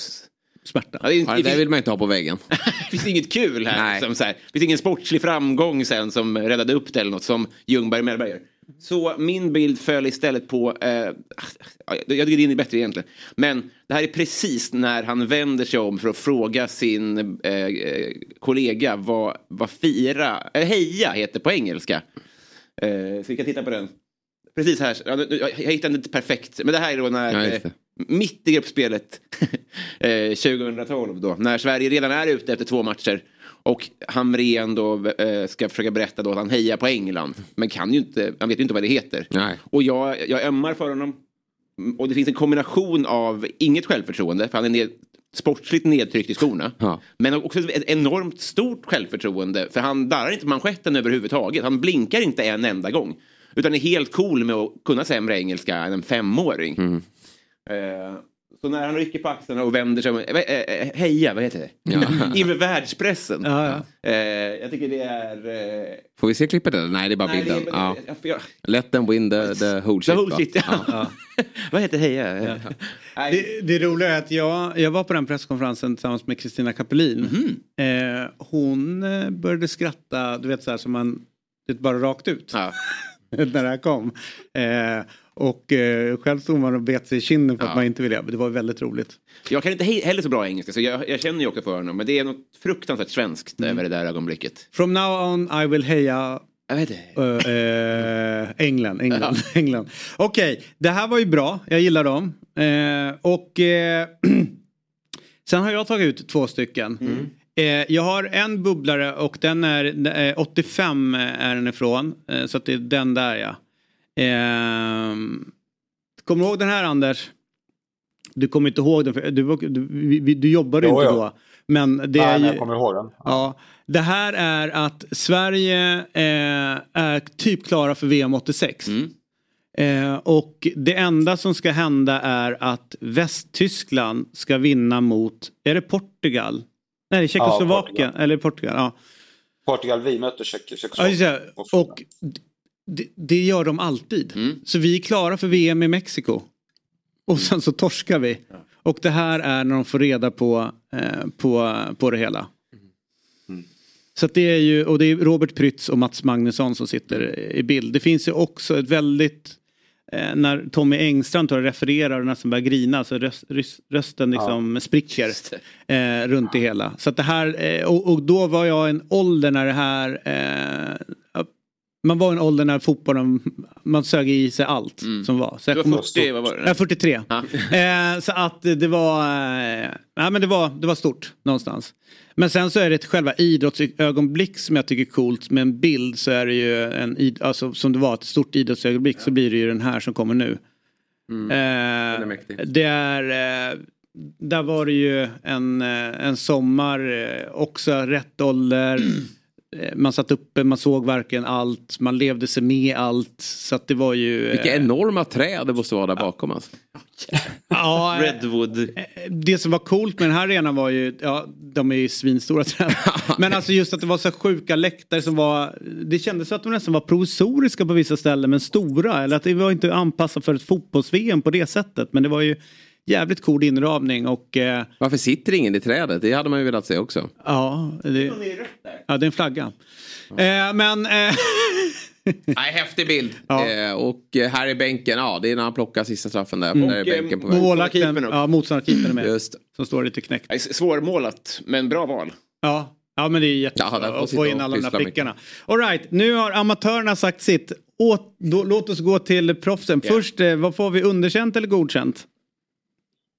Speaker 1: Smärta.
Speaker 2: Ja, det, inte-
Speaker 4: Ja,
Speaker 2: det
Speaker 4: det
Speaker 2: finns-
Speaker 4: vill man inte ha på väggen.
Speaker 2: det finns inget kul här.
Speaker 4: Nej.
Speaker 2: Som så här. Det finns ingen sportslig framgång sen som räddade upp det eller något som Ljungberg Mellberg gör. Så min bild föll istället på, eh, ja, jag tycker din är bättre egentligen, men det här är precis när han vänder sig om för att fråga sin eh, eh, kollega vad, vad fira, eh, heja heter på engelska. Eh, så vi kan titta på den. Precis här, jag, hittade inte perfekt, men det här är då när
Speaker 4: Ja,
Speaker 2: eh, mitt i gruppspelet eh, 2012 då, när Sverige redan är ute efter två matcher och Hamrén då eh, ska försöka berätta då att han hejar på England, men kan ju inte, han vet ju inte vad det heter.
Speaker 4: Nej.
Speaker 2: Och jag, jag ömmar för honom. Och det finns en kombination av inget självförtroende, för han är ned, sportsligt nedtryckt i skorna.
Speaker 4: Ja.
Speaker 2: Men också ett enormt stort självförtroende, för han darrar inte manschetten överhuvudtaget. Han blinkar inte en enda gång. Utan är helt cool med att kunna sämre engelska än en femåring.
Speaker 4: Mm.
Speaker 2: Eh, så när han rycker på axlarna och vänder sig eh, eh, eh, heja, vad heter det?
Speaker 4: Ja.
Speaker 2: Inför världspressen.
Speaker 1: Ja, ja.
Speaker 2: Jag tycker det är...
Speaker 4: Får vi se klippet eller? Nej, det är bara
Speaker 2: nej, det
Speaker 4: bilden.
Speaker 2: är-
Speaker 4: ja.
Speaker 2: jag-
Speaker 4: Let them win the, the whole
Speaker 2: The
Speaker 4: shit.
Speaker 2: whole
Speaker 4: va?
Speaker 2: shit, ja. Vad heter heja?
Speaker 1: Det, det roliga är att jag, jag var på den presskonferensen tillsammans med Kristina Kapelin. Eh, hon började skratta, du vet så här som man, det bara rakt ut. När det här kom. Eh, och eh, själv stod man och bet sig i kinden för
Speaker 2: Ja.
Speaker 1: att man inte ville. Det var väldigt roligt.
Speaker 2: Jag kan inte he- heller så bra engelska så jag, jag känner ju också för honom. Men det är något fruktansvärt svenskt över det där ögonblicket.
Speaker 1: From now on I will heja
Speaker 2: Jag vet inte.
Speaker 1: eh, eh, England. England, England. Okej, det här var ju bra. Jag gillar dem. Eh, och sen har jag tagit ut två stycken. Eh, jag har en bubblare och den är eh, 85 är den ifrån. Eh, så att det är den där ja. Eh, kommer du ihåg den här Anders? Du kommer inte ihåg den för du, du, du jobbade
Speaker 9: Jo,
Speaker 1: inte
Speaker 9: jo.
Speaker 1: då. Men det är
Speaker 9: Nej, men
Speaker 1: ju...
Speaker 9: jag kommer ihåg den.
Speaker 1: Ja, det här är att Sverige eh, är typ klara för VM 86.
Speaker 2: Mm.
Speaker 1: Eh, och det enda som ska hända är att Västtyskland ska vinna mot, är det Portugal? Nej, Tjeckoslovakien.
Speaker 9: Portugal.
Speaker 1: eller Portugal. Ja.
Speaker 9: Portugal, vi mötte
Speaker 1: Ja, just
Speaker 9: Tjeckoslovakien.
Speaker 1: det. och det, det gör de alltid.
Speaker 2: Mm.
Speaker 1: Så vi är klara för VM i Mexiko. Och sen så torskar vi. Och det här är när de får reda på, eh, på, på det hela. Så att det är ju, och det är Robert Prytz och Mats Magnusson som sitter i bild. Det finns ju också ett väldigt, eh, när Tommy Engstrand tar och refererar och nästan börjar grina så röst, röst, rösten liksom spricker eh, runt det hela. Så det här, eh, och, och då var jag en ålder när det här, eh, man var i en ålder när fotbollen, man sög i sig allt som var. Så
Speaker 2: Du
Speaker 1: jag
Speaker 2: var
Speaker 1: kommer-
Speaker 2: 40, vad var det?
Speaker 1: Ja, 43.
Speaker 2: Ja.
Speaker 1: Eh, så att det var, eh, ja, men det var, det var stort någonstans. Men sen så är det själva idrottsögonblick som jag tycker är coolt. Med en bild så är det ju en, alltså som det var ett stort idrottsögonblick så blir det ju den här som kommer nu.
Speaker 4: Mm.
Speaker 1: Eh,
Speaker 4: är mäktig.
Speaker 1: det är, eh, där var det ju en, eh, en sommar, eh, också rätt ålder. Eh, Man satt uppe, man såg verkligen allt, man levde sig med allt. Så att det var ju...
Speaker 4: Vilka
Speaker 1: eh,
Speaker 4: enorma träd det måste vara där bakom. Alltså.
Speaker 1: Ja, eh,
Speaker 2: Redwood.
Speaker 1: det som var coolt med den här arenan var ju, ja de är ju svinstora träd. Men alltså just att det var så sjuka läktare som var, det kändes att de nästan var provisoriska på vissa ställen men stora. Eller att det var inte anpassat för ett fotbolls-VM på det sättet. Men det var ju jävligt cool inramning och eh,
Speaker 4: Varför sitter ingen i trädet? Det hade man ju velat se också.
Speaker 1: ja, det, ja, det är en flagga. Eh, men eh,
Speaker 4: Nej, häftig bild.
Speaker 1: Ja.
Speaker 4: Eh, och eh, här i bänken, ja det är när han plockar sista straffen där.
Speaker 1: Mm.
Speaker 4: Där är
Speaker 2: Och,
Speaker 4: bänken
Speaker 2: eh,
Speaker 4: på
Speaker 2: också.
Speaker 1: ja motståndarkeepern är med.
Speaker 4: Just.
Speaker 1: Som står lite knäckt.
Speaker 2: Svårmålat, men bra val.
Speaker 1: Ja, ja men det är jättebra
Speaker 4: Ja, där
Speaker 1: att få in alla de här
Speaker 4: pyssla
Speaker 1: prickarna. All right, nu har amatörerna sagt sitt. Åt, då, låt oss gå till proffsen.
Speaker 2: Ja.
Speaker 1: Först, eh, vad får vi? Underkänt eller godkänt?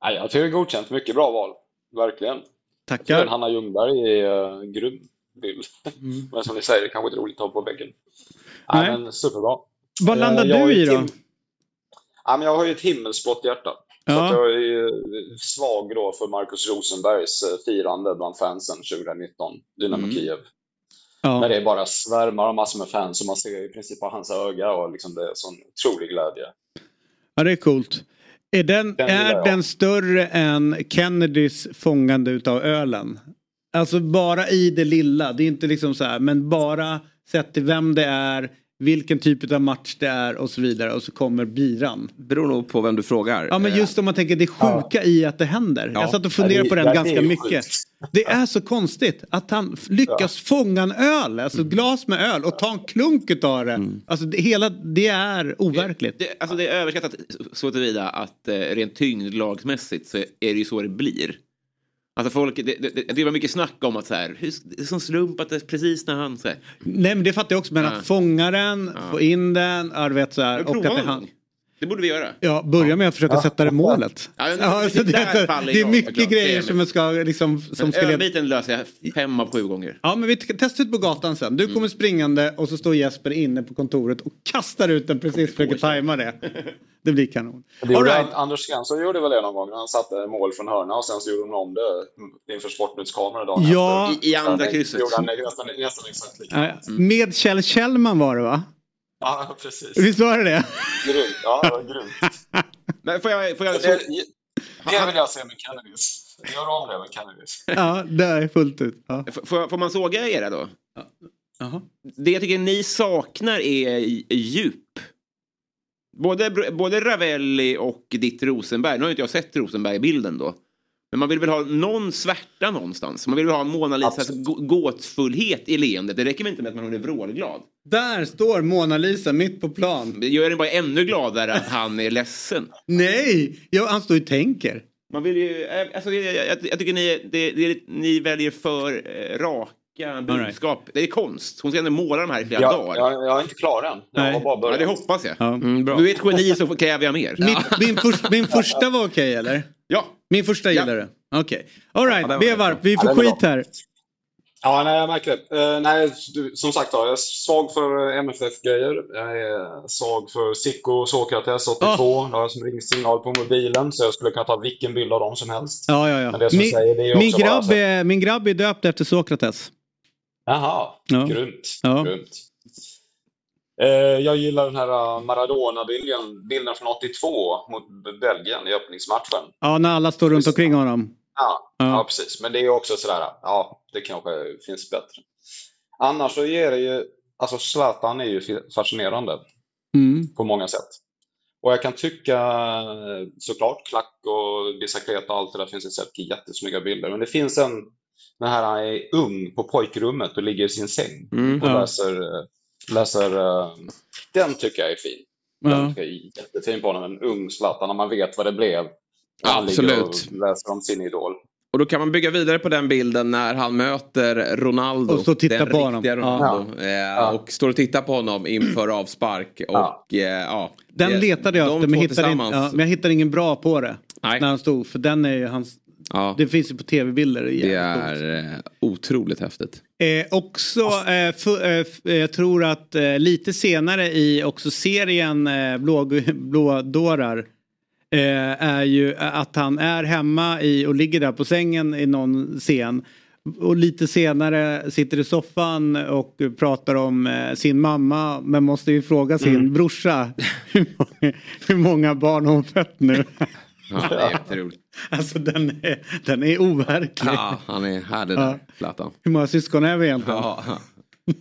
Speaker 9: Nej, jag tycker det är godkänt. Mycket bra val. Verkligen.
Speaker 1: Tackar.
Speaker 9: Hanna Ljungberg är uh, grym bild. Men som ni säger, det kanske inte är roligt att ha på väggen. Nej,
Speaker 1: Nej.
Speaker 9: men superbra.
Speaker 1: Vad
Speaker 9: Eh,
Speaker 1: landar
Speaker 9: jag
Speaker 1: du i då?
Speaker 9: him- Ja, men jag har ju ett himmelsblått hjärta. Så
Speaker 1: Ja.
Speaker 9: att jag är svag då för Markus Rosenbergs eh, firande bland fansen 2019, Dynamo
Speaker 1: Mm.
Speaker 9: Kiev. När det bara svärmar av massor med fans och man ser i princip bara hans öga och liksom det är sån otrolig glädje.
Speaker 1: Ja det är coolt. Är den,
Speaker 9: Den
Speaker 1: är
Speaker 9: jag.
Speaker 1: den större än Kennedys fångande utav ölen? Alltså bara i det lilla. Det är inte liksom så här men bara sett till vem det är, vilken typ av match det är och så vidare och så kommer biran.
Speaker 4: Beror nog på vem du frågar.
Speaker 1: Ja men just om man tänker det sjuka i att det händer.
Speaker 4: Ja.
Speaker 1: Jag satt och funderade
Speaker 4: Ja, det-
Speaker 1: på den
Speaker 4: ja, det
Speaker 1: ganska mycket. Det är så konstigt att han lyckas fånga en öl, alltså ett glas med öl och ta en klunk utav det. Alltså det, hela, det är overkligt.
Speaker 2: Det, alltså det är överskattat så tillvida att eh, rent tyngdlagsmässigt så är det ju så det blir. Alltså folk, det, det, det var mycket snack om att så här, hur, det är som slump att det är precis när han så här,
Speaker 1: Nej men det fattar jag också men
Speaker 2: Ja.
Speaker 1: att fånga den, få in den, ja, vet så här.
Speaker 2: Men
Speaker 1: Och att det, han.
Speaker 2: Det borde vi göra.
Speaker 1: ja, börja med att försöka sätta det målet.
Speaker 2: Ja, men-
Speaker 1: Ja, så det,
Speaker 2: faller
Speaker 1: det är
Speaker 2: jag,
Speaker 1: mycket
Speaker 2: såklart.
Speaker 1: grejer
Speaker 2: är
Speaker 1: som man ska liksom... Som ska leda-
Speaker 2: ölbiten löser jag fem av sju gånger.
Speaker 1: Ja men vi testar ut på gatan sen. Du kommer springande och så står Jesper inne på kontoret och kastar ut den precis försöker tajma det. Det blir kanon.
Speaker 9: Det gjorde
Speaker 1: right.
Speaker 9: Anders Svensson gjorde väl det någon gång när han satte mål från hörna och sen så gjorde de om det inför Sportnytts kamera dagen
Speaker 1: Ja.
Speaker 9: efter.
Speaker 2: I- i andra
Speaker 9: Ja,
Speaker 2: krysset.
Speaker 9: gjorde han nästan, nästan exakt likadant.
Speaker 1: Ja, Med Kjell Kjellman var det va?
Speaker 9: Ja, precis.
Speaker 1: Visst var det det?
Speaker 9: Grymt. Ja, det var grymt.
Speaker 2: Men får jag, får jag,
Speaker 9: Det, det vill jag se med Kennedys. Gör om det med Kennedys.
Speaker 1: Ja, det är fullt ut. Ja.
Speaker 2: Får, får man såga era då?
Speaker 1: Jaha.
Speaker 2: Det jag tycker ni saknar är i- djup. Både, både Ravelli och ditt Rosenberg. Nu har inte jag sett Rosenberg-bilden då. Men man vill väl ha någon svärta någonstans. Man vill väl ha Mona Lisas gå- gåtfullhet i leendet. Det räcker inte med att man är vrålglad.
Speaker 1: Där står Mona Lisa mitt på plan.
Speaker 2: Det gör en bara ännu gladare att han är ledsen.
Speaker 1: Nej, ja, han står och tänker.
Speaker 2: Man vill ju, eh, alltså, jag, jag, jag tycker ni, det, det, ni väljer för eh, raka budskap. Det är konst. Hon ska ändå måla de här i flera
Speaker 9: Jag,
Speaker 2: dagar.
Speaker 9: jag, jag är inte klar än. Jag
Speaker 1: Nej.
Speaker 9: har bara
Speaker 2: Ja, det hoppas jag.
Speaker 1: Ja.
Speaker 2: Mm, Du är ett geni så kräver jag mer.
Speaker 1: Mitt, min, förs- min första var okej eller?
Speaker 2: Ja.
Speaker 1: Min första
Speaker 2: Ja.
Speaker 1: gillar du? Okej. Alright,
Speaker 9: Ja, det var
Speaker 1: Vevarp, vi
Speaker 9: Ja,
Speaker 1: får
Speaker 9: var
Speaker 1: skit här.
Speaker 9: Ja, nej, jag märker det. Eh, nej, du, som sagt var, jag är svag för eh, MFF-grejer. Jag är svag för Sicko och Sokrates 82.
Speaker 1: Ah.
Speaker 9: Det har som ringsignal på mobilen, så jag skulle kunna ta vilken bild av dem som helst.
Speaker 1: Ja, ja, ja.
Speaker 9: Men det som
Speaker 1: Min,
Speaker 9: säger, det är
Speaker 1: min,
Speaker 9: också bara
Speaker 1: grabb är, min grabb är döpt efter Sokrates.
Speaker 9: Jaha,
Speaker 1: Ja.
Speaker 9: grymt.
Speaker 1: Ja.
Speaker 9: grymt. Eh, jag gillar den här eh, Maradona-bilden bilden från 82 mot Belgien i öppningsmatchen.
Speaker 1: Ja, när alla står runt omkring honom.
Speaker 9: Ja,
Speaker 1: Ja.
Speaker 9: ja. precis. Men det är också sådär, ja, det kanske finns bättre. Annars så ger det ju, alltså Zlatan är ju fascinerande
Speaker 1: Mm.
Speaker 9: på många sätt. Och jag kan tycka, eh, såklart, klack och bicicleta och allt det där finns det säkert jättesnygga bilder. Men det finns en, den här han är ung på pojkrummet och ligger i sin säng
Speaker 2: Mm.
Speaker 9: och
Speaker 1: Ja.
Speaker 9: läser, eh, läser eh, den tycker jag är fin.
Speaker 1: Ja.
Speaker 9: Den tycker jag är jättefin på honom, en ung Zlatan, när man vet vad det blev. Och han
Speaker 4: Absolut.
Speaker 9: och läser om sin idol.
Speaker 4: Och då kan man bygga vidare på den bilden när han möter Ronaldo.
Speaker 1: Och står och tittar på honom.
Speaker 4: Ronaldo. Eh, Och står och tittar på honom inför avspark. Och,
Speaker 9: Ja.
Speaker 4: eh, ja,
Speaker 1: Den
Speaker 4: det-
Speaker 1: letade jag
Speaker 4: de
Speaker 1: efter men hittade,
Speaker 4: tillsammans.
Speaker 1: ja, men jag hittade ingen bra på det.
Speaker 4: Nej.
Speaker 1: När han stod. För den är ju hans...
Speaker 4: Ja,
Speaker 1: Det finns ju på tv-bilder.
Speaker 4: det är eh, otroligt häftigt.
Speaker 1: Eh, också, eh, för, eh, eh, jag tror att eh, lite senare i också serien eh, Blå, Blådårar eh, är ju att han är hemma i och ligger där på sängen i någon scen. Och lite senare sitter i soffan och pratar om eh, sin mamma men måste ju fråga sin brorsa hur många, hur många barn hon fött nu.
Speaker 4: Ja, det är jätteroligt.
Speaker 1: alltså den är, den är overklig.
Speaker 4: Ja, han är härlig
Speaker 1: Ja.
Speaker 4: där, Zlatan.
Speaker 1: Hur många syskon är vi egentligen?
Speaker 4: Ja.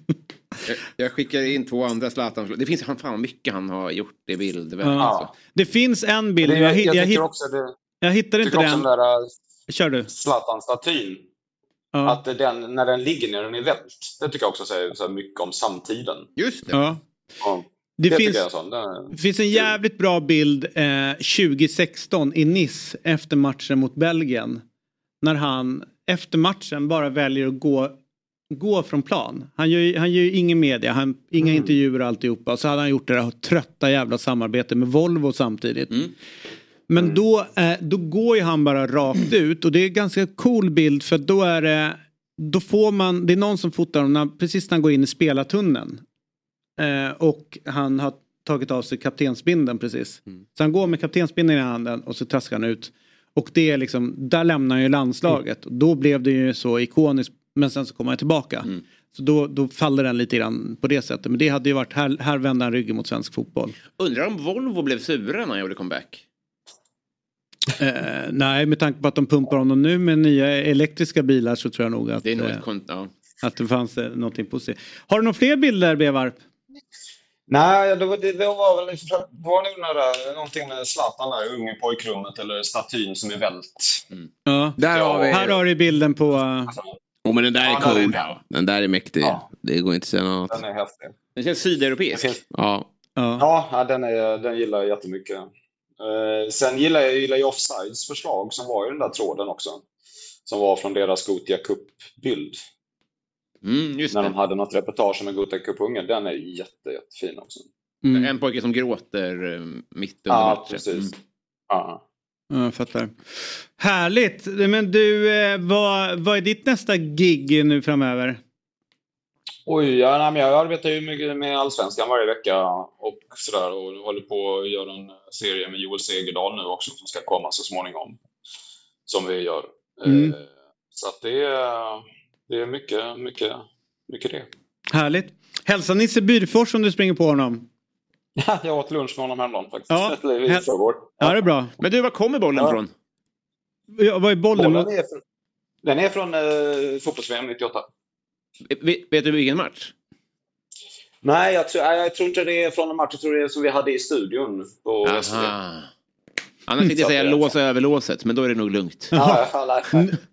Speaker 2: Jag, jag skickar in två andra Zlatan. Det finns han fan mycket han har gjort i bild.
Speaker 1: Ja.
Speaker 2: Alltså.
Speaker 1: Det finns en bild,
Speaker 9: Det,
Speaker 1: jag,
Speaker 9: jag, jag,
Speaker 1: jag, hitt-
Speaker 9: också det,
Speaker 1: jag hittar inte
Speaker 9: tycker också
Speaker 1: den.
Speaker 9: den där äh,
Speaker 1: Kör du.
Speaker 9: Zlatan-statyn,
Speaker 1: Ja.
Speaker 9: att den, när den ligger ner den är vält, det tycker jag också säger så mycket om samtiden.
Speaker 2: Just det.
Speaker 1: Ja. Det, finns, det finns en jävligt bra bild eh, 2016 i Nice efter matchen mot Belgien. När han efter matchen bara väljer att gå, gå från plan. Han gör, ju- han gör ju ingen media, han, inga intervjuer och alltihopa. Så hade han gjort det där trötta jävla samarbetet med Volvo samtidigt. Men då, eh, då går ju han bara rakt ut och det är en ganska cool bild för då är det då får man, det är någon som fotar honom precis när han går in i spelartunneln. Eh, och han har tagit av sig kaptensbindeln precis. Så han går med kaptensbindeln i handen och så traskar han ut. Och det är liksom, där lämnar han ju landslaget. Och då blev det ju så ikoniskt Men sen så kommer han tillbaka.
Speaker 2: Mm.
Speaker 1: Så då, då faller den lite grann på det sättet. Men det hade ju varit, här, här vände han ryggen mot svensk fotboll.
Speaker 2: Undrar om Volvo blev sura när han gjorde comeback?
Speaker 1: Eh, nej, med tanke på att de pumpar honom nu med nya elektriska bilar så tror jag nog att,
Speaker 2: Det är nog
Speaker 1: eh,
Speaker 2: ja.
Speaker 1: att det fanns eh, någonting positivt. Har du några fler bilder, Bevarp?
Speaker 9: Nej, det var, det, det var väl det var nog några, någonting med Zlatan där, unge i pojkrummet eller statyn som är vält.
Speaker 1: Ja.
Speaker 4: Där har vi...
Speaker 1: Här har du bilden på... eh,
Speaker 4: Oh, men den där är
Speaker 9: Ja, den är
Speaker 4: cool.
Speaker 9: bra.
Speaker 4: Den där är mäktig.
Speaker 9: Ja.
Speaker 4: Det går inte att säga något annat.
Speaker 9: Den är häftig.
Speaker 2: Den känns sydeuropeisk.
Speaker 9: Det finns-
Speaker 4: Ja.
Speaker 1: ja.
Speaker 9: Ja, ja, den, är, den gillar jag jättemycket. Eh, sen gillar jag, gillar jag Offsides förslag som var i den där tråden också. Som var från deras Gotia Cup-bild.
Speaker 2: Mm, just
Speaker 9: När
Speaker 2: det.
Speaker 9: de hade något reportage om en Gotia Cup-unge. Den är jätte, jättefin också.
Speaker 1: Mm.
Speaker 2: En pojke som gråter eh, mitt under
Speaker 9: Ja,
Speaker 2: matchen.
Speaker 9: precis.
Speaker 2: Mm.
Speaker 9: Ja.
Speaker 1: Ja, jag fattar. Härligt! Men du, eh, vad, vad är ditt nästa gig nu framöver?
Speaker 9: Oj, ja, nej, men jag arbetar ju mycket med Allsvenskan varje vecka och sådär och håller på att göra en serie med Joel Segerdahl nu också som ska komma så småningom. Som vi gör.
Speaker 1: Mm.
Speaker 9: Eh, Så att det är, det är mycket, mycket, mycket det.
Speaker 1: Härligt. Hälsa Nisse Byrfors om du springer på honom.
Speaker 9: Jag åt lunch med honom häromdagen faktiskt.
Speaker 1: Ja,
Speaker 9: Eller i
Speaker 1: hä-
Speaker 9: förrgår.
Speaker 1: Ja, det är bra.
Speaker 2: Men du, var kommer bollen
Speaker 9: Ja.
Speaker 2: från?
Speaker 1: Ja, vad är bollen?
Speaker 9: Bollen är från, den är från eh, fotbolls-VM 98.
Speaker 2: Vet, vet du vilken match?
Speaker 9: Nej jag, tror, nej, jag tror inte det är från en match. Jag tror det är som vi hade i studion på.
Speaker 2: Aha. Annars tänkte jag säga lås överlåset, men då är det nog lugnt.
Speaker 9: Ja,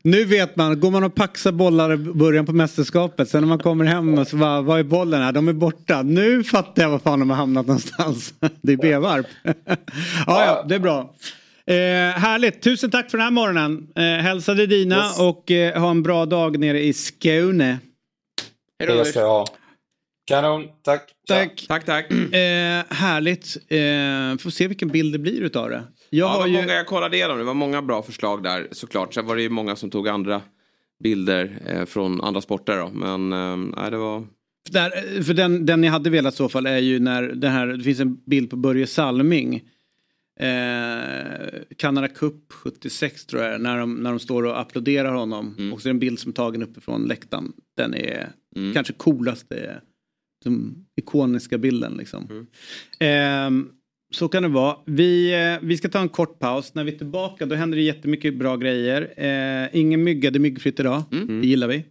Speaker 1: Nu vet man, går man och paxar bollar i början på mästerskapet, sen när man kommer hem och så bara, var är bollen? här? De är borta. Nu fattar jag var fan de har hamnat någonstans. Det är Bevarp. ja, ja, det är bra. Eh, härligt, tusen tack för den här morgonen. Eh, hälsa dig dina
Speaker 9: Yes.
Speaker 1: och eh, ha en bra dag nere i Skåne.
Speaker 2: Hej då,
Speaker 9: Det ska jag ha. Kanon, tack.
Speaker 1: Tack.
Speaker 4: Tack, tack.
Speaker 1: Eh, härligt. Eh, får se vilken bild det blir utav det. Jag
Speaker 4: Ja,
Speaker 1: har ju...
Speaker 4: många, jag kollade igenom, det var många bra förslag där såklart. Sen var det ju många som tog andra bilder eh, från andra sporter då. Men eh, nej, det var...
Speaker 1: Där, för den, den jag hade velat i så fall är ju när det här, det finns en bild på Börje Salming. Eh, Canada Cup 76 tror jag när de, när de står och applåderar honom. Och så är det en bild som är tagen uppifrån läktaren. Den är kanske coolaste, den ikoniska bilden liksom. Eh, så kan det vara. Vi, eh, vi ska ta en kort paus. När vi är tillbaka då händer det jättemycket bra grejer. Eh, ingen mygga, det är myggfritt idag. Det gillar vi.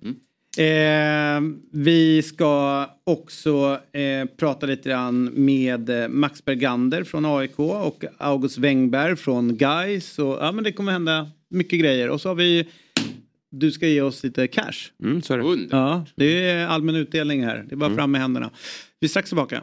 Speaker 1: Eh, vi ska också eh, prata lite grann med eh, Max Bergander från AIK och August Wengberg från Gais. Och, ja, men det kommer hända mycket grejer. Och så har vi du ska ge oss lite cash.
Speaker 4: Mm, så är det.
Speaker 2: Under.
Speaker 1: Ja, det är allmän utdelning här. Det är bara fram med händerna. Vi är strax tillbaka.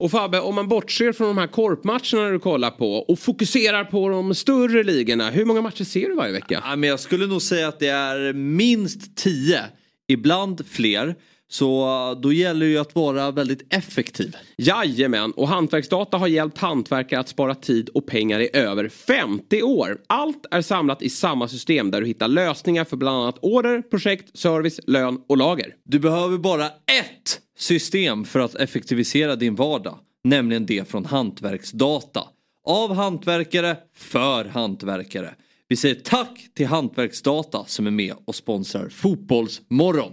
Speaker 2: Och Fabbe, om man bortser från de här korpmatcherna du kollar på och fokuserar på de större ligorna. Hur många matcher ser du varje vecka?
Speaker 10: Ja, men jag skulle nog säga att det är minst tio, ibland fler. Så då gäller det ju att vara väldigt effektiv.
Speaker 2: Jajamän, och Hantverksdata har hjälpt hantverkare att spara tid och pengar i över 50 år. Allt är samlat i samma system där du hittar lösningar för bland annat order, projekt, service, lön och lager.
Speaker 10: Du behöver bara ett system för att effektivisera din vardag. Nämligen det från Hantverksdata. Av hantverkare, för hantverkare. Vi säger tack till Hantverksdata som är med och sponsrar Fotbollsmorgon.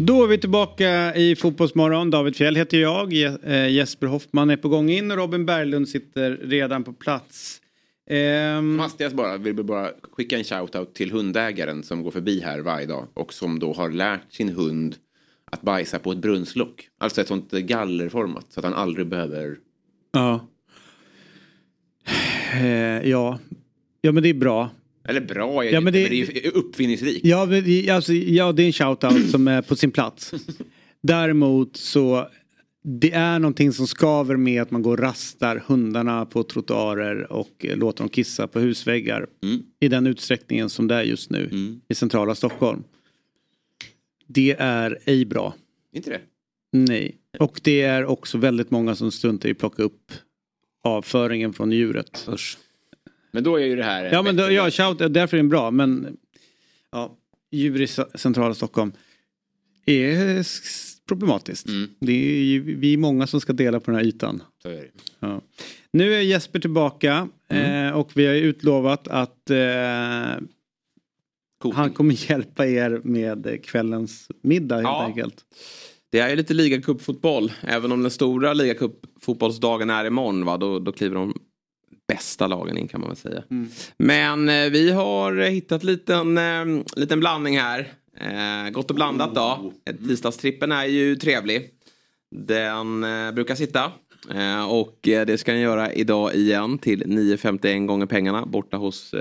Speaker 1: Då är vi tillbaka i Fotbollsmorgon. David Fjell heter jag. Eh, Jesper Hoffman är på gång in och Robin Berglund sitter redan på plats. Ehm,
Speaker 2: Hastigast bara, vill vi bara skicka en shoutout till hundägaren som går förbi här varje dag och som då har lärt sin hund att bajsa på ett brunnslock. Alltså ett sånt gallerformat så att han aldrig behöver...
Speaker 1: Ja. Eh, ja. ja, men det är bra.
Speaker 2: Eller bra, jag
Speaker 1: Ja, men det-
Speaker 2: men det är ju uppfinningsrikt.
Speaker 1: Ja, men, alltså, ja, det är en shoutout som är på sin plats. Däremot så det är någonting som skaver med att man går och rastar hundarna på trottoarer och låter dem kissa på husväggar. I den utsträckningen som det är just nu i centrala Stockholm. Det är ej bra.
Speaker 2: Inte det?
Speaker 1: Nej. Och det är också väldigt många som struntar i att plocka upp avföringen från djuret.
Speaker 2: Men då är ju det här...
Speaker 1: Ja men då, ja, shout, därför är den bra men ja, djur i centrala Stockholm är problematiskt. Det är ju, vi är många som ska dela på den här ytan.
Speaker 2: Är.
Speaker 1: Ja. Nu är Jesper tillbaka eh, och vi har utlovat att eh, han kommer hjälpa er med kvällens middag helt
Speaker 4: Ja.
Speaker 1: enkelt.
Speaker 4: Det är lite ligacupfotboll. Även om den stora ligacupfotbollsdagen är imorgon va? Då, då kliver de bästa lagen in kan man väl säga. Men eh, vi har hittat liten, eh, liten blandning här. Eh, gott och blandat då. Eh, Tisdagstrippen är ju trevlig. Den eh, brukar sitta. Eh, och eh, det ska den göra idag igen till 9,51 gånger pengarna borta hos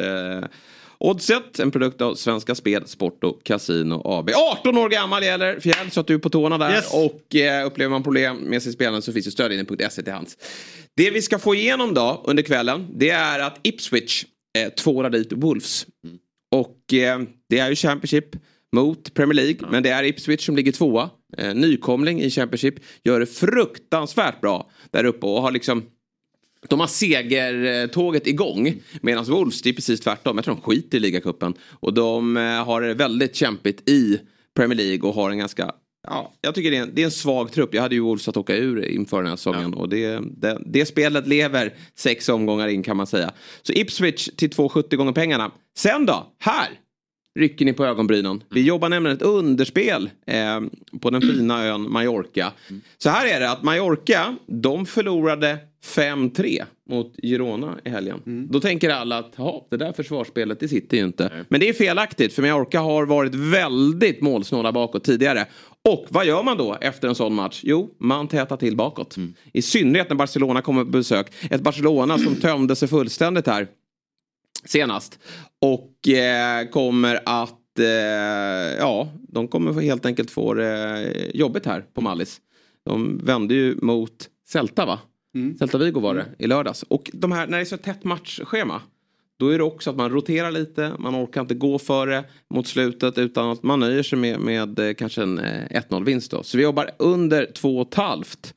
Speaker 4: Oddset, en produkt av Svenska Spel, Sport och Casino AB. 18 år gammal gäller Fjäll, så att du är på tårna där. Och eh, upplever man problem med sitt spelande så finns ju stödlinjen.se till hands. Det vi ska få igenom då under kvällen, det är att Ipswich eh, tvålar dit Wolves. Och eh, det är ju Championship mot Premier League. Men det är Ipswich som ligger tvåa. Eh, nykomling i Championship. Gör det fruktansvärt bra där uppe och har liksom de har segertåget igång. Medan Wolves, det är precis tvärtom. Jag tror de skiter i ligacupen. Och de eh, har det väldigt kämpigt i Premier League och har en ganska Ja, jag tycker det är, en, det är en svag trupp. Jag hade ju Wolves att åka ur inför den här säsongen. Och det, det, det spelet lever sex omgångar in kan man säga. Så Ipswich till 2,70 gånger pengarna. Sen då, här rycker ni på ögonbrynen. Vi jobbar nämligen ett underspel eh, på den fina ön Mallorca. Så här är det att Mallorca, de förlorade 5-3 mot Girona i helgen. Då tänker alla att ja, det där försvarsspelet det sitter ju inte. Men det är felaktigt för Mallorca har varit väldigt målsnåla bakåt tidigare. Och vad gör man då efter en sån match? Jo, man tätar till bakåt. I synnerhet när Barcelona kommer på besök. Ett Barcelona som tömde sig fullständigt här senast. Och eh, kommer att, eh, ja, de kommer helt enkelt få det jobbigt här på Mallis. De vände ju mot Celta va? Celta Vigo var det i lördags. Och de här, när det är så tätt matchschema. Då är det också att man roterar lite, man orkar inte gå före mot slutet utan att man nöjer sig med, med eh, kanske en eh, 1-0 vinst då. Så vi jobbar under 2,5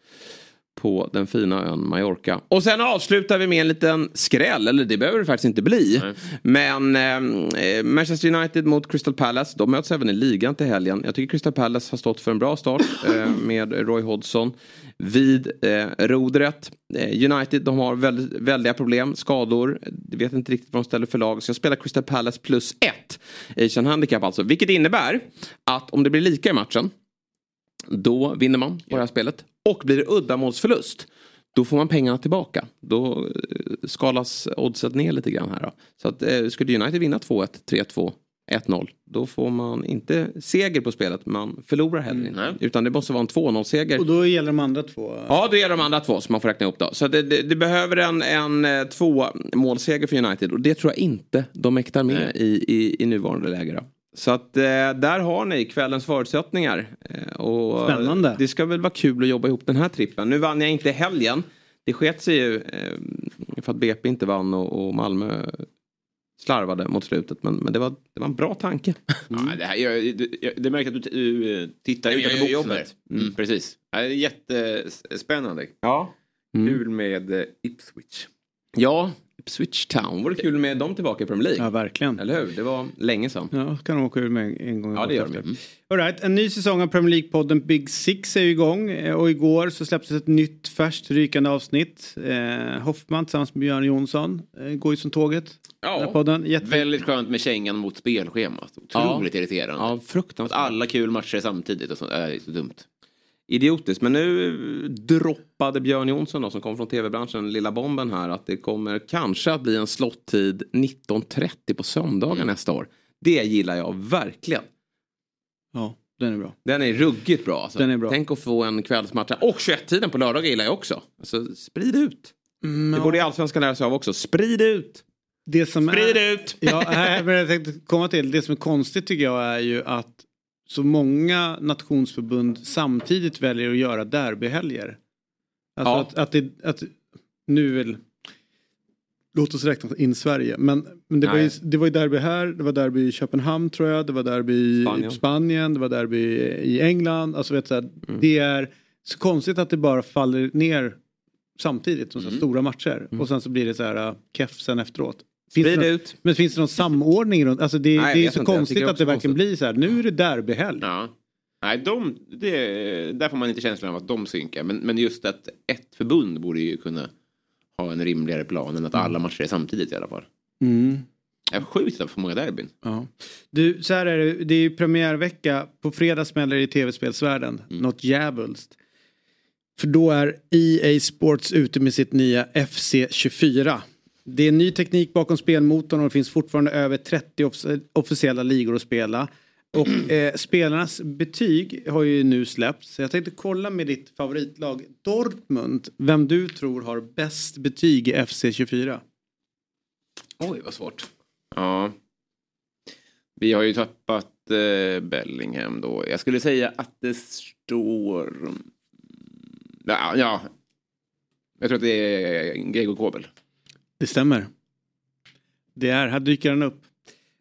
Speaker 4: på den fina ön Mallorca. Och sen avslutar vi med en liten skräll, eller det behöver det faktiskt inte bli. Men eh, Manchester United mot Crystal Palace, de möts även i ligan till helgen. Jag tycker Crystal Palace har stått för en bra start eh, med Roy Hodgson vid eh, rodret. Eh, United, de har väldigt, väldiga problem, skador. Jag vet inte riktigt vad de ställer för lag. Så jag spelar Crystal Palace plus ett. Asian Handicap alltså. Vilket innebär att om det blir lika i matchen då vinner man på det här spelet. Och blir det uddamålsförlust. Då får man pengarna tillbaka. Då eh, skalas oddset ner lite grann här. Då. Så att, eh, skulle United vinna 2-1, 3-2, 1-0. Då får man inte seger på spelet. Man förlorar heller inte. Utan det måste vara en 2-0 seger.
Speaker 1: Och då gäller de andra två.
Speaker 4: Ja, då det de andra två som man får räkna ihop då. Så det, det, det behöver en, en eh, två målseger för United och det tror jag inte de mäktar med i, i, i nuvarande läge. Då. Så att eh, där har ni kvällens förutsättningar. Eh, och
Speaker 1: Spännande.
Speaker 4: Det ska väl vara kul att jobba ihop den här trippen. Nu vann jag inte helgen. Det sket sig ju eh, för att BP inte vann och, och Malmö slarvade mot slutet. Men, men det, var, det var en bra tanke.
Speaker 2: Ja, det, här, jag, det, det märker att du, du eh, tittar utanför boxen.
Speaker 4: jobbet.
Speaker 2: Mm. Precis. Ja, det är jättespännande.
Speaker 4: Ja.
Speaker 2: Kul med eh, Ipswich.
Speaker 4: Ja, Ipswich Town. Var det kul med dem tillbaka i Premier League?
Speaker 1: Ja, verkligen.
Speaker 4: Eller hur? Det var länge sedan.
Speaker 1: Ja, kan de åka ur med en gång.
Speaker 4: Ja, det gör de. Mm.
Speaker 1: All right, en ny säsong av Premier League-podden Big Six är igång eh, och igår så släpptes ett nytt färskt rykande avsnitt. Eh, Hoffman tillsammans med Björn Jonsson eh, går ju som tåget.
Speaker 2: Ja,
Speaker 1: podden. Jätte...
Speaker 2: väldigt skönt med kängan mot spelschemat. Otroligt irriterande.
Speaker 4: Ja, fruktansvärt.
Speaker 2: Att alla kul matcher samtidigt och sånt. Det är så dumt.
Speaker 4: Idiotiskt. Men nu droppade Björn Jonsson då, som kom från tv-branschen, lilla bomben här, att det kommer kanske att bli en slottid 19.30 på söndagar
Speaker 2: Mm.
Speaker 4: nästa år. Det gillar jag verkligen.
Speaker 1: Ja, den är bra.
Speaker 4: Den är ruggigt bra. Alltså.
Speaker 1: Den är bra.
Speaker 4: Tänk att få en kvällsmatch. Och 21-tiden på lördagar gillar jag också. Alltså, sprid ut.
Speaker 1: Mm,
Speaker 4: det borde Allsvenskan lära sig av också. Sprid ut.
Speaker 1: Det som
Speaker 4: Sprid
Speaker 1: är,
Speaker 4: ut!
Speaker 1: Ja, men jag tänkte komma till. Det som är konstigt tycker jag är ju att så många nationsförbund samtidigt väljer att göra derbyhelger. Alltså
Speaker 4: Ja.
Speaker 1: att, att, det, att nu väl Låt oss räkna in Sverige. Men, men det, var ju, det var ju derby här, det var derby i Köpenhamn tror jag, det var derby i
Speaker 4: Spanien.
Speaker 1: Spanien, det var derby i England. Alltså vet du,
Speaker 4: Mm.
Speaker 1: Det är så konstigt att det bara faller ner samtidigt som
Speaker 4: Mm.
Speaker 1: stora matcher. Och sen så blir det så här uh, keff sen efteråt. Finns
Speaker 4: Sprid
Speaker 1: någon,
Speaker 4: ut.
Speaker 1: Men finns det någon samordning runt? Alltså det,
Speaker 4: Nej, jag
Speaker 1: det är så
Speaker 4: inte. Jag
Speaker 1: konstigt att det verkligen blir så här. Nu är det derbyhelg.
Speaker 2: Ja. Nej, de, det, där får man inte känslan av att de synkar. Men, men just att ett förbund borde ju kunna ha en rimligare plan än att alla matcher är samtidigt i alla fall.
Speaker 1: Mm.
Speaker 2: Det är sjukt för många derbyn.
Speaker 1: Ja. Du, så här är det. Det är ju premiärvecka. På fredag smäller det i tv-spelsvärlden.
Speaker 2: Mm.
Speaker 1: Något djävulskt. För då är EA Sports ute med sitt nya FC24. Det är ny teknik bakom spelmotorn och det finns fortfarande över 30 offic- officiella ligor att spela. Och eh, spelarnas betyg har ju nu släppts. Så jag tänkte kolla med ditt favoritlag Dortmund. Vem du tror har bäst betyg i FC24.
Speaker 2: Oj, vad svårt. Ja. Vi har ju tappat eh, Bellingham då. Jag skulle säga att det står... Ja, ja. Jag tror att det är Gregor Kobel.
Speaker 1: Det stämmer. Det är, här dyker han upp.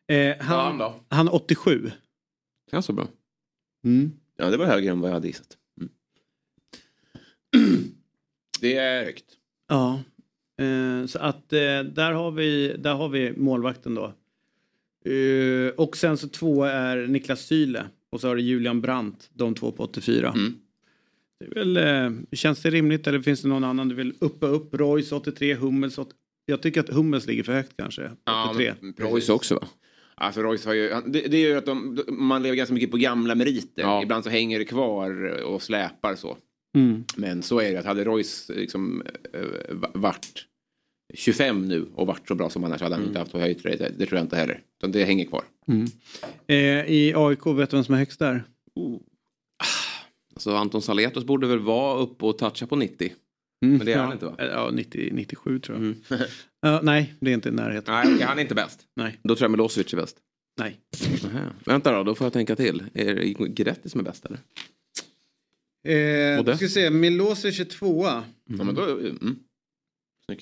Speaker 1: Eh, han,
Speaker 2: då?
Speaker 1: han är 87.
Speaker 4: Ja, så bra.
Speaker 1: Mm.
Speaker 2: Ja, det var högre än vad jag hade gissat. Mm. Det är högt.
Speaker 1: Ja. Eh, så att eh, där, har vi, där har vi målvakten då. Eh, och sen så två är Niklas Syle. Och så har du Julian Brandt. De två på 84.
Speaker 2: Mm.
Speaker 1: Det är väl, eh, känns det rimligt eller finns det någon annan du vill uppa upp? Royce 83, Hummels 80. Jag tycker att Hummels ligger för högt kanske. 83.
Speaker 2: men
Speaker 4: Royce också va?
Speaker 2: Alltså Royce har ju, det, det gör ju att de, man lever ganska mycket på gamla meriter.
Speaker 4: Ja.
Speaker 2: Ibland så hänger det kvar och släpar så.
Speaker 1: Mm.
Speaker 2: Men så är det att hade Royce liksom eh, va- varit 25 nu och varit så bra som annars hade han inte haft höjt det. Det tror jag inte heller. Utan det hänger kvar.
Speaker 1: Mm. Eh, I AIK, vet du vem som är högst där?
Speaker 4: Alltså Anton Saletos borde väl vara uppe och toucha på 90.
Speaker 1: Mm,
Speaker 4: Men det är
Speaker 1: ja.
Speaker 4: han inte va?
Speaker 1: Ja, 90, 97 tror jag. Ja, nej, det är inte i närheten.
Speaker 4: Nej, han är inte bäst.
Speaker 1: Nej.
Speaker 4: Då tror jag Milosevic är bäst.
Speaker 1: Nej.
Speaker 4: Nähä. Vänta då, då får jag tänka till. Är det Gretti som är bäst eller?
Speaker 1: Eh, du ska se, Milosevic är tvåa.
Speaker 2: Ja, men då, mm.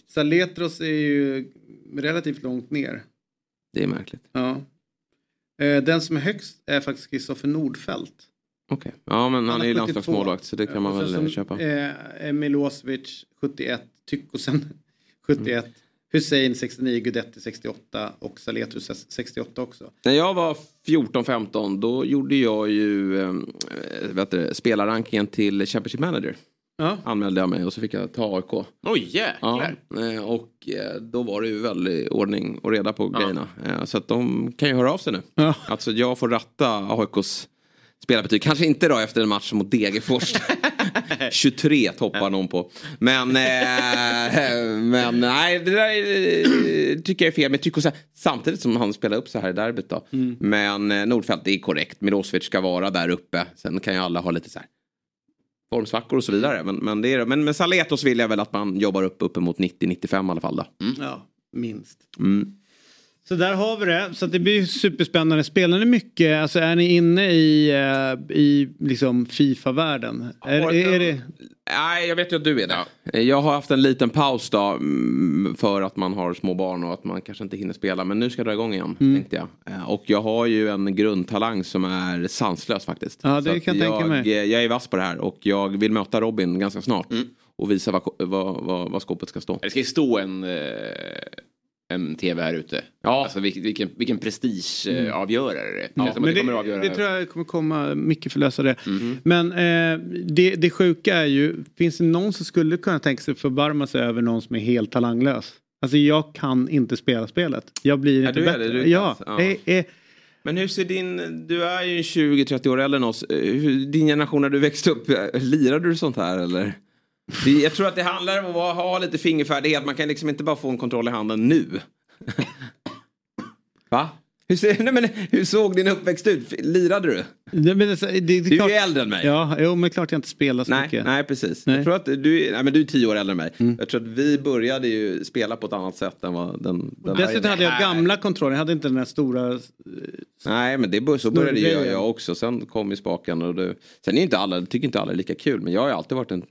Speaker 1: Saletros är ju relativt långt ner.
Speaker 4: Det är märkligt.
Speaker 1: Ja. Eh, den som är högst är faktiskt Kristoffer Nordfeldt.
Speaker 4: Okej. Ja men han,
Speaker 1: har
Speaker 4: är ju
Speaker 1: 72.
Speaker 4: landslagsmålvakt så det kan man väl
Speaker 1: så,
Speaker 4: köpa.
Speaker 1: Eh, Milosevic 71, Tykosen 71, Hussein 69, Guidetti 68 och Saletros 68 också.
Speaker 4: När jag var 14-15 då gjorde jag ju eh, vet du, spelarrankingen till Championship Manager.
Speaker 1: Ja.
Speaker 4: Anmälde jag mig och så fick jag ta AIK.
Speaker 2: Oj jäklar.
Speaker 4: Ja, eh, och eh, då var det ju väldigt ordning och reda på grejerna. Eh, Så att de kan ju höra av sig nu.
Speaker 1: Ja.
Speaker 4: Alltså jag får ratta AIKs spelarbetyg. Kanske inte då efter en match mot Degerfors. 23 toppar någon på. Men, eh, men nej, det där är, tycker jag är fel. Men tycker så här, samtidigt som han spelar upp så här i derbyt då. Men eh, Nordfeldt det är korrekt. Milosevic ska vara där uppe. Sen kan ju alla ha lite så här formsvackor och så vidare. Men, men, det är, men med Saletos vill jag väl att man jobbar upp uppemot 90-95 i alla fall då.
Speaker 1: Ja, minst.
Speaker 4: Mm.
Speaker 1: Så där har vi det. Så det blir superspännande. Spelar ni mycket? Alltså är ni inne i, eh, i liksom Fifa-världen? Är, är det...
Speaker 4: Nej, jag vet ju att du är det. Jag har haft en liten paus då mm, för att man har små barn och att man kanske inte hinner spela. Men nu ska jag dra igång igen,
Speaker 1: Mm.
Speaker 4: tänkte jag. Eh, Och jag har ju en grundtalang som är sanslös faktiskt.
Speaker 1: Ja, det
Speaker 4: Så
Speaker 1: kan jag tänka mig.
Speaker 4: eh, Jag är vass på det här och jag vill möta Robin ganska snart. Och visa vad, vad, vad, vad skåpet ska stå.
Speaker 2: Det ska ju stå en, eh, en tv här ute.
Speaker 4: Ja.
Speaker 2: Alltså vilken, vilken, vilken prestigeavgörare det är.
Speaker 1: Ja, men det,
Speaker 2: kommer att avgöra-
Speaker 1: det tror jag kommer komma mycket för att lösa det.
Speaker 4: Mm.
Speaker 1: Men eh, det, det sjuka är ju, finns det någon som skulle kunna tänka sig förbarma sig över någon som är helt talanglös? Alltså jag kan inte spela spelet. Jag blir
Speaker 4: Ja,
Speaker 1: inte
Speaker 4: du är
Speaker 1: bättre.
Speaker 4: det, du är
Speaker 1: ja,
Speaker 4: kass. Ja.
Speaker 1: Är, är,
Speaker 4: Men hur ser din, du är ju 20-30 år äldre än oss. Eh, Din generation när du växte upp, eh, lirade du sånt här eller? Jag tror att det handlar om att ha lite fingerfärdighet. Man kan liksom inte bara få en kontroll i handen nu. Va? Hur, ser, nej men, hur såg din uppväxt ut? Lirade du?
Speaker 1: Det, men det, det, det,
Speaker 4: Du är ju äldre än mig.
Speaker 1: Ja, jo, men klart jag inte spelar så
Speaker 4: Nej,
Speaker 1: mycket.
Speaker 4: nej precis.
Speaker 1: Nej.
Speaker 4: Jag tror att du, nej, men du är tio år äldre än mig.
Speaker 1: Mm.
Speaker 4: Jag tror att vi började ju spela på ett annat sätt än vad den... den
Speaker 1: Dessutom hade jag gamla kontroller, jag hade inte den här stora...
Speaker 4: Nej men det, bör- så började jag, jag också. Sen kom ju spaken och du... Sen är inte alla, tycker inte alla är lika kul. Men jag har ju alltid varit en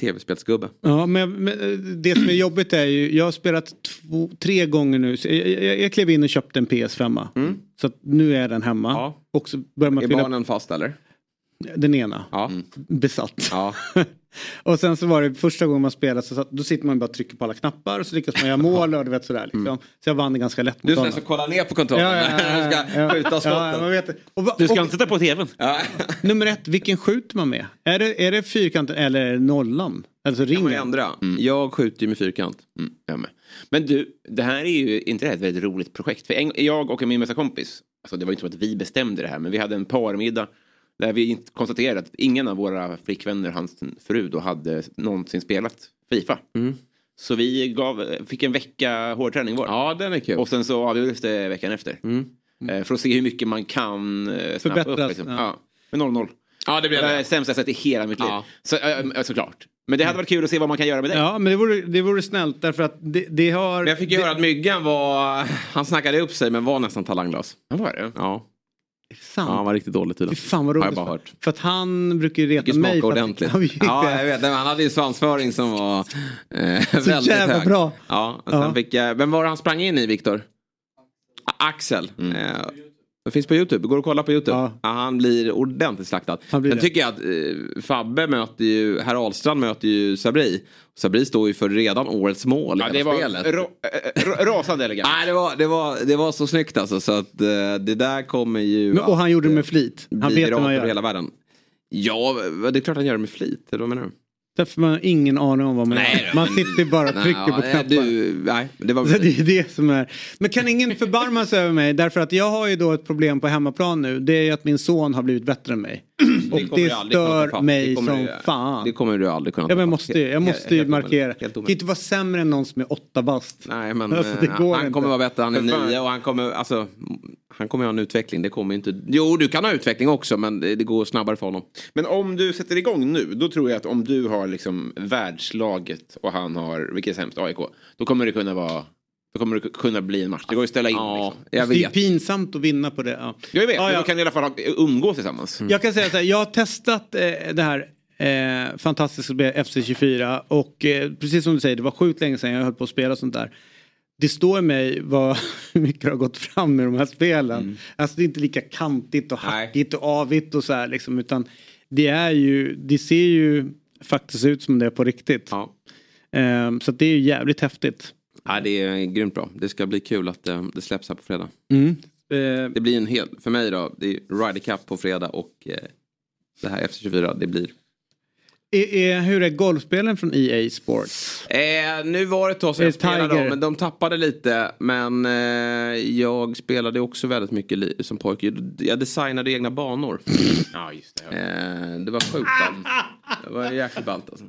Speaker 4: tv-spelsgubbe.
Speaker 1: Ja, men, men det som är jobbigt är ju, jag har spelat två, tre gånger nu. Så jag, jag, jag klev in och köpte en PS5. Så att nu är den hemma. Och så börjar man
Speaker 4: Är
Speaker 1: fylla
Speaker 4: barnen fast eller?
Speaker 1: Den ena.
Speaker 4: Ja.
Speaker 1: Besatt.
Speaker 4: Ja.
Speaker 1: och sen så var det första gången man spelade så satt, då sitter man bara och trycker på alla knappar och så lyckas man göra mål och du vet sådär. Liksom. Så jag vann det ganska lätt.
Speaker 4: Mm. Du är
Speaker 1: mot
Speaker 4: sån som kollar ner på kontrollen
Speaker 1: Ja, ja, ja,
Speaker 4: när du ska
Speaker 1: ja.
Speaker 4: skjuta
Speaker 1: Ja,
Speaker 4: skotten.
Speaker 1: man vet det. Och va-
Speaker 2: Du ska inte sätta på tvn.
Speaker 1: Nummer ett, vilken skjuter man med? Är det, är det fyrkanten eller är det nollan? Alltså
Speaker 4: kan man
Speaker 1: ringen?
Speaker 4: ändra. Jag skjuter ju med fyrkant.
Speaker 2: Mm, jag med. Men du, det här är ju inte det här ett väldigt roligt projekt. För en, jag och min bästa kompis, alltså det var inte så att vi bestämde det här, men vi hade en parmiddag där vi inte konstaterade att ingen av våra flickvänner, hans fru då, hade någonsin spelat Fifa. Så vi gav, fick en vecka hårdträning var.
Speaker 4: Ja, den är kul.
Speaker 2: Och sen så avgjordes det veckan efter. Eh, För att se hur mycket man kan eh, snappa upp. Liksom.
Speaker 1: ja.
Speaker 2: Ja. Med 0-0.
Speaker 4: Ja, det blev
Speaker 2: det.
Speaker 4: det.
Speaker 2: det sämsta jag sett i hela mitt liv.
Speaker 4: Ja.
Speaker 2: Så, äh, såklart. Men det hade varit kul att se vad man kan göra med det.
Speaker 1: Ja, men det vore, det vore snällt därför att det, det har...
Speaker 4: Men jag fick ju höra att Myggan var, han snackade upp sig men var nästan talanglös.
Speaker 2: Han var det?
Speaker 4: Ja.
Speaker 1: Sant.
Speaker 4: Ja, han var riktigt dålig tydligen.
Speaker 1: Fy fan vad roligt.
Speaker 4: jag bara hört.
Speaker 1: För att han brukar ju reta mig.
Speaker 4: smaka
Speaker 1: för att-
Speaker 4: ordentligt.
Speaker 1: Ja,
Speaker 4: jag vet. Han hade ju svansföring som var eh, väldigt
Speaker 1: jävla
Speaker 4: hög.
Speaker 1: bra.
Speaker 4: Ja, och sen
Speaker 1: Ja.
Speaker 4: Fick jag, vem var det han sprang in i, Viktor? Axel.
Speaker 1: Mm.
Speaker 4: Eh, det finns på Youtube, går att kolla på Youtube. Ja. han blir ordentligt slaktad.
Speaker 1: Han blir
Speaker 4: Sen
Speaker 1: det.
Speaker 4: tycker jag att eh, Fabbe möter ju, herr Ahlstrand möter ju Sabri. Sabri står ju för redan årets mål i
Speaker 2: Ja, det var
Speaker 4: spelet.
Speaker 2: ra- äh, ra- rasande elegant.
Speaker 4: Nej, det var, det, var, det var så snyggt alltså så att eh, det där kommer ju
Speaker 1: Men, och han gjorde det med flit.
Speaker 4: bli
Speaker 1: Han vet
Speaker 4: viralt
Speaker 1: man
Speaker 4: över
Speaker 1: gör.
Speaker 4: hela världen. Ja, det är klart han gör det med flit. Eller vad menar du?
Speaker 1: Därför man har ingen aning om vad man gör. Man sitter bara och trycker
Speaker 4: Nej,
Speaker 1: på knappar.
Speaker 4: Du, nej, det var...
Speaker 1: Så det är det som är. Men kan ingen förbarma sig över mig? Därför att jag har ju då ett problem på hemmaplan nu. Det är ju att min son har blivit bättre än mig. Och
Speaker 4: kommer
Speaker 1: det stör mig som
Speaker 4: du-
Speaker 1: fan.
Speaker 4: Det kommer du aldrig kunna
Speaker 1: Ja, men måste, jag måste ju markera.
Speaker 4: Helt
Speaker 1: kan inte vara sämre än någon som är åtta bast.
Speaker 4: Nej men
Speaker 1: Alltså, det
Speaker 4: eh,
Speaker 1: går
Speaker 4: han
Speaker 1: inte.
Speaker 4: kommer vara bättre, han är nio och han kommer, alltså, han kommer ha en utveckling. Det kommer inte, jo du kan ha utveckling också men det, det går snabbare för honom.
Speaker 2: Men om du sätter igång nu, då tror jag att om du har liksom världslaget och han har, vilket är sämst, AIK, då kommer det kunna vara, då kommer det kunna bli en match. Det går ju att ställa in.
Speaker 4: Ja,
Speaker 2: liksom.
Speaker 4: jag
Speaker 1: Det är
Speaker 4: vet.
Speaker 1: pinsamt att vinna på det. Ja.
Speaker 2: Jag vet,
Speaker 1: Ja,
Speaker 2: men
Speaker 1: ja.
Speaker 2: kan i alla fall umgås tillsammans.
Speaker 1: Jag kan säga så här, jag har testat eh, det här eh, fantastiska spelet FC24 och eh, precis som du säger, det var sjukt länge sedan jag höll på att spela sånt där. Det står mig vad mycket har gått fram med de här spelen. Alltså det är inte lika kantigt och hackigt och avigt och så här liksom utan det är ju, det ser ju faktiskt ut som det är på riktigt. Eh, så det är ju jävligt häftigt.
Speaker 4: Ja, det är grymt bra. Det ska bli kul att eh, det släpps här på fredag.
Speaker 1: Mm. Eh,
Speaker 4: Det blir en hel, för mig då, det är Ryder Cup på fredag och eh, det här FC24, det blir
Speaker 1: är, är, hur är golfspelen från EA Sports?
Speaker 4: Eh, nu var det ett tag sedan jag
Speaker 1: det
Speaker 4: spelade dem, men de tappade lite. Men eh, jag spelade också väldigt mycket som pojke. Jag designade egna banor.
Speaker 2: Ja, just det.
Speaker 4: Eh, det var sjukt. Det var jäkligt ballt alltså.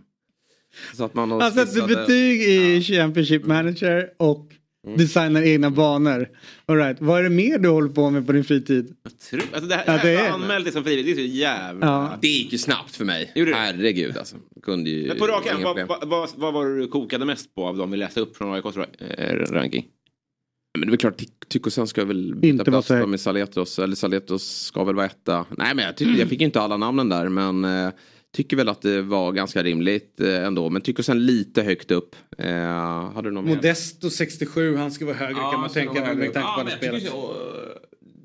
Speaker 4: Så att man har
Speaker 1: Han sätter
Speaker 4: skissade-
Speaker 1: betyg i Championship Manager och
Speaker 4: Mm.
Speaker 1: designar egna banor. All right. Vad är det mer du håller på med på din fritid?
Speaker 2: Tror- Alltså det här,
Speaker 1: Ja,
Speaker 2: det
Speaker 1: det
Speaker 2: här
Speaker 1: är-
Speaker 2: anmält det som frivilligt, det är så jävla...
Speaker 1: Ja.
Speaker 4: Det gick ju snabbt för mig.
Speaker 2: Gjorde det?
Speaker 4: Herregud alltså. Kunde ju...
Speaker 2: Men på rak arm,
Speaker 4: inga
Speaker 2: vad, vad, vad, vad var det du kokade mest på av de vi läste upp från AIKs eh, ranking?
Speaker 4: Men det är väl klart, Ty- Tykosen ska väl
Speaker 1: Inte
Speaker 4: byta plats med Saletos. Eller Saletos ska väl vara etta. Nej men jag, tyckte, jag fick inte alla namnen där. Men eh, tycker väl att det var ganska rimligt eh, ändå. Men Tykosen lite högt upp. Eh, hade du någon?
Speaker 1: Modesto 67, han ska vara högre kan man tänka
Speaker 4: Ja,
Speaker 1: med tanke på
Speaker 4: ja, tycker
Speaker 1: spelat.
Speaker 4: så,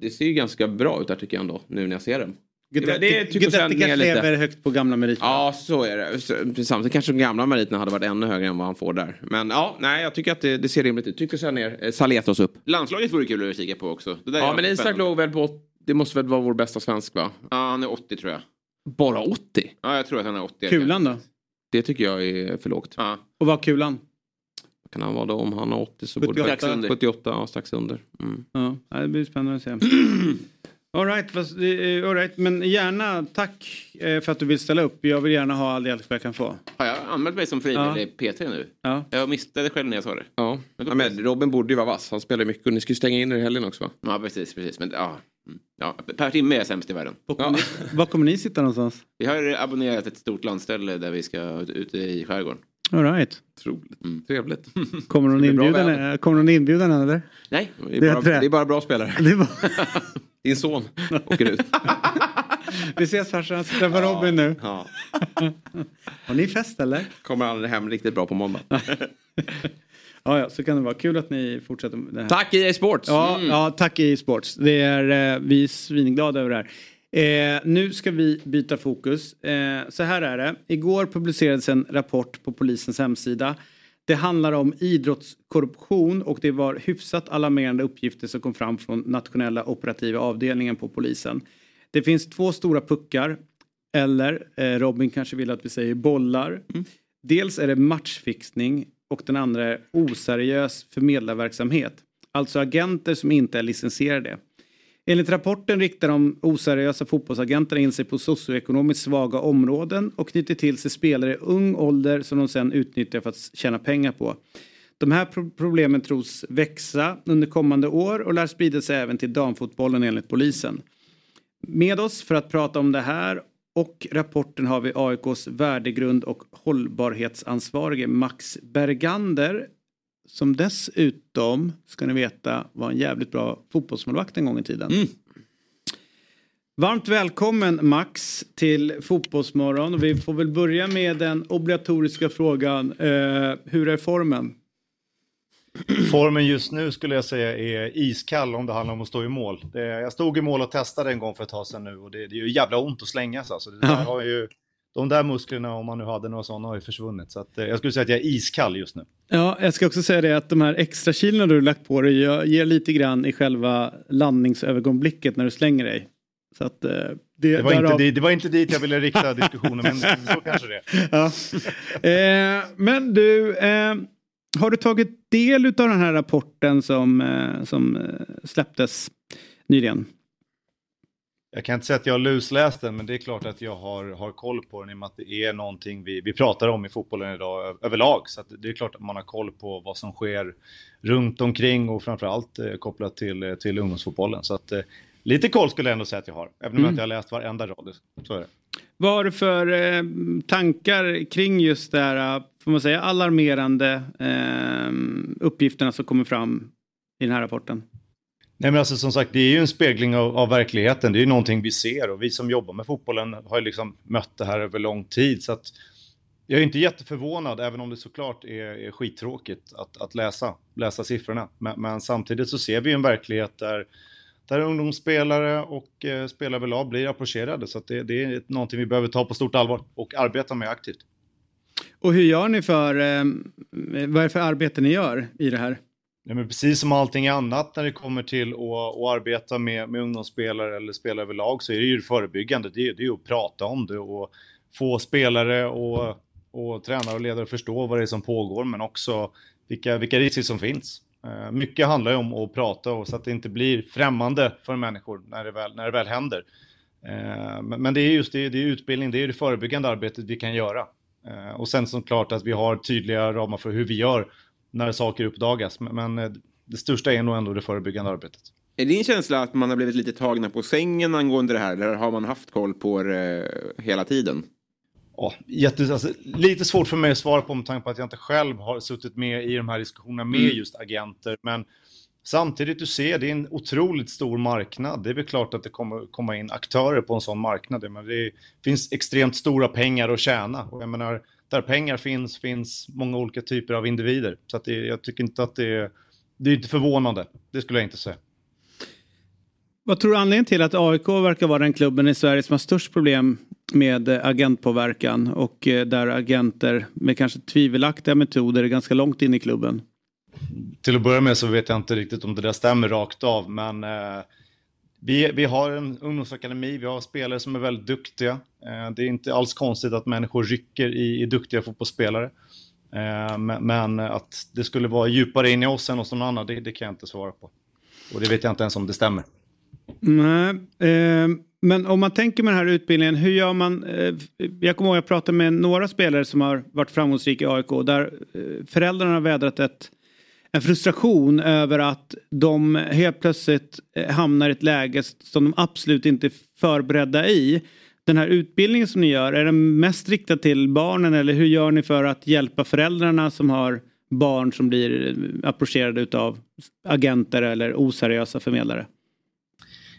Speaker 4: Det ser ju ganska bra ut där tycker jag ändå. Nu när jag ser dem.
Speaker 1: Guidetti kanske väl högt på gamla meriter.
Speaker 4: Ja, så är det. Så- Samtidigt kanske de gamla meriterna hade varit ännu högre än vad han får där. Men ja, nej, jag tycker att det, det ser rimligt ut. Tycker sen ner. Eh, Saletos upp.
Speaker 2: Landslaget vore kul att kika på också. Det där är
Speaker 4: Ja, men Isak låg väl på... Det måste väl vara vår bästa svensk va?
Speaker 2: Ja, han är 80 tror jag.
Speaker 4: Bara 80?
Speaker 2: Ja, jag tror att han är 80.
Speaker 1: Kulan då?
Speaker 4: Det tycker jag är för lågt.
Speaker 2: Ja.
Speaker 1: Och vad kulan?
Speaker 4: Kan han vara då om han har 80 så
Speaker 1: 78.
Speaker 4: borde
Speaker 1: Strax under.
Speaker 4: 78, ja strax under. Mm.
Speaker 1: Ja, ja, det blir spännande att se. All right, fast, eh, all right, men gärna tack eh, för att du vill ställa upp. Jag vill gärna ha all hjälp jag kan få.
Speaker 2: Har jag anmält mig som frivillig PT nu?
Speaker 1: Ja.
Speaker 2: Jag missade själv när jag sa det.
Speaker 4: Ja. ja, men Robin borde ju vara vass. Han spelar mycket och ni ska ju stänga in er i helgen också va?
Speaker 2: Ja, precis, precis. Men ja. Ja per timme är jag sämst i världen.
Speaker 1: Var, ni, var kommer ni sitta någonstans?
Speaker 2: Vi har abonnerat ett stort landställe där vi ska ut- ute i skärgården.
Speaker 1: All right.
Speaker 4: Otroligt. Trevligt.
Speaker 1: Kommer någon inbjudan, kommer någon inbjudan eller?
Speaker 2: Nej.
Speaker 4: Det är,
Speaker 1: Det är
Speaker 4: bara, det är bara bra spelare.
Speaker 1: Det är bara...
Speaker 4: Din son åker ut.
Speaker 1: Vi ses farsan, träffa Robin nu.
Speaker 4: Ja.
Speaker 1: Har ni fest eller?
Speaker 4: Kommer aldrig hem riktigt bra på måndag.
Speaker 1: Ja, ja, så kan det vara. Kul att ni fortsätter med det här.
Speaker 4: Tack EA Sports!
Speaker 1: Ja,
Speaker 4: Mm.
Speaker 1: ja tack EA Sports. Det är, eh, vi är svinglada över det här. Eh, nu ska vi byta fokus. Eh, så här är det. Igår publicerades en rapport på polisens hemsida. Det handlar om idrottskorruption och det var hyfsat alarmerande uppgifter som kom fram från nationella operativa avdelningen på polisen. Det finns två stora puckar. Eller eh, Robin kanske vill att vi säger bollar. Dels är det matchfixning och den andra är oseriös förmedlarverksamhet. Alltså agenter som inte är licensierade. Enligt rapporten riktar de oseriösa fotbollsagenterna in sig på socioekonomiskt svaga områden och knyter till sig spelare i ung ålder som de sedan utnyttjar för att tjäna pengar på. De här pro- problemen tros växa under kommande år och lär sprida sig även till damfotbollen enligt polisen. Med oss för att prata om det här och rapporten har vi AIKs värdegrund och hållbarhetsansvarige Max Bergander som dessutom, ska ni veta, var en jävligt bra fotbollsmålvakt en gång i tiden. Varmt välkommen Max till Fotbollsmorgon. Vi får väl börja med den obligatoriska frågan. Eh, hur är formen?
Speaker 11: Formen just nu skulle jag säga är iskall om det handlar om att stå i mål. Det, jag stod i mål och testade en gång för ett tag sedan nu och det, det är ju jävla ont att slängas alltså. Det där har ju, de där musklerna, om man nu hade några sådana, har ju försvunnit. Så att, eh, jag skulle säga att jag är iskall just nu.
Speaker 1: Ja, jag ska också säga det att de här extra kilona du lagt på dig ger lite grann i själva landningsögonblicket när du slänger dig. Så att, eh, det,
Speaker 11: Det var, inte,
Speaker 1: därav-
Speaker 11: dit- det var inte dit jag ville rikta diskussionen, men så kanske det
Speaker 1: ja. eh, men du, eh, har du tagit del av den här rapporten som, eh, som eh, släpptes nyligen?
Speaker 11: Jag kan inte säga att jag har lusläst den, men det är klart att jag har, har koll på den i och med att det är någonting vi, vi pratar om i fotbollen idag överlag. Så det är klart att man har koll på vad som sker runt omkring och framförallt eh, kopplat till, eh, till ungdomsfotbollen. Så att eh, lite koll skulle jag ändå säga att jag har, även om
Speaker 1: Mm.
Speaker 11: jag inte har läst varenda rad. Så är det.
Speaker 1: Vad har du för eh, tankar kring just det här, eh, får man säga, alarmerande eh, uppgifterna som kommer fram i den här rapporten?
Speaker 11: Nej men alltså som sagt, det är ju en spegling av, av verkligheten. Det är ju någonting vi ser och vi som jobbar med fotbollen har ju liksom mött det här över lång tid. Så att jag är inte jätteförvånad, även om det såklart är, är skittråkigt att, att läsa, läsa siffrorna. Men, men samtidigt så ser vi ju en verklighet där, där ungdomsspelare och eh, spelare överlag blir approcherade. Så det, det är någonting vi behöver ta på stort allvar och arbeta med aktivt.
Speaker 1: Och hur gör ni för, eh, vad är det för arbete ni gör i det här?
Speaker 11: Ja, men precis som allting annat när det kommer till att, att arbeta med, med ungdomsspelare eller spelare överlag så är det ju förebyggande. Det är, det är ju att prata om det och få spelare och, och tränare och ledare att förstå vad det är som pågår men också vilka, vilka risker som finns. Eh, mycket handlar ju om att prata och så att det inte blir främmande för människor när det väl, när det väl händer. Eh, men det är just det, det är utbildning, det är det förebyggande arbetet vi kan göra. Eh, och sen såklart att vi har tydliga ramar för hur vi gör när saker uppdagas. Men, det största är nog ändå det förebyggande arbetet.
Speaker 2: Är din känsla att man har blivit lite tagna på sängen angående det här? Eller har man haft koll på det hela tiden?
Speaker 11: Ja, jätte, alltså, lite svårt för mig att svara på med tanke på att jag inte själv har suttit med i de här diskussionerna med
Speaker 2: Mm.
Speaker 11: just agenter. Men samtidigt, du ser, det är en otroligt stor marknad. Det är väl klart att det kommer komma in aktörer på en sån marknad. Men det finns extremt stora pengar att tjäna. Och jag menar, där pengar finns, finns många olika typer av individer. Så att det, jag tycker inte att det är, det är inte förvånande. Det skulle jag inte säga.
Speaker 1: Vad tror du anledningen till att AIK verkar vara den klubben i Sverige som har störst problem med eh, agentpåverkan och eh, där agenter med kanske tvivelaktiga metoder är ganska långt in i klubben?
Speaker 11: Till att börja med så vet jag inte riktigt om det där stämmer rakt av, men eh, vi, vi har en ungdomsakademi, vi har spelare som är väldigt duktiga. Eh, det är inte alls konstigt att människor rycker i, i duktiga fotbollsspelare. Eh, men, men att det skulle vara djupare in i oss än hos någon annan, det, det kan jag inte svara på. Och det vet jag inte ens om det stämmer.
Speaker 1: Nej, men om man tänker med den här utbildningen, hur gör man? Eh, jag kommer ihåg jag pratade med några spelare som har varit framgångsrika i AIK där eh, föräldrarna har vädrat ett, en frustration över att de helt plötsligt eh, hamnar i ett läge som de absolut inte är förberedda i. Den här utbildningen som ni gör, är den mest riktad till barnen eller hur gör ni för att hjälpa föräldrarna som har barn som blir eh, approcherade utav agenter eller oseriösa förmedlare?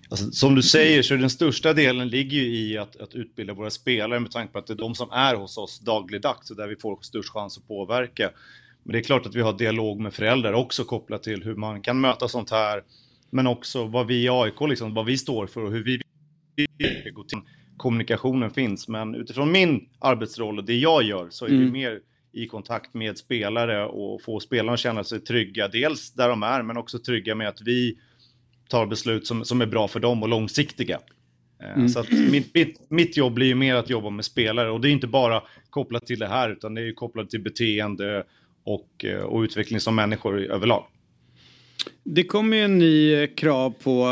Speaker 11: Alltså, som du säger så den största delen ligger ju i att, att utbilda våra spelare med tanke på att det är de som är hos oss dagligdags och där vi får störst chans att påverka. Men det är klart att vi har dialog med föräldrar också kopplat till hur man kan möta sånt här. Men också vad vi i AIK, liksom, vad vi står för och hur vi vill gå till. Kommunikationen finns, men utifrån min arbetsroll och det jag gör så är
Speaker 1: Mm.
Speaker 11: vi mer i kontakt med spelare och få spelarna att känna sig trygga. Dels där de är, men också trygga med att vi tar beslut som, som är bra för dem och långsiktiga. Eh,
Speaker 1: Mm.
Speaker 11: Så att mitt, mitt, mitt jobb blir ju mer att jobba med spelare och det är inte bara kopplat till det här utan det är ju kopplat till beteende och, eh, och utveckling som människor överlag.
Speaker 1: Det kommer ju en ny eh, krav på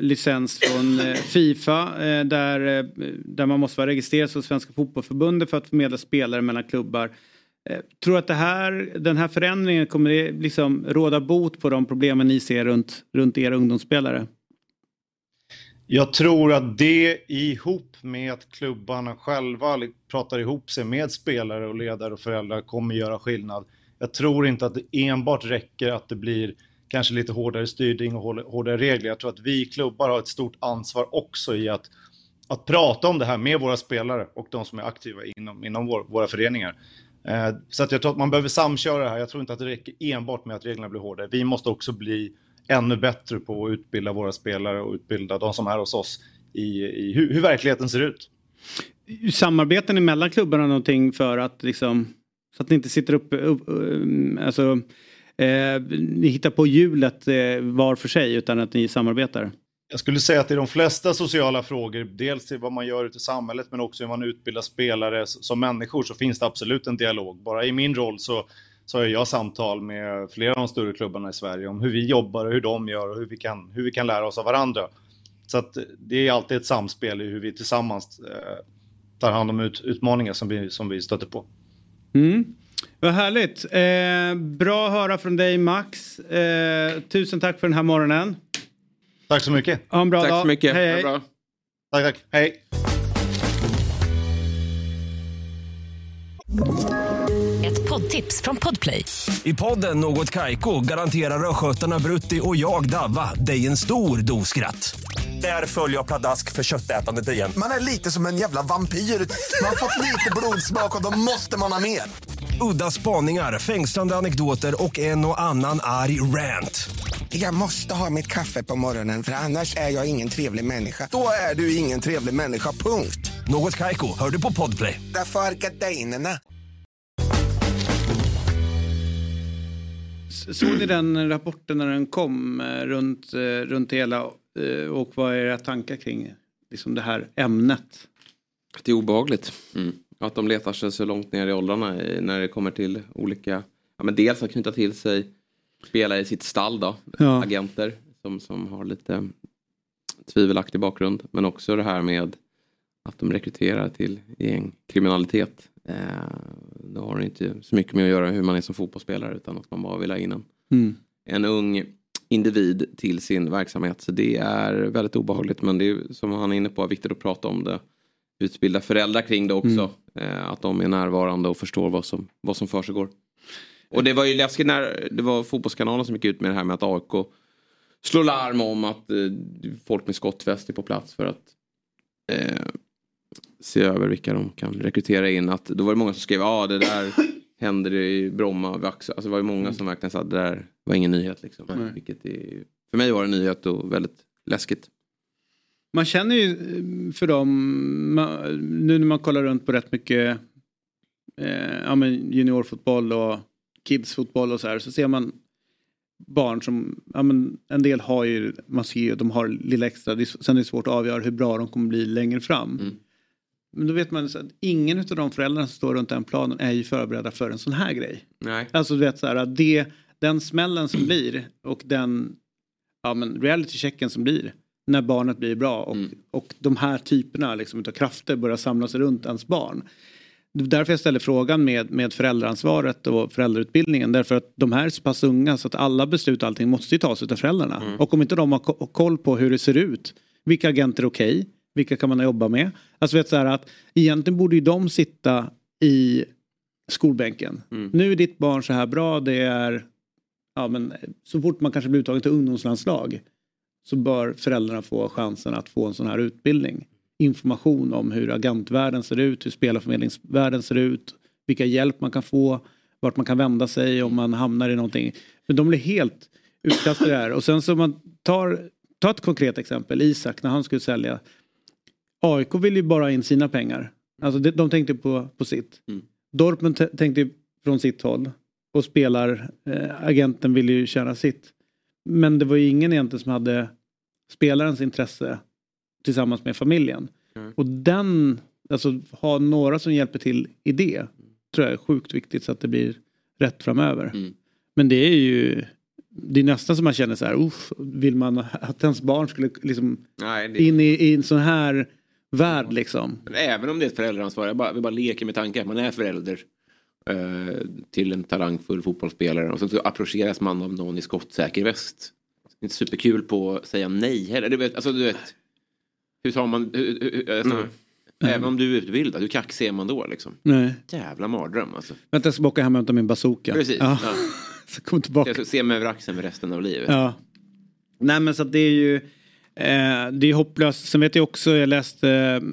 Speaker 1: licens från Fifa där, där man måste vara registrerad hos Svenska Fotbollförbundet för att förmedla spelare mellan klubbar. Eh, tror du att det här, den här förändringen kommer det liksom råda bot på de problemen ni ser runt, runt era ungdomsspelare?
Speaker 11: Jag tror att det ihop med att klubbarna själva pratar ihop sig med spelare och ledare och föräldrar kommer göra skillnad. Jag tror inte att det enbart räcker att det blir kanske lite hårdare styrning och hårdare regler. Jag tror att vi klubbar har ett stort ansvar också i att, att prata om det här med våra spelare och de som är aktiva inom, inom vår, våra föreningar. Eh, så att jag tror att man behöver samköra det här. Jag tror inte att det räcker enbart med att reglerna blir hårdare. Vi måste också bli ännu bättre på att utbilda våra spelare och utbilda de som är hos oss i, i hur, hur verkligheten ser ut.
Speaker 1: Samarbeten mellan klubbarna någonting för att liksom så att ni inte sitter uppe... upp eh, alltså eh, ni hittar på hjulet eh, var för sig utan att ni samarbetar?
Speaker 11: Jag skulle säga att i de flesta sociala frågor, dels till vad man gör ute i samhället men också hur man utbildar spelare som människor så finns det absolut en dialog. Bara i min roll så, så har jag samtal med flera av de större klubbarna i Sverige om hur vi jobbar och hur de gör och hur vi kan, hur vi kan lära oss av varandra. Så att det är alltid ett samspel i hur vi tillsammans eh, tar hand om ut, utmaningar som vi, som vi stöter på.
Speaker 1: Mm. Vad härligt. Eh, bra att höra från dig Max. Eh, tusen tack för den här morgonen.
Speaker 11: Tack så mycket.
Speaker 1: Ha en bra
Speaker 2: Tack
Speaker 1: dag.
Speaker 2: så mycket.
Speaker 1: Hej, hej.
Speaker 2: bra.
Speaker 11: Tack, tack. Hej.
Speaker 12: Ett poddtips från Podplay.
Speaker 13: I podden Något Kaiko garanterar östgötarna Brutti och jag, Davva, dig en stor dos skratt. Där följer jag pladask för köttätandet igen.
Speaker 14: Man är lite som en jävla vampyr. Man har fått lite blodsmak och då måste man ha mer.
Speaker 13: Udda spaningar, fängslande anekdoter och en och annan arg rant.
Speaker 14: Jag måste ha mitt kaffe på morgonen för annars är jag ingen trevlig människa. Då är du ingen trevlig människa, punkt.
Speaker 13: Något Kaiko, hör du på Podplay.
Speaker 14: Därför är gardinerna.
Speaker 1: Såg ni den rapporten när den kom eh, runt, eh, runt hela eh, och vad är era tankar kring liksom det här ämnet?
Speaker 4: Det är obehagligt. Att de letar sig så långt ner i åldrarna när det kommer till olika, ja, men dels att knyta till sig spelare i sitt stall då,
Speaker 1: Ja.
Speaker 4: agenter som, som har lite tvivelaktig bakgrund. Men också det här med att de rekryterar till gängkriminalitet. Eh, det har inte så mycket med att göra hur man är som fotbollsspelare utan att man bara vill ha in en,
Speaker 1: Mm.
Speaker 4: en ung individ till sin verksamhet. Så det är väldigt obehagligt men det är som han är inne på viktigt att prata om det. Utbilda föräldrar kring det också. Eh, att de är närvarande och förstår vad som, vad som försiggår. Och det var ju läskigt när det var fotbollskanalen som gick ut med det här med att AIK slår larm om att eh, folk med skottväst är på plats för att eh, se över vilka de kan rekrytera in. Att, då var det många som skrev ja det där händer i Bromma. Alltså det var ju många som verkligen sa att det där var ingen nyhet. Liksom.
Speaker 1: Nej.
Speaker 4: Vilket är, för mig var det en nyhet och väldigt läskigt.
Speaker 1: Man känner ju eh, för dem, nu när man kollar runt på rätt mycket eh, ja, men juniorfotboll och kidsfotboll och så här så ser man barn som, ja, men en del har ju, man ser ju, de har lilla extra, det är, sen är det svårt att avgöra hur bra de kommer bli längre fram. Men då vet man att ingen av de föräldrarna som står runt den planen är ju förberedda för en sån här grej.
Speaker 4: Nej.
Speaker 1: Alltså du vet så här att det, den smällen som blir och den ja, men reality-checken som blir när barnet blir bra och, och de här typerna liksom, utav krafter börjar samlas runt ens barn. Därför jag ställer frågan med, med föräldraansvaret och föräldrautbildningen. Därför att de här är så pass unga så att alla beslut och allting måste ju tas av föräldrarna. Och om inte de har ko- koll på hur det ser ut. Vilka agenter är okej? Vilka kan man jobba med? Alltså vet så här att egentligen borde ju de sitta i skolbänken. Nu är ditt barn så här bra. Det är ja, men så fort man kanske blir uttagen till ungdomslandslag så bör föräldrarna få chansen att få en sån här utbildning. Information om hur agentvärlden ser ut, hur spelarförmedlingsvärlden ser ut, vilka hjälp man kan få, vart man kan vända sig om man hamnar i någonting. Men de blir helt utkastade där. Och sen så man tar, tar ett konkret exempel, Isak när han skulle sälja. AIK vill ju bara ha in sina pengar. Alltså de, de tänkte på, på sitt. Dortmund t- tänkte från sitt håll. Och spelar, eh, agenten ville ju tjäna sitt. Men det var ju ingen egentligen som hade spelarens intresse tillsammans med familjen. Och den, alltså ha några som hjälper till i det tror jag är sjukt viktigt så att det blir rätt framöver. Men det är ju, det är nästan som man känner så här, uff, vill man att ens barn skulle liksom
Speaker 2: Nej, det-
Speaker 1: in i, i en sån här värld liksom.
Speaker 2: Även om det är ett föräldraansvar, jag bara, vi bara leker med tanken. Man är förälder eh, till en talangfull fotbollsspelare och så, så approcheras man av någon i skottsäker väst. Det är inte superkul på att säga nej heller. Du vet, alltså, du vet, hur tar man... Hur, hur, alltså,
Speaker 1: Mm.
Speaker 2: Även om du är utbildad, hur kaxig är man då liksom?
Speaker 1: Nej.
Speaker 2: Jävla mardröm alltså.
Speaker 1: Vänta jag ska åka hem och hämta min bazooka.
Speaker 2: Precis.
Speaker 1: Ja.
Speaker 2: Ja.
Speaker 1: så kom tillbaka.
Speaker 2: Jag ska se mig över axeln med resten av livet.
Speaker 1: Ja. Nej men så att det är ju eh, det är hopplöst. Sen vet jag också, jag läste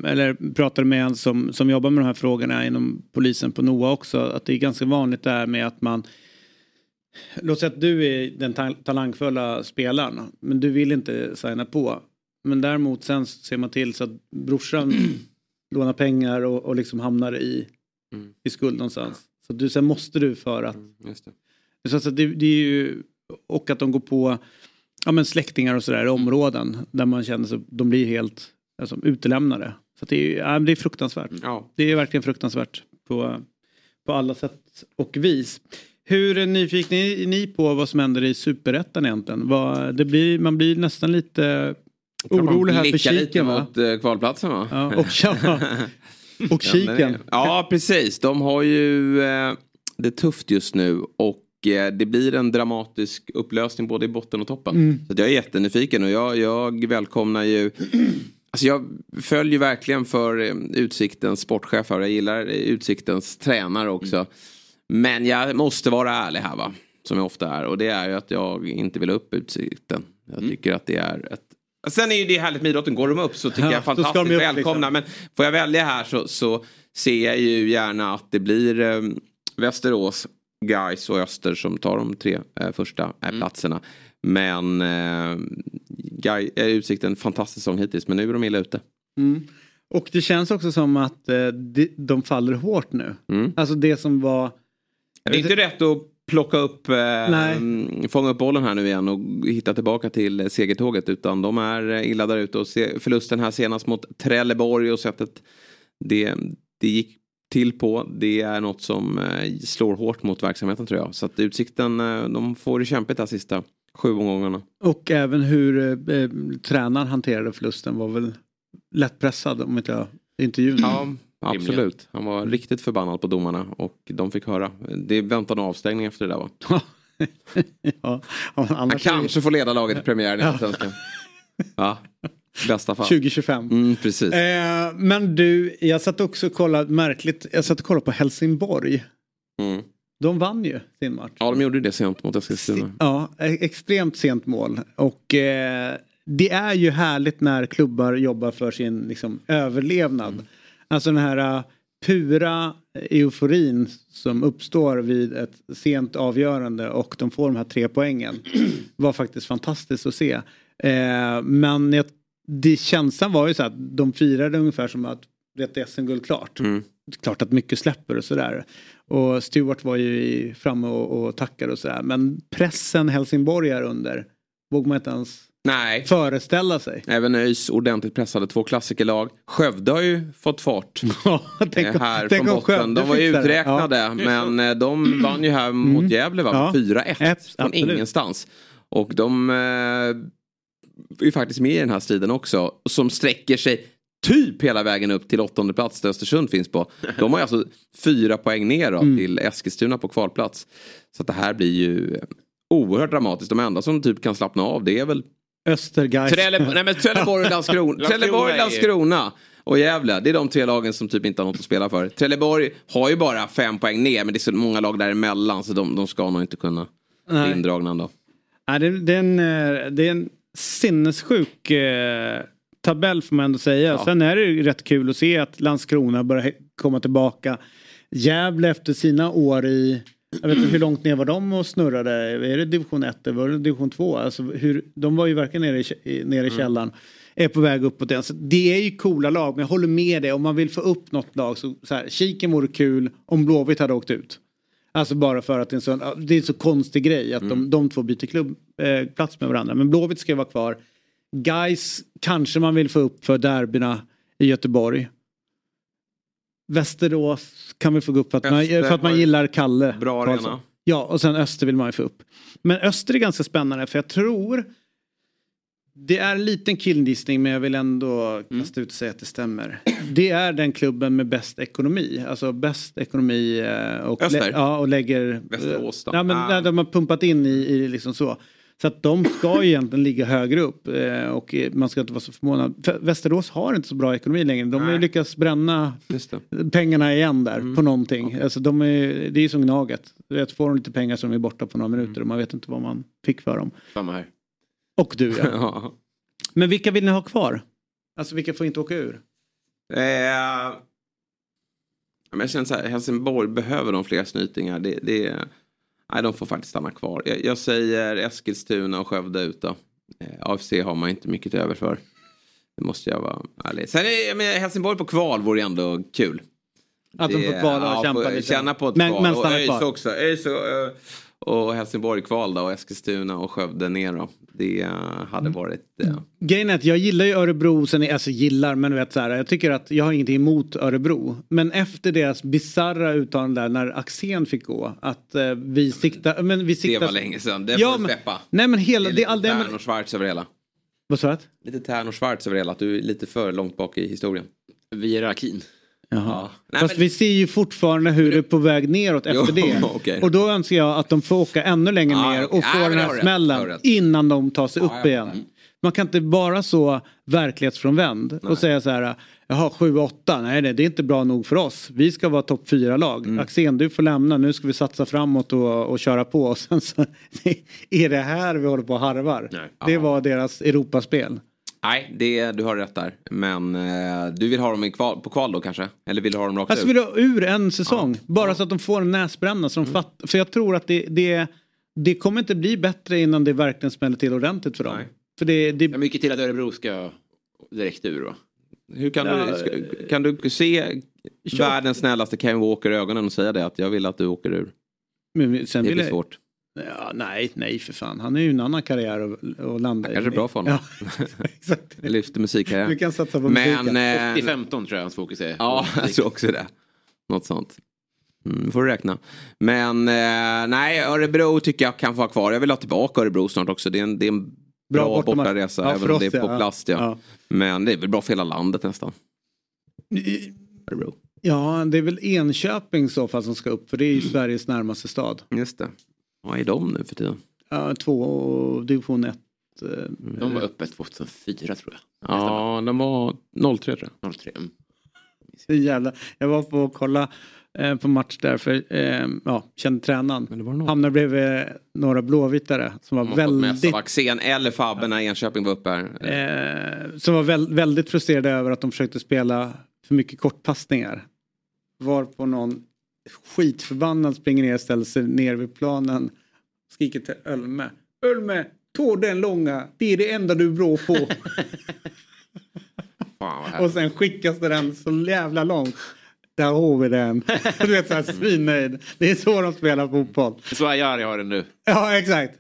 Speaker 1: eller pratade med en som, som jobbar med de här frågorna inom polisen på NOA också. Att det är ganska vanligt där med att man Låt säga att du är den ta- talangfulla spelaren men du vill inte signa på. Men däremot sen ser man till så att brorsan lånar pengar och, och liksom hamnar i, i skuld någonstans. Så du, sen måste du för att
Speaker 2: Just det.
Speaker 1: så att det, det är ju, och att de går på ja, men släktingar och sådär i områden där man känner sig, de blir helt alltså, utelämnade. Så att det, är, ja, det är fruktansvärt. Det är verkligen fruktansvärt på, på alla sätt och vis. Hur är nyfikna är ni på vad som händer i superettan egentligen? Vad, det blir, man blir nästan lite orolig här för kiken va?
Speaker 4: mot eh, kvalplatsen va?
Speaker 1: Ja, och, ja, och kiken.
Speaker 4: Ja, precis. De har ju eh, det tufft just nu och eh, det blir en dramatisk upplösning både i botten och toppen.
Speaker 1: Mm.
Speaker 4: Så jag är jättenyfiken och jag, jag välkomnar ju Alltså jag följer verkligen för eh, Utsiktens sportchef och jag gillar Utsiktens tränare också. Men jag måste vara ärlig här va. Som jag ofta är. Och det är ju att jag inte vill ha upp Utsikten. Jag tycker att det är ett Sen är ju det härligt med idrotten. Går de upp så tycker
Speaker 1: Ja,
Speaker 4: jag fantastiskt
Speaker 1: upp,
Speaker 4: välkomna.
Speaker 1: liksom.
Speaker 4: Men får jag välja här så, så ser jag ju gärna att det blir eh, Västerås, Gais och Öster som tar de tre eh, första eh, platserna. Men eh, Gai, eh, Utsikten fantastisk säsong hittills men nu är de illa ute.
Speaker 1: Mm. Och det känns också som att eh, de, de faller hårt nu.
Speaker 4: Mm.
Speaker 1: Alltså det som var...
Speaker 4: Det är inte rätt att plocka upp, eh, mm, fånga upp bollen här nu igen och hitta tillbaka till segertåget. Utan de är eh, illa där ute och se, förlusten här senast mot Trelleborg och sättet det, det gick till på. Det är något som eh, slår hårt mot verksamheten tror jag. Så att Utsikten, eh, de får det kämpigt de sista sju omgångarna.
Speaker 1: Och även hur eh, tränaren hanterade förlusten var väl lättpressad om inte jag intervjun.
Speaker 4: Ja, absolut. Han var riktigt förbannad på domarna och de fick höra. Det väntar nog avstängning efter det där va?
Speaker 1: ja,
Speaker 4: Han kanske får leda laget i premiären i. Allsvenskan. Ja, bästa fall.
Speaker 1: 2025.
Speaker 4: Mm, precis.
Speaker 1: Eh, men du, jag satt också och kollade, märkligt, jag satt och kollade på Helsingborg.
Speaker 4: Mm.
Speaker 1: De vann ju sin match.
Speaker 4: Ja, de gjorde det sent mot Eskilstuna.
Speaker 1: Ja, e- extremt sent mål. Och eh, det är ju härligt när klubbar jobbar för sin liksom, överlevnad. Alltså den här eh, pura euforin som uppstår vid ett sent avgörande och de får de här tre poängen. var faktiskt fantastiskt att se. Eh, men jag, det, känslan var ju så att de firade ungefär som att det är SM-guld klart.
Speaker 4: Mm.
Speaker 1: Klart att mycket släpper och sådär. Och Stewart var ju framme och, och tackade och sådär. Men pressen Helsingborg är under vågar man inte ens
Speaker 4: Nej.
Speaker 1: föreställa sig.
Speaker 4: Även ÖIS ordentligt pressade två klassikerlag. Skövde har ju fått fart.
Speaker 1: tänk om-
Speaker 4: eh, här
Speaker 1: tänk
Speaker 4: från botten. De var ju uträknade
Speaker 1: Ja.
Speaker 4: men eh, de vann ju här mot
Speaker 1: Mm.
Speaker 4: Gävle va?
Speaker 1: Ja.
Speaker 4: 4-1 från
Speaker 1: absolut.
Speaker 4: ingenstans. Och de eh, är ju faktiskt med i den här striden också. Som sträcker sig typ hela vägen upp till åttonde plats där Östersund finns på. De har ju alltså fyra poäng ner då,
Speaker 1: Mm.
Speaker 4: till Eskilstuna på kvalplats. Så att det här blir ju oerhört dramatiskt. De enda som typ kan slappna av det är väl
Speaker 1: Östergeist.
Speaker 4: Trelle, nej men Trelleborg, Landskrona, Trelleborg, Landskrona och Gävle. Det är de tre lagen som typ inte har något att spela för. Trelleborg har ju bara fem poäng ner men det är så många lag däremellan så de, de ska nog inte kunna bli
Speaker 1: Nej.
Speaker 4: indragna ändå.
Speaker 1: Ja, det, det, är en, eh, det är en sinnessjuk eh, tabell får man ändå säga.
Speaker 4: Ja.
Speaker 1: Sen är det ju rätt kul att se att Landskrona börjar komma tillbaka. Gävle efter sina år i, jag vet inte hur långt ner var de och snurrade? Är det division 1 eller var det division 2? Alltså hur, de var ju verkligen nere i, nere i
Speaker 4: Mm.
Speaker 1: källaren. Är på väg uppåt igen. Så det är ju coola lag men jag håller med dig om man vill få upp något lag så, så här, Kiken vore kul om Blåvitt hade åkt ut. Alltså bara för att det är en sån, det är en så konstig grej att
Speaker 4: Mm.
Speaker 1: de, de två byter klubb, eh, plats med varandra. Men Blåvitt ska vara kvar. Guys kanske man vill få upp för derbyna i Göteborg. Västerås kan vi få gå upp för att, man, för att man gillar Kalle.
Speaker 4: bra
Speaker 1: Karlsson.
Speaker 4: arena.
Speaker 1: Ja, och sen Öster vill man ju få upp. Men Öster är ganska spännande för jag tror det är en liten killgissning men jag vill ändå kasta ut och säga att det stämmer. Det är den klubben med bäst ekonomi. Alltså bäst ekonomi eh, och,
Speaker 4: Öster?
Speaker 1: ja, och lägger...
Speaker 4: Västerås då?
Speaker 1: Ja, men
Speaker 4: Ah.
Speaker 1: de har pumpat in i, i liksom så. Så att de ska ju egentligen ligga högre upp eh, och eh, man ska inte vara så förvånad. För Västerås har inte så bra ekonomi längre. De har ju lyckats bränna pengarna igen där
Speaker 4: Mm.
Speaker 1: på någonting. Alltså de är, det är ju som Gnaget. Du vet, får de lite pengar så de är borta på några
Speaker 4: Mm.
Speaker 1: minuter och man vet inte vad man fick för dem.
Speaker 2: Samma här.
Speaker 1: Och du ja.
Speaker 4: Ja.
Speaker 1: Men vilka vill ni ha kvar? Alltså vilka får inte åka ur?
Speaker 4: Eh, men jag känner så här, Helsingborg behöver de fler snytingar. Det, det, nej, de får faktiskt stanna kvar. Jag, jag säger Eskilstuna och Skövde ut då. Eh, AFC har man inte mycket över för. Det måste jag vara ärlig. Sen är med Helsingborg på kval vore ändå kul.
Speaker 1: Att de får kvala och
Speaker 4: ja,
Speaker 1: kämpa lite.
Speaker 4: Känna på ett
Speaker 1: Men-
Speaker 4: kval.
Speaker 1: men
Speaker 4: och ÖIS också. ÖIS och, eh, och Helsingborg kval då och Eskilstuna och Skövde ner då. Det eh, hade
Speaker 1: Mm.
Speaker 4: varit... eh,
Speaker 1: Grejen är att jag gillar ju Örebro, sen är, alltså gillar men du vet så här, jag tycker att jag har ingenting emot Örebro. Men efter deras bizarra uttalande där när Axén fick gå att eh, vi siktar, men vi
Speaker 4: Det
Speaker 1: siktar...
Speaker 4: var länge sedan. Det
Speaker 1: Ja,
Speaker 4: får du
Speaker 1: men-
Speaker 4: släppa.
Speaker 1: Nej men hela,
Speaker 4: det
Speaker 1: det
Speaker 4: är lite
Speaker 1: det, men,
Speaker 4: och Schwarz över hela.
Speaker 1: vad sa du?
Speaker 4: Lite Tern och Schwarz över hela. Att du är lite för långt bak i historien.
Speaker 2: Vi är Rakin.
Speaker 1: Jaha.
Speaker 4: Nej,
Speaker 1: Fast
Speaker 4: men-
Speaker 1: vi ser ju fortfarande hur det är på väg neråt
Speaker 4: Jo,
Speaker 1: efter det.
Speaker 4: okej.
Speaker 1: Och då önskar jag att de får åka ännu längre
Speaker 4: Ah,
Speaker 1: ner och
Speaker 4: Ah,
Speaker 1: få
Speaker 4: men
Speaker 1: den här smällen innan de tar sig
Speaker 4: Ja,
Speaker 1: upp igen.
Speaker 4: mm.
Speaker 1: Man kan inte vara så verklighetsfrånvänd och säga så här, jaha 7-8, nej nej, det är inte bra nog för oss. Vi ska vara topp 4-lag.
Speaker 4: Mm.
Speaker 1: Axén du får lämna, nu ska vi satsa framåt och, och köra på. Och sen så är det här vi håller på och harvar. Det var deras Europaspel.
Speaker 4: Nej, det, du har rätt där. Men eh, du vill ha dem i kval, på kval då kanske? Eller vill du ha dem rakt
Speaker 1: Alltså
Speaker 4: ut?
Speaker 1: vill du ha ur en säsong. Bara så att de får en näsbränna. Så de
Speaker 4: Mm.
Speaker 1: fatt, för jag tror att det, det, det kommer inte bli bättre innan det verkligen smäller till ordentligt för dem. För det, det,
Speaker 2: Ja, mycket till att Örebro ska direkt ur va?
Speaker 4: Hur kan,
Speaker 1: Ja,
Speaker 4: du, ska, kan du se världens snällaste Kevin Walker i ögonen och säga det? Att jag vill att du åker ur.
Speaker 1: men sen
Speaker 4: det
Speaker 1: vill
Speaker 4: blir
Speaker 1: jag-
Speaker 4: svårt.
Speaker 1: Ja, nej, nej för fan. Han är ju en annan karriär att att landa i.
Speaker 4: Kanske är bra för honom.
Speaker 1: Ja,
Speaker 4: Det lyfter musikkarriär.
Speaker 1: Du kan satsa på
Speaker 4: Men,
Speaker 1: musiken.
Speaker 4: eh,
Speaker 2: 80-15 tror jag hans fokus är.
Speaker 4: Ja, jag tror också det. Något sånt. Mm, får du räkna. Men eh, nej, Örebro tycker jag kan få ha kvar. Jag vill ha tillbaka Örebro snart också. Det är en, det är en bra,
Speaker 1: Bra
Speaker 4: bortaresa.
Speaker 1: Ja,
Speaker 4: även om det är på
Speaker 1: ja.
Speaker 4: plast. Ja.
Speaker 1: Ja.
Speaker 4: Men det är väl bra för hela landet nästan. Örebro.
Speaker 1: Ja, det är väl Enköping i så fall som ska upp. För det är ju Sveriges närmaste stad.
Speaker 4: Just det. Vad är de nu för tiden?
Speaker 1: Ja, två och division 1.
Speaker 2: De var uppe 2004 tror jag.
Speaker 4: Ja, de var 03 tror jag.
Speaker 2: 03. Mm.
Speaker 1: Så jävla, jag var på och kolla eh, på match där för eh, ja, kände tränaren. Hamnade bredvid några blåvitare som var väldigt,
Speaker 4: Axén eller Fabbe när Enköping var uppe här.
Speaker 1: eh, som var väl, väldigt frustrerade över att de försökte spela för mycket kortpassningar. Var på någon skitförbannad springer ner och ställer sig ner vid planen. Skriker till Ölme. Ölme, ta den långa. Det är det enda du är bra på. och sen skickas det den så jävla långt. Där har vi den. Du vet såhär svinnöjd. Det är så de spelar fotboll.
Speaker 2: Så Ajari har den nu.
Speaker 1: Ja exakt.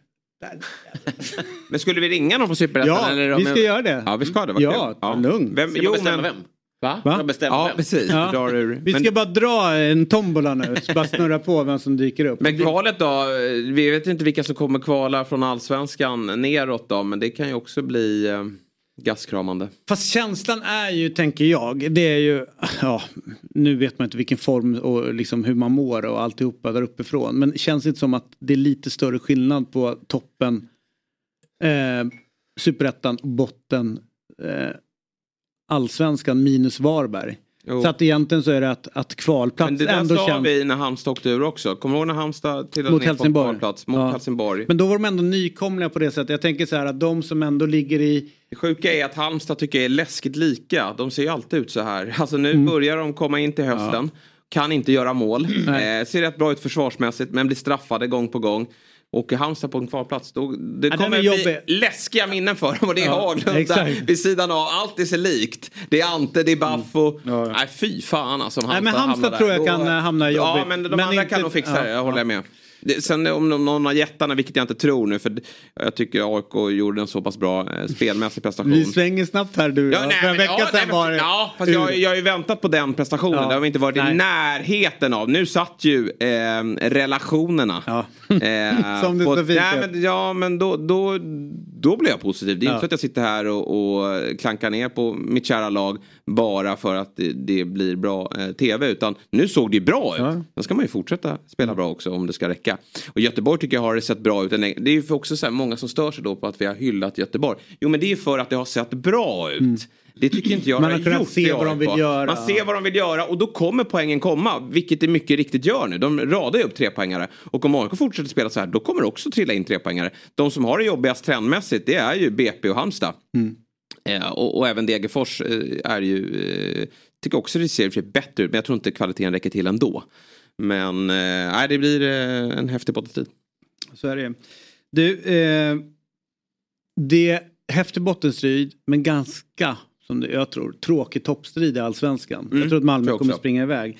Speaker 4: Men skulle vi ringa någon på Superettan?
Speaker 1: Ja,
Speaker 4: eller,
Speaker 1: vi ska göra det.
Speaker 4: Ja, vi ska det.
Speaker 1: Ja,
Speaker 4: kul.
Speaker 1: lugn.
Speaker 4: Vem,
Speaker 1: Ska
Speaker 4: jo,
Speaker 1: bestämma
Speaker 4: men,
Speaker 1: vem?
Speaker 4: Va?
Speaker 1: Va?
Speaker 4: Ska ja, precis.
Speaker 1: Ja.
Speaker 4: Vi drar ur.
Speaker 1: Vi ska
Speaker 4: Men-
Speaker 1: bara dra en tombola nu, så bara snurra på vem som dyker upp.
Speaker 4: Men kvalet då? Vi vet inte vilka som kommer kvala från allsvenskan neråt då. Men det kan ju också bli eh, gastkramande.
Speaker 1: Fast känslan är ju, tänker jag, det är ju, ja, nu vet man inte vilken form och liksom hur man mår och alltihopa där uppifrån. Men känns det inte som att det är lite större skillnad på toppen, eh, superettan, botten, eh, allsvenskan minus Varberg.
Speaker 4: Jo.
Speaker 1: Så att egentligen så är det att, att kvalplats
Speaker 4: Men det där
Speaker 1: ändå
Speaker 4: sa
Speaker 1: känns...
Speaker 4: vi när Halmstad åkte ur också. Kommer du ihåg när Halmstad trillade
Speaker 1: Mot
Speaker 4: ner på
Speaker 1: Helsingborg.
Speaker 4: kvalplats mot
Speaker 1: Ja.
Speaker 4: Helsingborg?
Speaker 1: Men då var de ändå nykomliga på det sättet. Jag tänker så här att de som ändå ligger i...
Speaker 4: Det sjuka är att Halmstad tycker jag är läskigt lika. De ser ju alltid ut så här. Alltså nu
Speaker 1: Mm.
Speaker 4: börjar de komma in till hösten. Kan inte göra mål. Eh, ser rätt bra ut försvarsmässigt men blir straffade gång på gång. Och Halmstad på en kvalplats, då, det
Speaker 1: Ja,
Speaker 4: kommer
Speaker 1: är
Speaker 4: bli läskiga minnen för dem. Och det är
Speaker 1: Ja,
Speaker 4: Haglund där vid sidan av. Allt är så likt. Det är Ante, det är Baffo. Nej fy fan alltså. om
Speaker 1: Nej, men Halmstad tror jag
Speaker 4: Då-
Speaker 1: kan, eh, hamna
Speaker 4: Ja
Speaker 1: jobbigt.
Speaker 4: men de
Speaker 1: Men
Speaker 4: andra
Speaker 1: inte-
Speaker 4: kan nog fixa
Speaker 1: ja,
Speaker 4: det, jag håller med. Det, sen om någon av jättarna, vilket jag inte tror nu, för jag tycker AIK gjorde en så pass bra eh, spelmässig prestation.
Speaker 1: Vi svänger snabbt här du.
Speaker 4: Ja,
Speaker 1: Ja,
Speaker 4: nej,
Speaker 1: För en vecka
Speaker 4: ja,
Speaker 1: sedan var det...
Speaker 4: ja, fast jag, jag har ju väntat på den prestationen.
Speaker 1: Ja.
Speaker 4: Det har vi inte varit i
Speaker 1: Nej.
Speaker 4: närheten av. Nu satt ju eh, relationerna. Eh,
Speaker 1: Som det
Speaker 4: på-
Speaker 1: så fint
Speaker 4: nej, men, Ja men då, då, då blir jag positiv. Det är
Speaker 1: Ja.
Speaker 4: inte så att jag sitter här och, och klankar ner på mitt kära lag bara för att det, det blir bra eh, tv. Utan nu såg det ju bra ut. Då ska man ju fortsätta spela bra också om det ska räcka. Och Göteborg tycker jag har sett bra ut. Det är ju också så här många som stör sig då på att vi har hyllat Göteborg. Jo men det är för att det har sett bra ut. Det tycker inte jag.
Speaker 1: Man har kunnat
Speaker 4: gjort
Speaker 1: se vad de vill
Speaker 4: AIK.
Speaker 1: göra.
Speaker 4: Man ser vad de vill göra och då kommer poängen komma. Vilket det mycket riktigt gör nu. De radar ju upp trepoängare. Och om AIK fortsätter spela så här då kommer det också trilla in trepoängare. De som har det jobbigast trendmässigt det är ju BP och Halmstad.
Speaker 1: Mm.
Speaker 4: Eh, och, och även Degerfors eh, är ju, eh, tycker också det ser för bättre ut men jag tror inte kvaliteten räcker till ändå. Men eh, det blir eh, en häftig bottenstrid.
Speaker 1: Så är det. Du, eh, det är häftig bottenstrid men ganska, som jag tror, tråkig toppstrid i allsvenskan.
Speaker 4: Mm,
Speaker 1: Jag tror att Malmö
Speaker 4: tror
Speaker 1: kommer springa iväg.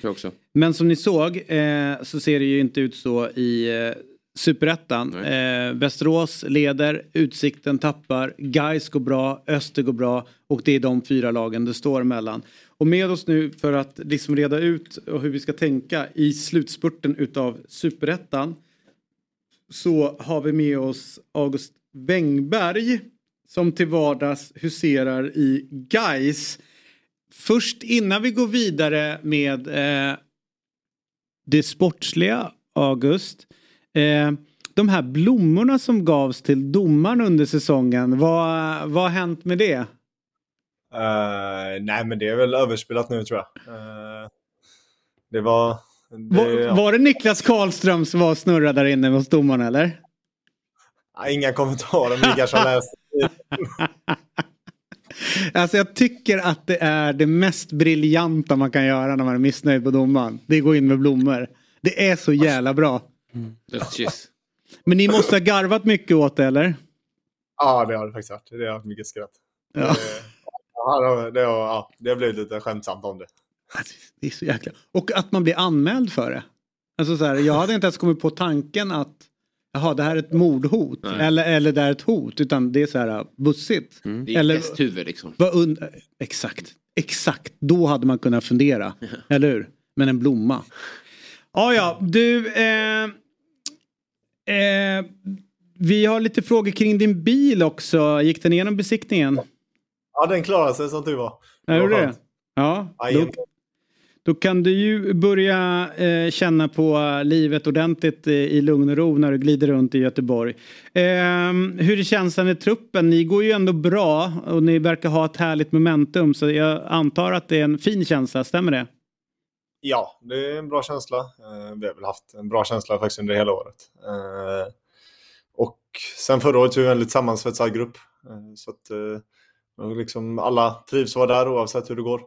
Speaker 1: Men som ni såg eh, så ser det ju inte ut så i eh, Superettan. Eh, Västerås leder, Utsikten tappar, Gais går bra, Öster går bra och det är de fyra lagen det står emellan. Och med oss nu för att liksom reda ut hur vi ska tänka i slutspurten utav Superettan så har vi med oss August Wengberg som till vardags huserar i Gais. Först innan vi går vidare med eh, det sportsliga, August. Eh, de här blommorna som gavs till domaren under säsongen, vad, vad har hänt med det?
Speaker 15: Eh, nej, men det är väl överspelat nu tror jag. Eh, det var... Det,
Speaker 1: Var,
Speaker 15: ja.
Speaker 1: var det Niklas Karlström som var och snurrade där inne hos domaren eller?
Speaker 15: Ja, Inga kommentarer, kanske har läst.
Speaker 1: Alltså jag tycker att det är det mest briljanta man kan göra när man är missnöjd på domaren. Det är att gå in med blommor. Det är så jävla bra.
Speaker 4: Dödskyss.
Speaker 1: Men ni måste ha garvat mycket åt det eller?
Speaker 15: Ja, det har det faktiskt varit. Det har haft mycket skratt.
Speaker 1: Ja.
Speaker 15: Det, det, har- det, har- ja, det har blivit lite skämtsamt om det.
Speaker 1: Det är så jäkla... Och att man blir anmäld för det. Alltså så här, jag hade inte ens kommit på tanken att jaha, det här är ett mordhot.
Speaker 4: Nej.
Speaker 1: Eller, eller det är ett hot. Utan det är så här bussigt.
Speaker 4: Det är
Speaker 1: eller,
Speaker 4: ett liksom.
Speaker 1: und- exakt. Exakt. Då hade man kunnat fundera. eller hur? Men en blomma. Ja, ja. Du. Eh, eh, vi har lite frågor kring din bil också. Gick den igenom besiktningen?
Speaker 15: Ja, den klarade sig som tur var.
Speaker 1: Ja,
Speaker 15: var
Speaker 1: det? Ja. Då då kan du ju börja eh, känna på livet ordentligt eh, i lugn och ro när du glider runt i Göteborg. Eh, hur är känslan i truppen? Ni går ju ändå bra och ni verkar ha ett härligt momentum så jag antar att det är en fin känsla, stämmer det?
Speaker 15: Ja, det är en bra känsla. Eh, Vi har väl haft en bra känsla faktiskt under hela året. Eh, Och sen förra året är vi en väldigt sammansvetsad grupp. Eh, Så att eh, liksom alla trivs att vara där oavsett hur det går.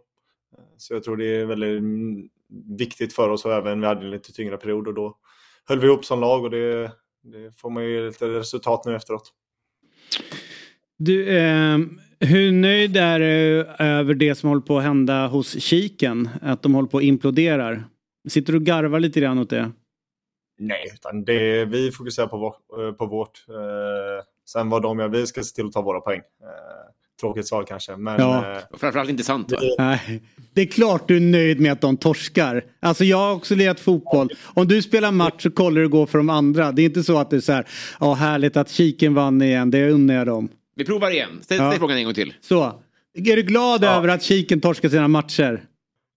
Speaker 15: Eh, Så jag tror det är väldigt mm, viktigt för oss och även vi hade en lite tyngre period och då höll vi ihop som lag och det, det får man ju lite resultat nu efteråt.
Speaker 1: Du, eh, hur nöjd är du över det som håller på att hända hos Kiken? Att de håller på att imploderar? Sitter du och garvar lite grann åt det?
Speaker 15: Nej, utan det, vi fokuserar på, vår, på vårt. Eh, sen vad de gör, vi ska se till att ta våra poäng. Eh, tråkigt svar kanske, men...
Speaker 1: Ja.
Speaker 15: Eh,
Speaker 2: Framförallt intressant va?
Speaker 1: Nej. Det är klart du är nöjd med att de torskar. Alltså jag har också lirat fotboll. Om du spelar match så kollar du gå för de andra. Det är inte så att det är så här, ja härligt att Kiken vann igen, det unnar jag dem.
Speaker 2: Vi provar igen. Ställ,
Speaker 1: Ja.
Speaker 2: frågan en gång till.
Speaker 1: Så, är du glad över att Kiken torskar sina matcher?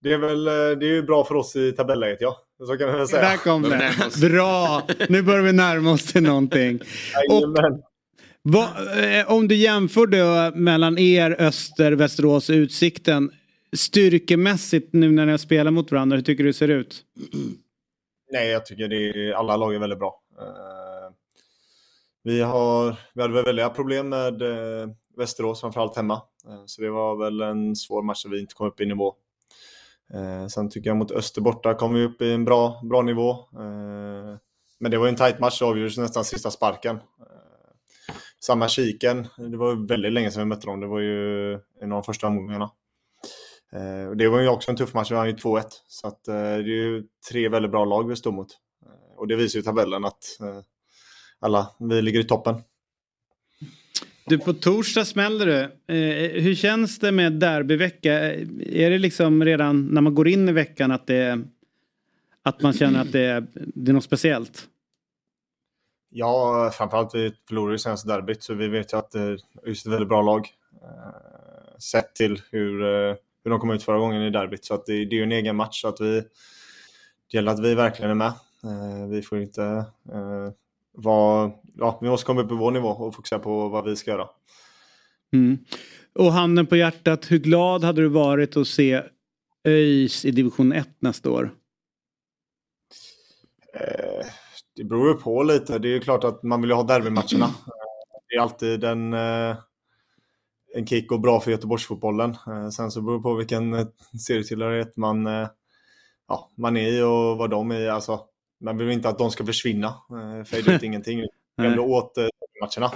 Speaker 15: det är väl eh, det är ju bra för oss i tabelläget, ja. Så kan man väl säga.
Speaker 1: Där kom det. Bra, nu börjar vi närma oss till någonting. Och, Va, eh, om du jämför då mellan er, Öster, Västerås och Utsikten. Styrkemässigt nu när ni har spelat mot varandra, hur tycker du det ser ut?
Speaker 15: Nej, jag tycker det är, alla lag är väldigt bra. Eh, vi, har, vi hade väl väldiga problem med eh, Västerås, framförallt hemma. Så det var väl en svår match där vi inte kom upp i nivå. Sen tycker jag mot Öster borta kom vi upp i en bra, bra nivå. Men det var en tight match, det avgjordes nästan sista sparken. Samma Kiken, det var väldigt länge sedan vi mötte dem. Det var ju en av de första omgångarna. Eh, det var ju också en tuff match, vi vann ju 2-1. Så att, eh, det är ju tre väldigt bra lag vi står mot. Eh, och det visar ju tabellen att eh, alla, vi ligger i toppen.
Speaker 1: Du, på torsdag smäller det. Eh, hur känns det med derbyvecka? Eh, är det liksom redan när man går in i veckan att det att man känner att det är, det är något speciellt?
Speaker 15: Ja, framförallt vi förlorade ju senaste derbyt så vi vet ju att det är just ett väldigt bra lag. Eh, sett till hur, eh, hur de kom ut förra gången i derbyt. Så att det, det är ju en egen match så att vi, det gäller att vi verkligen är med. Eh, vi får inte vara, ja, vi måste komma upp på vår nivå och fokusera på vad vi ska göra.
Speaker 1: Mm. Och handen på hjärtat, hur glad hade du varit att se ÖIS i division 1 nästa år?
Speaker 15: Eh, det beror ju på lite. Det är ju klart att man vill ju ha derbymatcherna. Det är alltid en, eh, en kick och bra för Göteborgsfotbollen. Eh, Sen så beror det på vilken eh, serietillhörighet man, ja, man är i och vad de är i. Alltså, man vill inte att de ska försvinna. Fejda ut ingenting. Man vill åt matcherna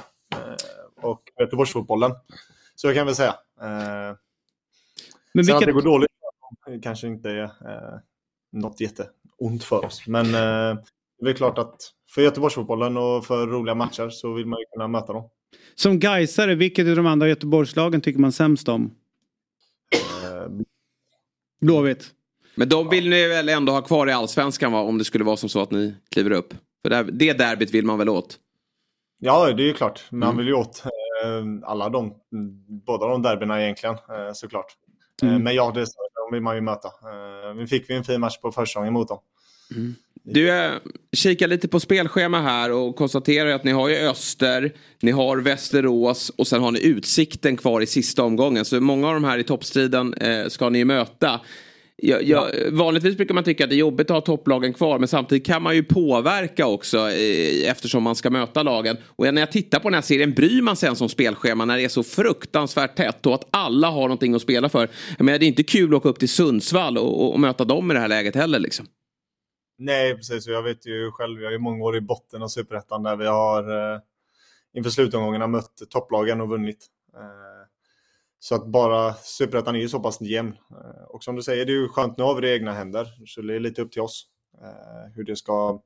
Speaker 15: och Göteborgsfotbollen. Så jag kan väl säga.
Speaker 1: Men
Speaker 15: Sen att det går dåligt kanske inte är något jätteont för oss. Men det är klart att för Göteborgsfotbollen och för roliga matcher så vill man ju kunna möta dem.
Speaker 1: Som Gaisare, vilket av de andra Göteborgslagen tycker man sämst om?
Speaker 15: Eh,
Speaker 1: Blåvitt.
Speaker 4: Men de vill ni väl ändå ha kvar i allsvenskan va? Om det skulle vara som så att ni kliver upp. För det, här, det derbyt vill man väl åt?
Speaker 15: Ja, det är ju klart. Man
Speaker 4: Mm.
Speaker 15: vill ju åt eh, alla de, båda de derbyna egentligen eh, såklart. Eh,
Speaker 4: Mm.
Speaker 15: Men ja, det, de vill man ju möta. Eh, nu fick vi en fin match på försäsongen mot dem.
Speaker 4: Du kikar lite på spelschema här och konstaterar att ni har ju Öster, ni har Västerås och sen har ni Utsikten kvar i sista omgången. Så många av de här i toppstriden eh, ska ni ju möta. Jag, jag, Vanligtvis brukar man tycka att det är jobbigt att ha topplagen kvar men samtidigt kan man ju påverka också eh, eftersom man ska möta lagen. Och när jag tittar på den här serien bryr man sig ens om spelschema när det är så fruktansvärt tätt och att alla har någonting att spela för. Menar, det är inte kul att åka upp till Sundsvall och, och, och möta dem i det här läget heller liksom.
Speaker 15: Nej, precis. Jag vet ju själv, jag är ju många år i botten av Superettan där vi har eh, inför slutomgångarna mött topplagen och vunnit. Eh, så att bara Superettan är ju så pass jämn. Eh, och som du säger, det är ju skönt, nu har vi det i egna händer. Så det är lite upp till oss eh, hur, det ska,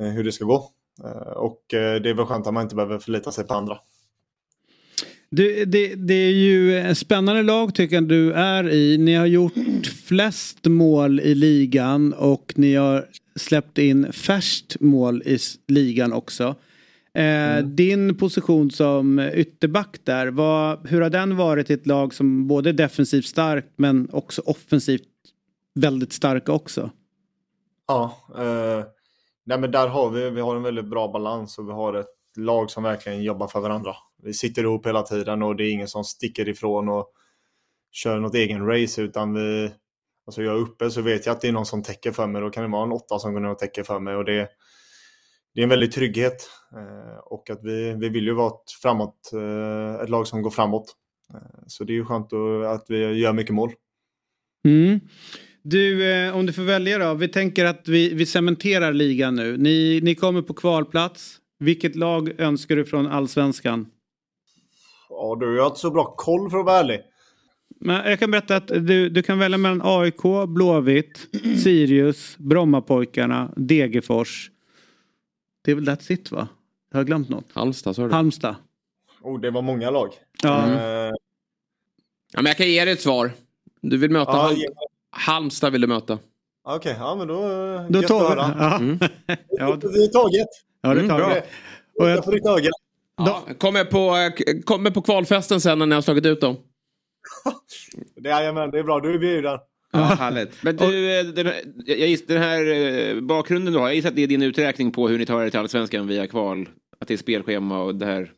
Speaker 15: eh, hur det ska gå. Eh, och eh, det är väl skönt att man inte behöver förlita sig på andra.
Speaker 1: Du, det, det är ju spännande lag tycker jag du är i. Ni har gjort flest mål i ligan och ni har släppt in färst mål i ligan också. Eh, Din position som ytterback där, vad, hur har den varit i ett lag som både är defensivt starkt men också offensivt väldigt starka också?
Speaker 15: Ja, eh, nej men där har vi, vi har en väldigt bra balans och vi har ett lag som verkligen jobbar för varandra. Vi sitter ihop hela tiden och det är ingen som sticker ifrån och kör något egen race utan vi, alltså jag är uppe så vet jag att det är någon som täcker för mig. Då kan det vara en åtta som går ner och täcker för mig och det, det är en väldig trygghet eh, och att vi, vi vill ju vara ett framåt, eh, ett lag som går framåt. Eh, så det är ju skönt att, vi gör mycket mål.
Speaker 1: Mm. Du, om du får välja då. Vi tänker att vi, vi cementerar ligan nu. Ni, ni kommer på kvalplats. Vilket lag önskar du från allsvenskan?
Speaker 15: Ja, du har inte så bra koll för att vara ärlig.
Speaker 1: Men jag kan berätta att du, du kan välja mellan AIK, Blåvitt, Sirius, Brommapojkarna, Degerfors. Det är väl That's it va? Jag har glömt något.
Speaker 6: Halmstad sa du?
Speaker 1: Halmstad.
Speaker 15: Oh, det var många lag.
Speaker 1: Ja.
Speaker 15: Eh,
Speaker 6: Ja, men jag kan ge dig ett svar. Du vill möta
Speaker 15: Ja,
Speaker 6: Halm...
Speaker 15: ge
Speaker 6: Halmstad vill du möta.
Speaker 15: Okej, ja men då... eh,
Speaker 1: Då tar vi... Ja.
Speaker 6: Mm.
Speaker 1: ja.
Speaker 15: Det är taget.
Speaker 1: Ja, det
Speaker 6: Mm,
Speaker 1: tar
Speaker 6: bra.
Speaker 1: vi. Och
Speaker 15: Jag
Speaker 6: Ja, kommer, på, eh, kommer på kvalfesten sen när ni har slagit ut dem.
Speaker 15: Det, jajamän, det är bra. Du är bjuden.
Speaker 2: Ja, härligt. Men du, eh, den här, jag giss, den här eh, bakgrunden då, jag gissar att det är din uträkning på hur ni tar er till Allsvenskan via kval. Att det är spelschema och det här.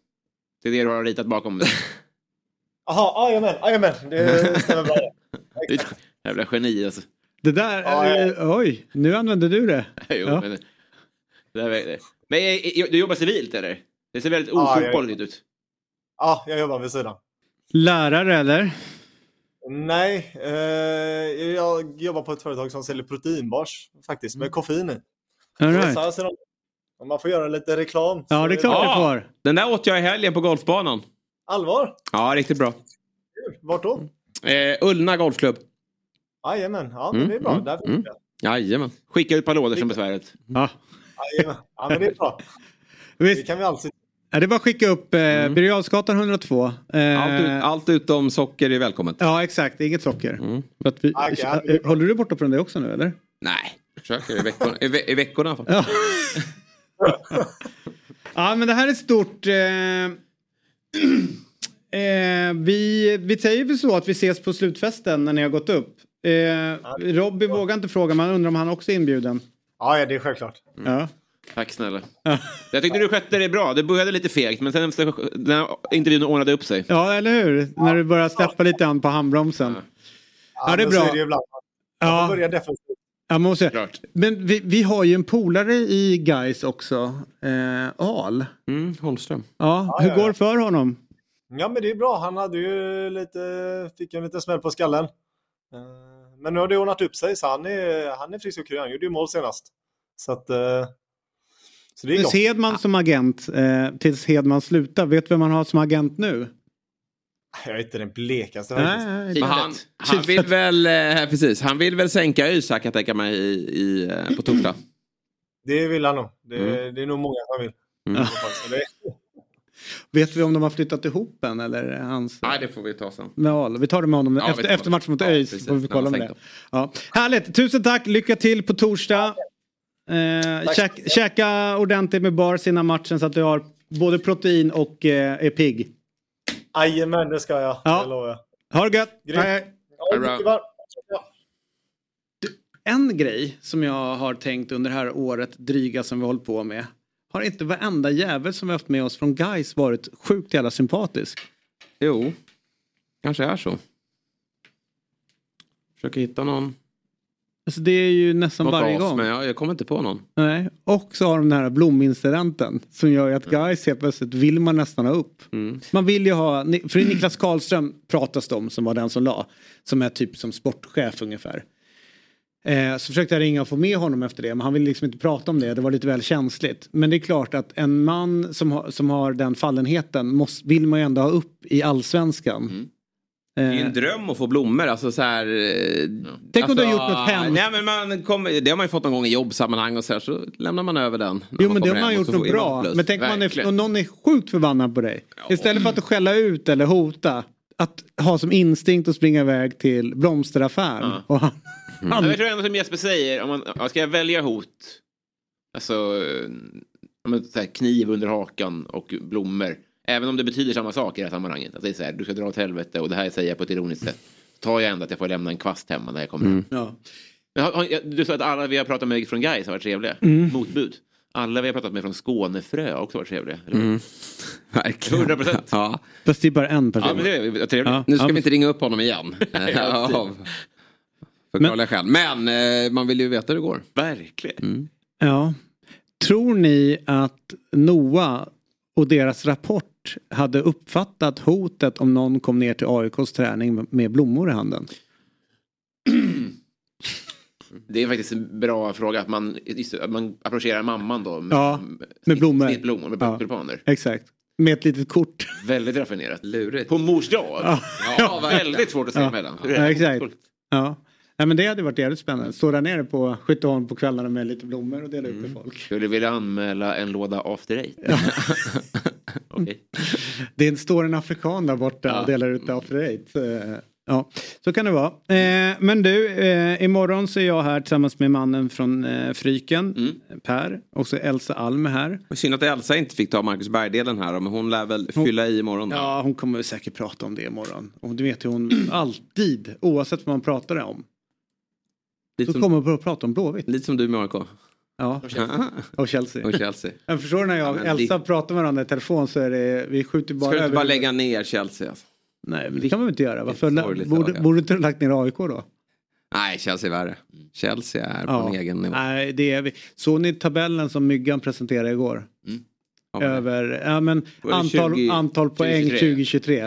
Speaker 2: Det är det du har ritat bakom det.
Speaker 15: Jaha, jajamän, jajamän. Det stämmer bra.
Speaker 2: Det är Jävla geni alltså.
Speaker 1: det där,
Speaker 15: Ja, ja.
Speaker 1: eh, oj, nu använder du det.
Speaker 2: Jo,
Speaker 1: Ja.
Speaker 2: men, det där, men du jobbar civilt eller? Det ser väldigt ofotbolligt ut.
Speaker 15: Ja, jag jobbar vid sidan.
Speaker 1: Lärare eller?
Speaker 15: Nej, eh, jag jobbar på ett företag som säljer proteinbars faktiskt, med koffein i.
Speaker 1: All right.
Speaker 15: Om man får göra lite reklam.
Speaker 1: Ja, det är klart
Speaker 2: Ja.
Speaker 1: du får.
Speaker 2: Den där åt jag i helgen på golfbanan.
Speaker 15: Allvar?
Speaker 2: Ja, riktigt bra.
Speaker 15: Vart då?
Speaker 2: Eh, Ullna golfklubb.
Speaker 15: Jajamän, ja men
Speaker 2: Mm,
Speaker 15: det är bra.
Speaker 2: mm,
Speaker 15: Där
Speaker 2: mm. Jajamän. Skicka ut ett par lådor som besväret.
Speaker 1: Ja.
Speaker 15: Jajamän. Ja men det är bra.
Speaker 1: Visst.
Speaker 15: Det kan vi alltid.
Speaker 1: Ja, det bara att skicka upp eh,
Speaker 2: Mm.
Speaker 1: Birger Jarlsgatan 102. Eh,
Speaker 6: Allt, ut, allt utom socker är välkommet.
Speaker 1: Ja, exakt. Inget socker.
Speaker 6: Mm.
Speaker 1: Vi,
Speaker 15: ja,
Speaker 1: eh, håller du borta från det också nu eller?
Speaker 6: Nej, försöker i veckorna, i, ve- i veckorna i alla fall.
Speaker 1: Ja. ja, men det här är stort. Eh, eh, vi, vi säger väl så att vi ses på slutfesten när ni har gått upp. Eh, Robby vågar inte fråga, man undrar om han också är inbjuden.
Speaker 15: Ja, ja det är självklart.
Speaker 1: Ja.
Speaker 2: Tack snälla. Jag tyckte du skötte det bra. Det började lite fegt men sen här intervjun ordnade upp sig.
Speaker 1: ja, eller hur? När du börjar släppa lite an på handbromsen. Ja, det är bra.
Speaker 15: är det
Speaker 1: Ja.
Speaker 15: får börja defensivt.
Speaker 1: Ja, man måste...
Speaker 2: Klart.
Speaker 1: Men vi, vi har ju en polare i Guys också. Eh, Al.
Speaker 6: Mm, Holmström.
Speaker 1: Ja,
Speaker 15: Ja,
Speaker 1: hur
Speaker 15: ja,
Speaker 1: går
Speaker 15: ja.
Speaker 1: det för honom?
Speaker 15: Ja men det är bra. Han hade ju lite, fick en liten smäll på skallen. Eh, Men nu har det ordnat upp sig så han är, han är frisk och kry. Han gjorde ju mål senast. Så att... eh, Så det är
Speaker 1: Tills. Hedman som agent, eh, tills Hedman slutar. Vet du vem man har som agent nu?
Speaker 15: Jag är inte den blekaste
Speaker 1: Nej,
Speaker 6: han, han vill väl, eh, precis, han vill väl sänka Isak kan jag tänka mig i, i, eh, på torsdag.
Speaker 15: Det vill han nog. Det,
Speaker 6: Mm.
Speaker 15: det är nog många som vill.
Speaker 6: Mm.
Speaker 1: Vet vi om de har flyttat ihop än eller hans?
Speaker 6: Nej, det får vi ta sen.
Speaker 1: Med Al. Vi tar det med honom
Speaker 6: Ja,
Speaker 1: efter, efter matchen mot
Speaker 6: Ja,
Speaker 1: ÖIS.
Speaker 6: precis.
Speaker 1: får vi
Speaker 6: När
Speaker 1: kolla
Speaker 6: han
Speaker 1: med det.
Speaker 6: sänkt
Speaker 1: Ja. Härligt, tusen tack. Lycka till på torsdag. Eh, käk, käka ordentligt med bars innan matchen så att du har både protein och eh, är pigg.
Speaker 15: Jajamän, det ska jag.
Speaker 1: Ja.
Speaker 15: Det lovar jag.
Speaker 1: Ha det gött. Hej. En grej som jag har tänkt under det här året dryga som vi har hållit på med. Har inte varenda jävel som vi haft med oss från Guys varit sjukt jävla sympatisk?
Speaker 6: Jo, kanske är så. Försöker hitta någon.
Speaker 1: Alltså det är ju nästan
Speaker 6: något
Speaker 1: varje gång.
Speaker 6: Men jag, jag kommer inte på någon.
Speaker 1: Nej. Och så har de den här blomincidenten som gör att Guys helt plötsligt vill man nästan ha upp.
Speaker 6: Mm.
Speaker 1: Man vill ju ha, för det är Niklas Karlström pratas det om som var den som la. Som är typ som sportchef ungefär. Eh, så försökte jag ringa och få med honom efter det men han ville liksom inte prata om det. Det var lite väl känsligt. Men det är klart att en man som har, som har den fallenheten måste, vill man ju ändå ha upp i allsvenskan.
Speaker 6: Mm. Det är ju en dröm att få blommor. Alltså så här, eh,
Speaker 1: Tänk om du har
Speaker 6: alltså,
Speaker 1: gjort något hemskt.
Speaker 6: Nej, men man kommer, det har man ju fått någon gång i jobbsammanhang och så här, så lämnar man över den.
Speaker 1: Jo men det har man gjort något bra. Men tänk om man är, om någon är sjukt förbannad på dig. Istället för att skälla ut eller hota. Att ha som instinkt att springa iväg till blomsteraffären. Och han,
Speaker 6: Mm.
Speaker 1: han,
Speaker 2: Jag tror ändå som Jesper säger, om man, ja, ska jag välja hot, alltså eh, ja, så här, kniv under hakan och blommor, även om det betyder samma sak i det här sammanhanget, att det är så här, du ska dra åt helvete och det här säger jag på ett ironiskt sätt, tar jag ändå att jag får lämna en kvast hemma när jag kommer hem.
Speaker 1: ja.
Speaker 2: Men har- har- Du sa att alla vi har pratat med från Gais har varit trevliga,
Speaker 6: Mm.
Speaker 2: motbud. Alla vi har pratat med från Skånefrö har också varit trevliga.
Speaker 6: Mm. Verkligen.
Speaker 2: 100 procent.
Speaker 6: Ja.
Speaker 1: Fast det är bara en person.
Speaker 2: Ja, men det är trevligt.
Speaker 1: Ja.
Speaker 6: Nu ska
Speaker 1: Ja,
Speaker 6: vi inte ringa upp honom igen. förklarliga skäl. Men eh, man vill ju veta hur det går.
Speaker 2: Verkligen.
Speaker 6: Mm.
Speaker 1: Ja. Tror ni att Noah och deras rapport hade uppfattat hotet om någon kom ner till AIKs träning med blommor i handen?
Speaker 2: Det är faktiskt en bra fråga att man, att man approcherar mamman då med,
Speaker 1: Ja, med blommor.
Speaker 2: snittblommor, med
Speaker 1: Ja.
Speaker 2: tulpaner.
Speaker 1: Exakt. Med ett litet kort.
Speaker 2: Väldigt raffinerat.
Speaker 6: Lurigt.
Speaker 2: På mors dag.
Speaker 1: Ja.
Speaker 2: Ja, väldigt svårt att säga
Speaker 1: Ja.
Speaker 2: emellan.
Speaker 1: Ja, exakt. Ja. Nej men det hade varit jävligt spännande. Stå där nere på Skytteholm på kvällarna med lite blommor och dela ut till folk.
Speaker 2: Skulle du vilja anmäla en låda after eight? Okej.
Speaker 1: Det står en afrikan där borta och delar ut after eight. Ja, så kan det vara. Eh, men du, eh, imorgon så är jag här tillsammans med mannen från eh, Fryken,
Speaker 4: Mm.
Speaker 1: Per. Och så Elsa Alm är här.
Speaker 4: Synd att Elsa inte fick ta Marcus Berg-delen här men hon lär väl fylla i imorgon. Då.
Speaker 1: Ja, hon kommer säkert prata om det imorgon. Och du vet ju hon alltid, oavsett vad man pratar om.
Speaker 4: Lite
Speaker 1: så
Speaker 4: som-
Speaker 1: kommer hon att prata om Blåvitt.
Speaker 4: Lite som du med AIK.
Speaker 1: Ja, och Chelsea.
Speaker 4: Och Chelsea.
Speaker 1: Jag förstår när jag och
Speaker 4: Ja,
Speaker 1: Elsa
Speaker 4: det-
Speaker 1: pratar med varandra i telefon så är det, vi skjuter bara
Speaker 4: Ska du inte
Speaker 1: över.
Speaker 4: bara lägga ner Chelsea? Alltså?
Speaker 1: Nej, men det kan man väl inte göra. Varför?
Speaker 4: sorgligt
Speaker 1: Borde,
Speaker 4: ja.
Speaker 1: borde inte du lagt ner AIK då?
Speaker 4: Nej, Chelsea är värre. Chelsea är på
Speaker 1: Ja.
Speaker 4: en egen nivå.
Speaker 1: Nej, det är vi. Såg ni tabellen som Myggan presenterade igår? Över, ja men antal,
Speaker 4: 20
Speaker 1: antal poäng
Speaker 4: 2023?
Speaker 1: 2023.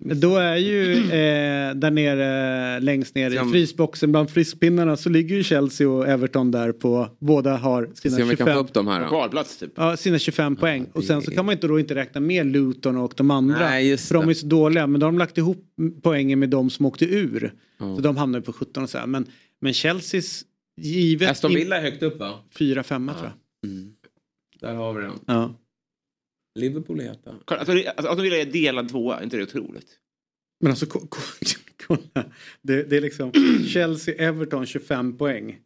Speaker 1: Då är ju eh, där nere längst ner i frysboxen bland friskpinnarna så ligger ju Chelsea och Everton där på båda har sina
Speaker 4: Se om vi kan
Speaker 1: 25.
Speaker 4: få upp dem här.
Speaker 2: Kvalplats typ.
Speaker 1: Ja, sina 25 poäng. Och sen så kan man inte då inte räkna med Luton och de andra.
Speaker 4: Nej, just
Speaker 1: för de är så dåliga. Men då har de lagt ihop poängen med de som åkte ur. Så de hamnar ju på 17 och så här. Men, men Chelseas givet...
Speaker 4: Aston Villa är högt upp va?
Speaker 1: 4-5 tror jag.
Speaker 4: Där har vi den.
Speaker 1: Ja.
Speaker 4: Liverpool är etta.
Speaker 2: Alltså, det- alltså, Aston Villa är delad tvåa, är inte det otroligt?
Speaker 1: Men alltså ko- ko- kolla. Det, det är liksom Chelsea, Everton 25 poäng.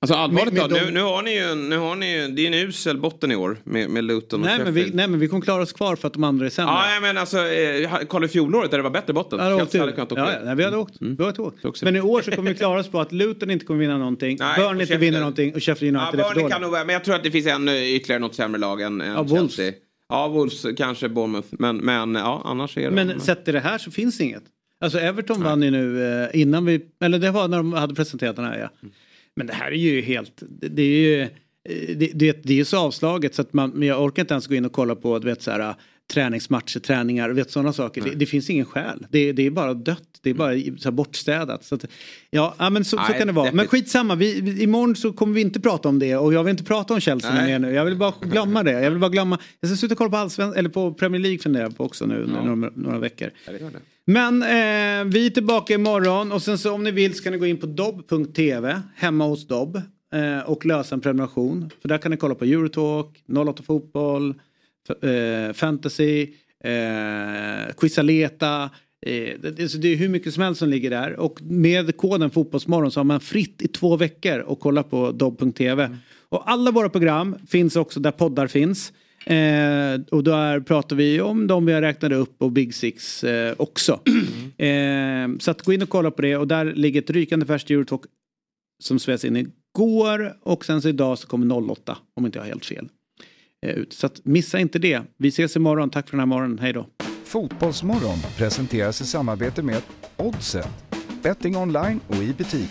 Speaker 4: Alltså allvarligt
Speaker 1: Med-
Speaker 4: då,
Speaker 1: med
Speaker 4: nu,
Speaker 1: de-
Speaker 4: nu har ni ju, nu har ni ju, det är en usel botten i år med, med Luton och
Speaker 1: Nej men,
Speaker 4: Sheffield.
Speaker 1: vi, nej men vi kommer klara oss kvar för att de andra är sämre.
Speaker 4: Ja, men alltså, eh, kolla fjolåret där det var bättre botten.
Speaker 1: Ja, det åkte
Speaker 4: Chelsea hade kunnat åka
Speaker 1: ja, ja, nej, vi hade åkt.
Speaker 4: Mm.
Speaker 1: Vi hade åkt. Men i år så kommer vi klara oss på att Luton inte kommer vinna någonting.
Speaker 4: Nej,
Speaker 1: Burnley inte vinner någonting och Sheffield
Speaker 4: Ja,
Speaker 1: United är för dåliga.
Speaker 4: kan nog men jag tror att det finns en, ytterligare något sämre lag än, än
Speaker 1: Ja, Wolves.
Speaker 4: Ja, Wolves kanske Bournemouth. Men, men ja, annars är det...
Speaker 1: Men sett till det här så finns inget. Alltså Everton vann ju nu eh, innan vi, eller det var när de hade presenterat den här ja.
Speaker 4: Mm.
Speaker 1: Men det här är ju helt, det, är ju, eh, det, det, det är ju så avslaget så att man, men jag orkar inte ens gå in och kolla på du vet, så här, träningsmatcher, träningar, vet sådana saker. Det, det finns ingen skäl. Det, det är bara dött, det är bara så här, bortstädat. Så att, ja, men så, så
Speaker 4: Nej,
Speaker 1: kan det vara. Men skitsamma, vi, vi, imorgon så kommer vi inte prata om det och jag vill inte prata om Chelsea
Speaker 4: Nej.
Speaker 1: mer nu. Jag vill bara glömma det. Jag vill bara glömma, jag ska sluta kolla på allsvenskan, eller på Premier League funderar jag på också nu
Speaker 4: Ja.
Speaker 1: några, några veckor. Men eh, vi är tillbaka imorgon och sen så om ni vill ska ni gå in på dobb.tv hemma hos Dobb eh, och lösa en prenumeration. För där kan ni kolla på Eurotalk, 08 fotboll, eh, fantasy, eh, Quizaleta. Eh, det, det, är hur mycket som helst som ligger där och med koden Fotbollsmorgon så har man fritt i två veckor och kolla på dobb.tv. Och alla våra program finns också där poddar finns. Eh, och där pratar vi om de vi har räknat upp och Big Six eh, också. Eh, så att gå in och kolla på det och där ligger ett rykande färskt Eurotalk som spelades in igår och sen så idag så kommer 08 om inte jag har helt fel. Eh, ut. Så att missa inte det. Vi ses imorgon. Tack för den här morgonen. Hej då.
Speaker 3: Fotbollsmorgon presenteras i samarbete med Oddset. Betting online och i butik.